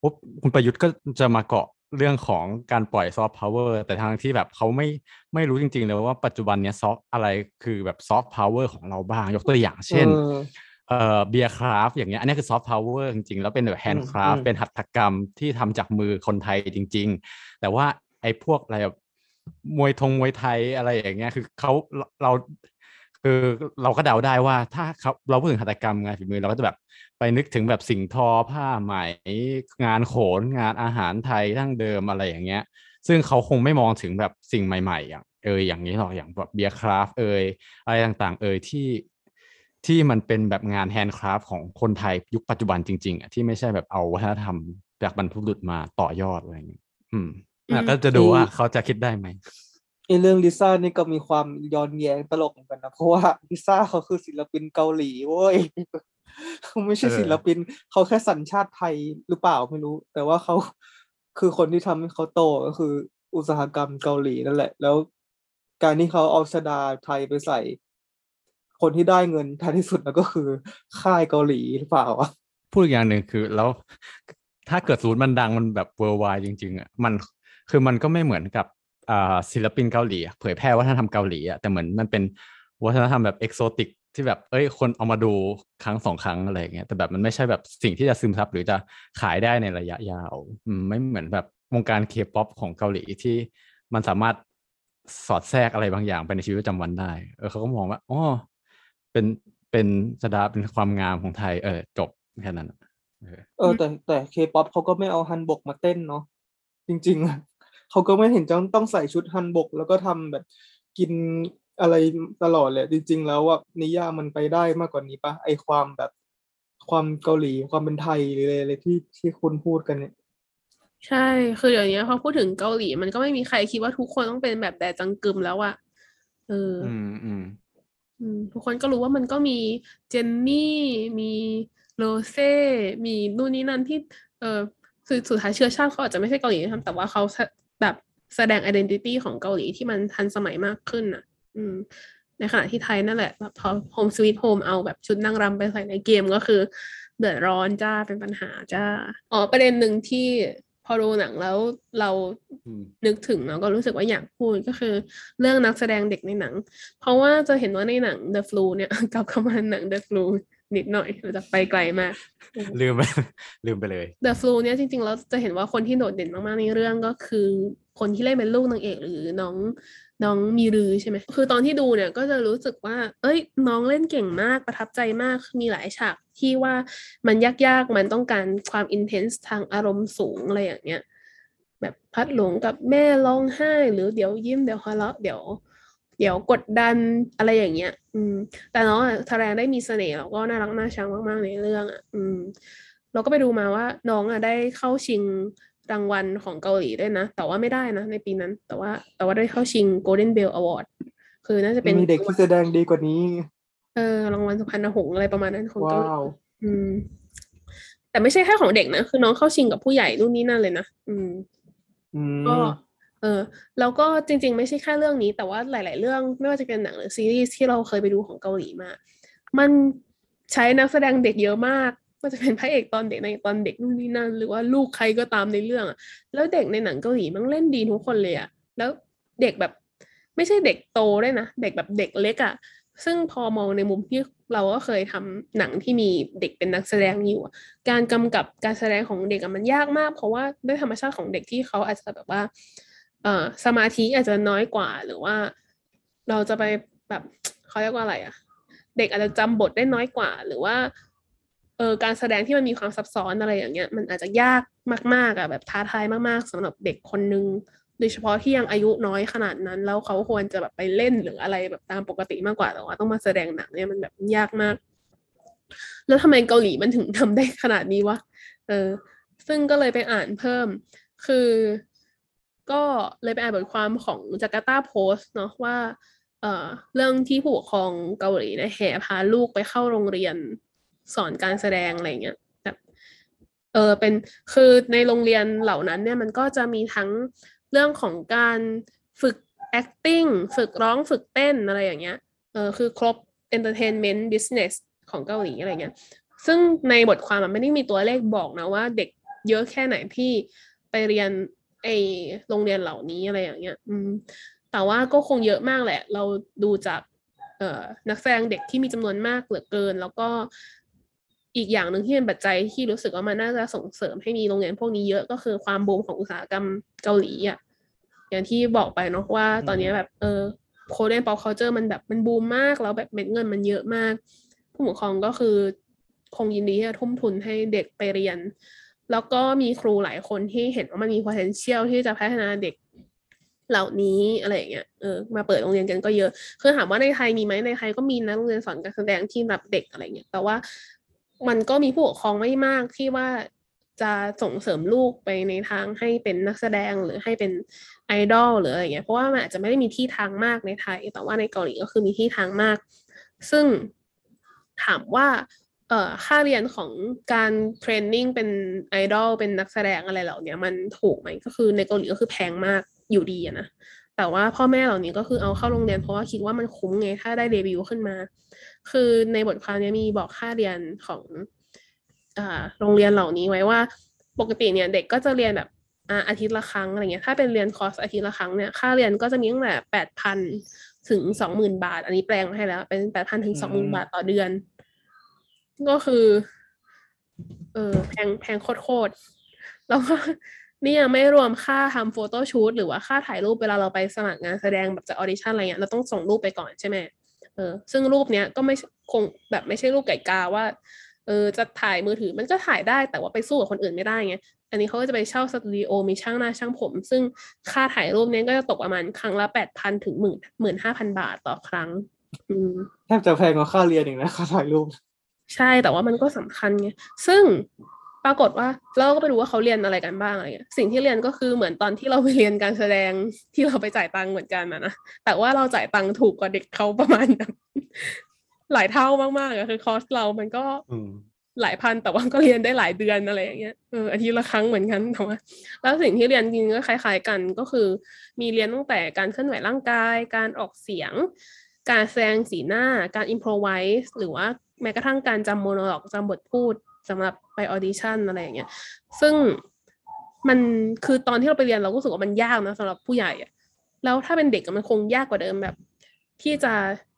ปุ๊บคุณประยุทธ์ก็จะมาเกาะ เรื่องของการปล่อยซอฟต์พาวเวอร์แต่ทางที่แบบเขาไม่ไม่รู้จริง ๆ เลยว่าปัจจุบันเนี้ย soft อะไรคือแบบซอฟต์พาวเวอร์ของเราบ้าง ยกตัวอย่างเช่นเออเอ่อเบียร์คราฟต์อย่างเงี้ยอันนี้คือซอฟต์พาวเวอร์จริง ๆ แล้วเป็นแบบ handcraft อืมเป็นหัตถกรรมที่ทำจากมือคนไทยจริง ๆ แต่ว่าไอ้พวกอะไรแบบมวยทงมวยไทยอะไรอย่างเงี้ยคือเขาเรา คือเราก็เดาได้ว่าถ้าเขาเราพูดถึงหัตถกรรมงานฝีมือเราก็จะแบบไปนึกถึงแบบสิ่งทอผ้าไหม งานโขนงานอาหารไทยดั้งเดิมอะไรอย่างเงี้ย ซึ่งเขาคงไม่มองถึงแบบสิ่งใหม่ๆอย่างเอออย่างนี้หรอกอย่างแบบเบียร์คราฟต์เอยอะไรต่างๆ เอยที่ที่มันเป็นแบบงาน handcraft ของคนไทยยุคปัจจุบันจริงๆอะที่ไม่ใช่แบบเอาวัฒนธรรมจากบรรพบุรุษมาต่อยอดอะไรอย่างเงี้ยอืมอะก็จะดูว่าเขาจะคิดได้ไหม ไอเรื่องลิซ่านี่ก็มีความย้อนแย้งตลกเหมือนกันนะ เพราะว่าลิซ่าเขาคือศิลปินเกาหลีเว้ยเขาไม่ใช่ศิลปิน เขาแค่สัญชาติไทยหรือเปล่าไม่รู้ แต่ว่าเขาคือคนที่ทำให้เขาโตก็คืออุตสาหกรรมเกาหลีนั่นแหละ แล้วการที่เขาเอาชดาไทยไปใส่ คนที่ได้เงินท้ายที่สุดแล้วก็คือค่ายเกาหลีหรือเปล่าพูดอีกอย่างหนึ่งคือแล้วถ้าเกิดสมมติมันดังมันแบบ viral จริง ๆอะมันคือมันก็ไม่เหมือนกับ ศิลปินเกาหลีเผยแพร่วัฒนธรรมเกาหลีอะแต่เหมือนมันเป็นวัฒนธรรมแบบ exotic ที่แบบเอ้ยคนเอามาดูครั้งสองครั้งอะไรอย่างเงี้ยแต่แบบมันไม่ใช่แบบสิ่งที่จะซึมซับหรือจะขายได้ในระยะยาวไม่เหมือนแบบวงการเคป๊อปของเกาหลีที่มันสามารถสอดแทรกอะไรบางอย่างไปในชีวิตประจำวันได้ เออเขาก็มองว่าอ๋อเป็นเป็นสดาเป็นความงามของไทย เออ จบแค่นั้น เออแต่แต่เคป๊อปเขาก็ไม่เอาฮันบกมาเต้นเนาะจริงๆ เขาก็ไม่เห็นจะต้องใส่ชุดฮันบก แล้วก็ทำแบบกินอะไรตลอดเลยจริง ๆ แล้วว่านิยามมันไปได้มากกว่านี้ปะไอความแบบความเกาหลีความเป็นไทยหรืออะไรอะไรที่ที่คุณพูดกันเนี่ยๆใช่ คือเดี๋ยวนี้พอพูดถึงเกาหลี มันก็ไม่มีใครคิดว่าทุกคนต้องเป็นแบบแดจังกึมแล้วอะเออออืมอืมอืมทุกคนก็รู้ว่ามันก็มีเจนนี่ มีโรเซ่ มีนู่นนี่นั่นที่ เออสุดสุดท้ายเชื้อชาติเขาอาจจะไม่ใช่เกาหลีนะครับแต่ว่าเขา แสแบบแสดง identity ของเกาหลีที่มันทันสมัยมากขึ้นอะ อืม ในขณะที่ไทยนั่นแหละแบบพอ Home Sweet Home เอาแบบชุดนางรำไปใส่ในเกมก็คือ เดือดร้อนจ้าเป็นปัญหาจ้า อ๋อ ประเด็นหนึ่งที่พอดูหนังแล้วเราอืมนึกถึงแล้วก็รู้สึกว่าอยากพูดก็คือ เรื่องนักแสดงเด็กในหนัง เพราะว่าจะเห็นว่าในหนัง The Flu เนี่ยกลับเข้ามาหนัง The Flu นิดหน่อยเราจะไปไกลมาก ลืมไปลืมไปเลย The Flu เนี่ยจริงๆเราจะเห็นว่าคนที่โดดเด่นมากๆในเรื่องก็คือ คนที่เล่นเป็นลูกนางเอกหรือน้องน้องมีรือใช่ไหม คือตอนที่ดูเนี่ยก็จะรู้สึกว่า เอ้ย น้องเล่นเก่งมากประทับใจมาก มีหลายฉากที่ว่ามันยากๆ มันต้องการความอินเทนส์ทางอารมณ์สูงอะไรอย่างเงี้ย แบบพัดหลงกับแม่ร้องไห้ หรือเดี๋ยวยิ้มเดี๋ยวหัวเราะเดี๋ยว เดี๋ยวกดดันอะไรอย่างเงี้ย อืม แต่น้องอะแสดงได้มีเสน่ห์แล้วก็น่ารักน่าชังมาก ๆ ในเรื่องอะ อืม เราก็ไปดูมาว่าน้องอะได้เข้าชิงรางวัลของเกาหลีด้วยนะ แต่ว่าไม่ได้นะ ในปีนั้น แต่ว่าแต่ว่าได้เข้าชิง Golden Bell Award คือน่าจะเป็นมีเด็กที่แสดงดีกว่านี้ เออรางวัลสุพรรณหงส์อะไรประมาณนั้นของเกาหลีว้าวอืม แต่ไม่ใช่แค่ของเด็กนะ คือน้องเข้าชิงกับผู้ใหญ่นู่นนี่นั่นเลยนะ อืมอืก็ม เออแล้วก็จริง ๆ ไม่ใช่แค่เรื่องนี้ แต่ว่าหลาย ๆ เรื่องไม่ว่าจะเป็นหนังหรือซีรีส์ที่เราเคยไปดูของเกาหลีมา มันใช้นักแสดงเด็กเยอะมากว่าจะเป็นพระเอกตอนเด็กในตอนเด็กนู่นนี่นั่น หรือว่าลูกใครก็ตามในเรื่องอะแล้วเด็กในหนังเกาหลีมันเล่นดีทุกคนเลยอะแล้วเด็กแบบไม่ใช่เด็กโตด้วยนะ เด็กแบบเด็กเล็กอะซึ่งพอมองในมุมที่เราก็เคยทำหนังที่มีเด็กเป็นนักแสดงอยู่ การกำกับการแสดงของเด็กมันยากมาก เพราะว่าด้วยธรรมชาติของเด็กที่เขาอาจจะแบบว่า เอ่อสมาธิอาจจะน้อยกว่า หรือว่า เราจะไปแบบเขาเรียกว่าอะไรอะเด็กอาจจะจำบทได้น้อยกว่า หรือว่าเออการแสดงที่มันมีความซับซ้อนอะไรอย่างเงี้ย มันอาจจะยากมากๆอะแบบท้าทายมากๆสำหรับเด็กคนนึงโดยเฉพาะที่ยังอายุน้อยขนาดนั้น แล้วเขาควรจะแบบไปเล่นหรืออะไรแบบตามปกติมากกว่าแต่ว่าต้องมาแสดงหนังเนี่ยมันแบบยากมาก แล้วทำไมเกาหลีมันถึงทำได้ขนาดนี้วะเออ ซึ่งก็เลยไปอ่านเพิ่ม คือ ก็เลยไปอ่านบทความของจาการ์ตาโพสต์เนาะว่าเอ่อเรื่องที่ผู้ปกครองเกาหลีเนี่ยแห่พาลูกไปเข้าโรงเรียนสอนการแสดงอะไรเงี้ยแบบเออเป็นคือในโรงเรียนเหล่านั้นเนี่ยมันก็จะมีทั้งเรื่องของการฝึก acting ฝึกร้องฝึกเต้นอะไรอย่างเงี้ยเออคือครบ entertainment business ของเกาหลีอะไรเงี้ย ซึ่งในบทความมันไม่ได้มีตัวเลขบอกนะว่าเด็กเยอะแค่ไหนที่ไปเรียน ไอโรงเรียนเหล่านี้อะไรอย่างเงี้ย อืม แต่ว่าก็คงเยอะมากแหละ เราดูจากเอ่อนักแสดงเด็กที่มีจำนวนมากเหลือเกิน แล้วก็อีกอย่างหนึ่งที่เป็นปัจจัยที่รู้สึกว่ามันน่าจะส่งเสริมให้มีโรงเรียนพวกนี้เยอะก็คือความบูมของอุตสาหกรรมเกาหลีอะอย่างที่บอกไปเนาะว่าตอนนี้แบบเออ Korean pop culture มันแบบมันบูมมาก แล้วแบบเม็ดเงินมันเยอะมาก ผู้ปกครองก็คือคงยินดีที่จะทุ่มทุนให้เด็กไปเรียน แล้วก็มีครูหลายคนที่เห็นว่ามันมี potential ที่จะพัฒนาเด็กเหล่านี้อะไรอย่างเงี้ยเออมาเปิดโรงเรียนกันก็เยอะ คือถามว่าในไทยมีไหมในไทยก็มีนะโรงเรียนสอนการแสดงที่รับเด็กอะไรเงี้ยแต่ว่ามันก็มีผู้ปกครองไม่มากที่ว่าจะส่งเสริมลูกไปในทางให้เป็นนักแสดงหรือให้เป็นไอดอลหรืออะไรเงี้ยเพราะว่ามันอาจจะไม่ได้มีที่ทางมากในไทย แต่ว่าในเกาหลีก็คือมีที่ทางมาก ซึ่งถามว่า เอ่อค่าเรียนของการเทรนนิ่งเป็นไอดอลเป็นนักแสดงอะไรเหล่านี้มันถูกไหมก็คือในเกาหลีก็คือแพงมากอยู่ดีนะแต่ว่าพ่อแม่เหล่านี้ก็คือเอาเข้าโรงเรียนเพราะว่าคิดว่ามันคุ้มไงถ้าได้เดบิวต์ขึ้นมา คือในบทความนี้มีบอกค่าเรียนของอ่าโรงเรียนเหล่านี้ไว้ว่าปกติเนี่ยเด็กก็จะเรียนแบบออาทิตย์ละครั้งอะไรเงี้ย ถ้าเป็นเรียนคอร์สอาทิตย์ละครั้งเนี่ย ค่าเรียนก็จะมีตั้งแต่แปดพันถึงสองหมื่นบาท อันนี้แปลงมาให้แล้ว เป็นแปดพันถึงสองหมื่นบาทต่อเดือน ก็คือ เออแพงแพงโคตรๆแล้วก็นี่ยังไม่รวมค่าทำโฟโต้ชูตหรือว่าค่าถ่ายรูปเวลาเราไปสมัครงานแสดงแบบจะออดิชั่นอะไรเงี้ยเราต้องส่งรูปไปก่อนใช่ไหมเออซึ่งรูปเนี้ยก็ไม่คงแบบไม่ใช่รูปไก่กาว่าเออจะถ่ายมือถือมันก็ถ่ายได้แต่ว่าไปสู้กับคนอื่นไม่ได้ไงอันนี้เขาก็จะไปเช่าสตูดิโอมีช่างหน้าช่างผม ซึ่งค่าถ่ายรูปเนี้ยก็จะตกประมาณครั้งละแปดพันถึงหมื่นหมื่นห้าพันบาทต่อครั้ง อืมแทบจะแพงกว่าค่าเรียนอีกนะค่าถ่ายรูป ใช่แต่ว่ามันก็สำคัญไงซึ่งปรากฏว่าเราก็ไปดูว่าเขาเรียนอะไรกันบ้างอะไรเงี้ยสิ่งที่เรียนก็คือเหมือนตอนที่เราไปเรียนการแสดงที่เราไปจ่ายตังค์เหมือนกันนะนะแต่ว่าเราจ่ายตังค์ถูกกว่าเด็กเขาประมาณหลายเท่ามากๆอะคือคอร์สเรามันก็หลายพันแต่ว่าก็เรียนได้หลายเดือนอะไรอย่างเงี้ยเอออาทิตย์ละครั้งเหมือนกันแต่ว่าแล้วสิ่งที่เรียนจริงก็คล้าย ๆ กันก็คือ มีเรียนตั้งแต่การเคลื่อนไหวร่างกาย การออกเสียง การแสดงสีหน้า การ improvise หรือว่า แม้กระทั่งการจำ monologue จำบทพูดสำหรับไปออดิชั่นอะไรอย่างเงี้ย ซึ่งมันคือตอนที่เราไปเรียนเราก็รู้สึกว่ามันยากนะสำหรับผู้ใหญ่อะแล้วถ้าเป็นเด็กมันคงยากกว่าเดิมแบบ ที่จะ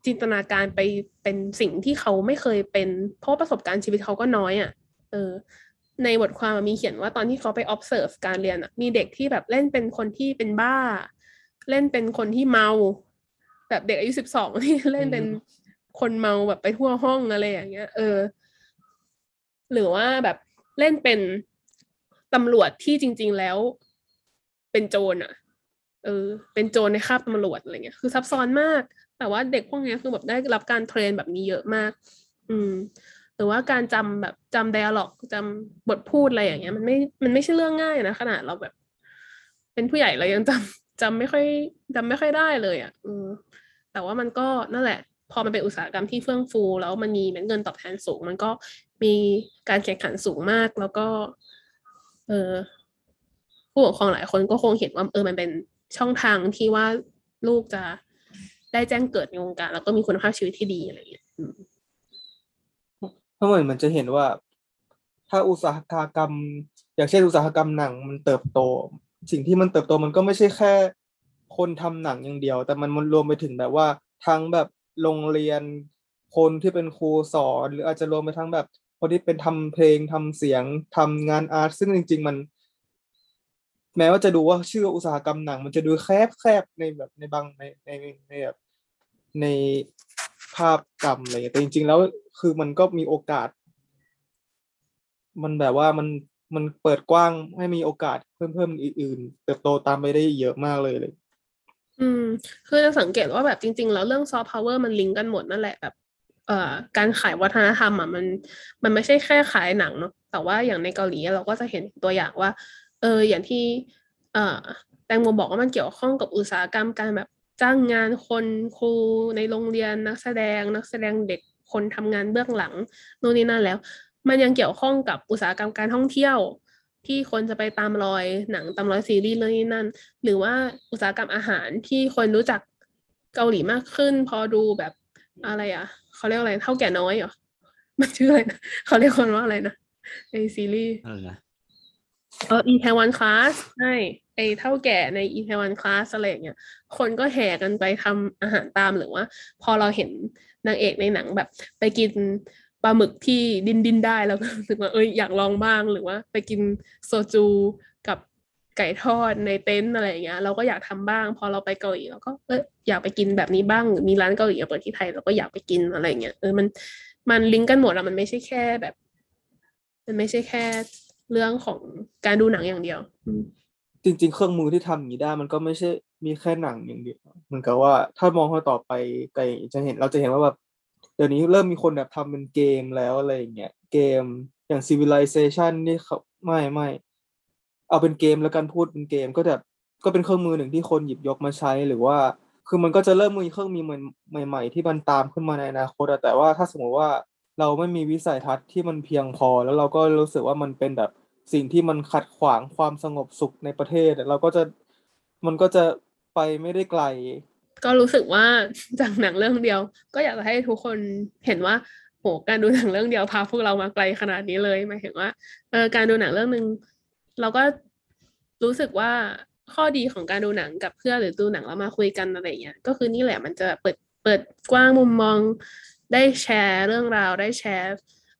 จินตนาการไปเป็นสิ่งที่เขาไม่เคยเป็น เพราะประสบการณ์ชีวิตเขาก็น้อยอะ่ะ เออ ในบทความมันมีเขียนว่าตอนที่เขาไป observe การเรียนอะ่ะ มีเด็กที่แบบเล่นเป็นคนที่เป็นบ้า เล่นเป็นคนที่เมา แบบเด็กอายุสิบสองที่เล่นเป็น คนเมาแบบไปทั่วห้องอะไรอย่างเงี้ย เออ หรือว่าแบบเล่นเป็นตำรวจที่จริง ๆแล้ว เป็นโจรอะเออ เป็นโจรในคาบตำรวจอะไรเงี้ย คือซับซ้อนมาก แต่ว่าเด็กพวกเนี้ยคือแบบได้รับการเทรนแบบนี้เยอะมาก อืมหรือว่าการจำแบบจำไดอะล็อกจำบทพูดอะไรอย่างเงี้ย มันไม่ มันไม่ใช่เรื่องง่ายนะขนาดเราแบบ เป็นผู้ใหญ่เรายังจำจำไม่ค่อยจำไม่ค่อยได้เลยอะอืมแต่ว่ามันก็นั่นแหละ พอมันเป็นอุตสาหกรรมที่เฟื่องฟู แล้วมันมีเงินตอบแทนสูง มันก็มีการแข่งขันสูงมาก แล้วก็ เออผู้ปกครองหลายคนก็คงเห็นว่าเออมันเป็นช่องทางที่ว่าลูกจะได้แจ้งเกิดในวงการ แล้วก็มีคุณภาพชีวิตที่ดีอะไรอย่างเงี้ยอืมเพราะเหมือนมันจะเห็นว่า ถ้าอุตสาหกรรม อย่างเช่นอุตสาหกรรมหนังมันเติบโต สิ่งที่มันเติบโตมันก็ไม่ใช่แค่ คนทำหนังอย่างเดียว แต่มันมันรวมไปถึงแบบว่าทั้งแบบ โรงเรียน คนที่เป็นครูสอน หรืออาจจะรวมไปทั้งแบบคนที่เป็นทำเพลงทำเสียงทำงานอาร์ตซึ่งจริง ๆ มัน แม้ว่าจะดูว่าชื่ออุตสาหกรรมหนัง มันจะดูแคบแคบในแบบในบางในในในแบบในภาพกรรมอะไรอย่างเงี้ยแต่จริง ๆ แล้วคือมันก็มีโอกาส มันแบบว่ามันมันเปิดกว้างให้มีโอกาสเพิ่มเพิ่มอื่นๆเติบโตตามไปได้เยอะมากเลยเลย อืม คือจะสังเกตว่าแบบจริง ๆ แล้วเรื่องซอฟต์พาวเวอร์มันลิงก์กันหมดนั่นแหละแบบเอ่อการขายวัฒนธรรมอะมันมันไม่ใช่แค่ขายหนังเนาะแต่ว่าอย่างในเกาหลีเราก็จะเห็นตัวอย่างว่า เอออย่างที่ เอ่อแตงโมบอกว่ามันเกี่ยวข้องกับอุตสาหกรรมการแบบจ้างงานคนครูในโรงเรียนนักแสดง นักแสดงเด็กคนทำงานเบื้องหลังโน่นนี่นั่นแล้ว มันยังเกี่ยวข้องกับอุตสาหกรรมการท่องเที่ยว ที่คนจะไปตามรอยหนังตามรอยซีรีส์เรื่องนี้นั่น หรือว่าอุตสาหกรรมอาหารที่คนรู้จักเกาหลีมากขึ้น พอดูแบบอะไรอะเขาเรียกอะไรเท่าแก่น้อยเหรอมันชื่ออะไรนะเขาเรียกคนว่าอะไรนะในซีรีส์อะไรนะเอออีเทวันคลาสใช่ไอเท่าแก่ในอีเทวันคลาสอะไรอย่างเงี้ยคนก็แห่กันไปทำอาหารตามหรือว่า พอเราเห็นนางเอกในหนังแบบไปกิน ปลาหมึกที่ดินดินได้เราก็รู้สึกว่าเอ้ยอยากลองบ้างหรือว่า ไปกินโซจูกับไก่ทอดในเต็นท์อะไรอย่างเงี้ยเราก็อยากทำบ้าง พอเราไปเกาหลีเราก็เอออยากไปกินแบบนี้บ้างหรือมีร้านเกาหลีเปิดที่ไทยเราก็อยากไปกินอะไรอย่างเงี้ยเออมันมันลิงก์กันหมดอะมันไม่ใช่แค่แบบ มันไม่ใช่แค่เรื่องของการดูหนังอย่างเดียวจริง ๆ เครื่องมือที่ทำอย่างนี้ได้ มันก็ไม่ใช่มีแค่หนังอย่างเดียวเหมือนกับว่าถ้ามองข้อต่อไปไกลจะเห็นเราจะเห็นว่าแบบ เดี๋ยวนี้เริ่มมีคนแบบทำเป็นเกมแล้วอะไรอย่างเงี้ยเกมอย่าง Civilization นี่เขาไม่ไม่เอาเป็นเกมแล้วกันพูดเป็นเกมก็แบบก็เป็นเครื่องมือหนึ่งที่คนหยิบยกมาใช้หรือว่า คือมันก็จะเริ่มมีเครื่องมือใหม่ ๆ ที่มันตามขึ้นมาในอนาคตแต่ว่าถ้าสมมติว่าเราไม่มีวิสัยทัศน์ที่มันเพียงพอ แล้วเราก็รู้สึกว่ามันเป็นแบบสิ่งที่มันขัดขวางความสงบสุขในประเทศเราก็จะมันก็จะไปไม่ได้ไกล ก็รู้สึกว่าจากหนังเรื่องเดียว ก็อยากจะให้ทุกคนเห็นว่าโหการดูหนังเรื่องเดียวพาพวกเรามาไกลขนาดนี้เลยหมายถึงว่าเออการดูหนังเรื่องหนึ่งเราก็รู้สึกว่าข้อดีของการดูหนังกับเพื่อนหรือดูหนังแล้วมาคุยกันอะไรอย่างเงี้ยก็คือนี่แหละมันจะเปิดเปิดกว้างมุมมองได้แชร์เรื่องราวได้แชร์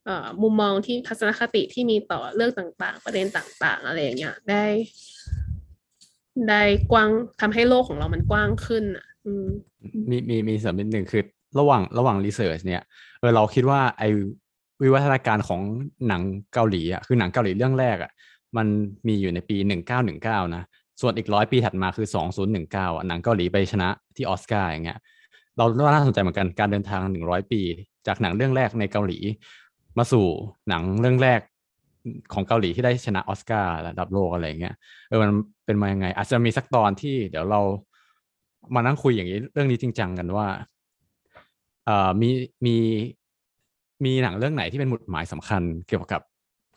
เอ่อมุมมองที่ทัศนคติที่มีต่อเรื่องต่างๆ ประเด็นต่าง ๆ อะไรอย่างเงี้ยได้ ได้กว้างทำให้โลกของเรามันกว้างขึ้นอะ มีมีมีสริมนิดหนึ่งคือระหว่างระหว่างรีเสิร์ชเนี่ยเออเราคิดว่าไอวิวัฒนาการของหนังเกาหลีอะคือหนังเกาหลีเรื่องแรกอะมันมีอยู่ในปีหนึ่งเก้าหนึ่งเก้านะ ส่วนอีกร้อยปีถัดมาคือสองศูนย์หนึ่งเก้าหนังเกาหลีไปชนะที่ออสการ์อย่างเงี้ยเราว่าน่าสนใจเหมือนกันการเดินทางหนึ่งร้อยปี จากหนังเรื่องแรกในเกาหลี มาสู่หนังเรื่องแรกของเกาหลีที่ได้ชนะออสการ์ระดับโลกอะไรเงี้ยเออมันเป็นมายังไง อาจจะมีสักตอนที่เดี๋ยวเรา มานั่งคุยอย่างนี้เรื่องนี้จริงจังกันว่าเอ่อมีมีมีหนังเรื่องไหนที่เป็นหมุดหมายสำคัญเกี่ยวกับ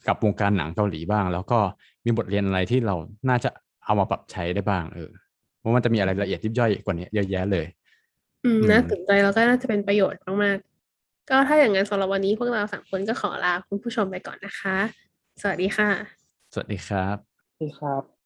กับวงการหนังเกาหลีบ้าง แล้วก็มีบทเรียนอะไรที่เราน่าจะเอามาปรับใช้ได้บ้าง เออเพราะมันจะมีอะไรละเอียดยิบย่อยกว่านี้เยอะแยะเลย อืมอืมน่าสนใจแล้วก็น่าจะเป็นประโยชน์มากๆก็ถ้าอย่างนั้นสำหรับวันนี้พวกเราสามคนก็ขอลาคุณผู้ชมไปก่อนนะคะ สวัสดีค่ะ สวัสดีครับนี่ครับ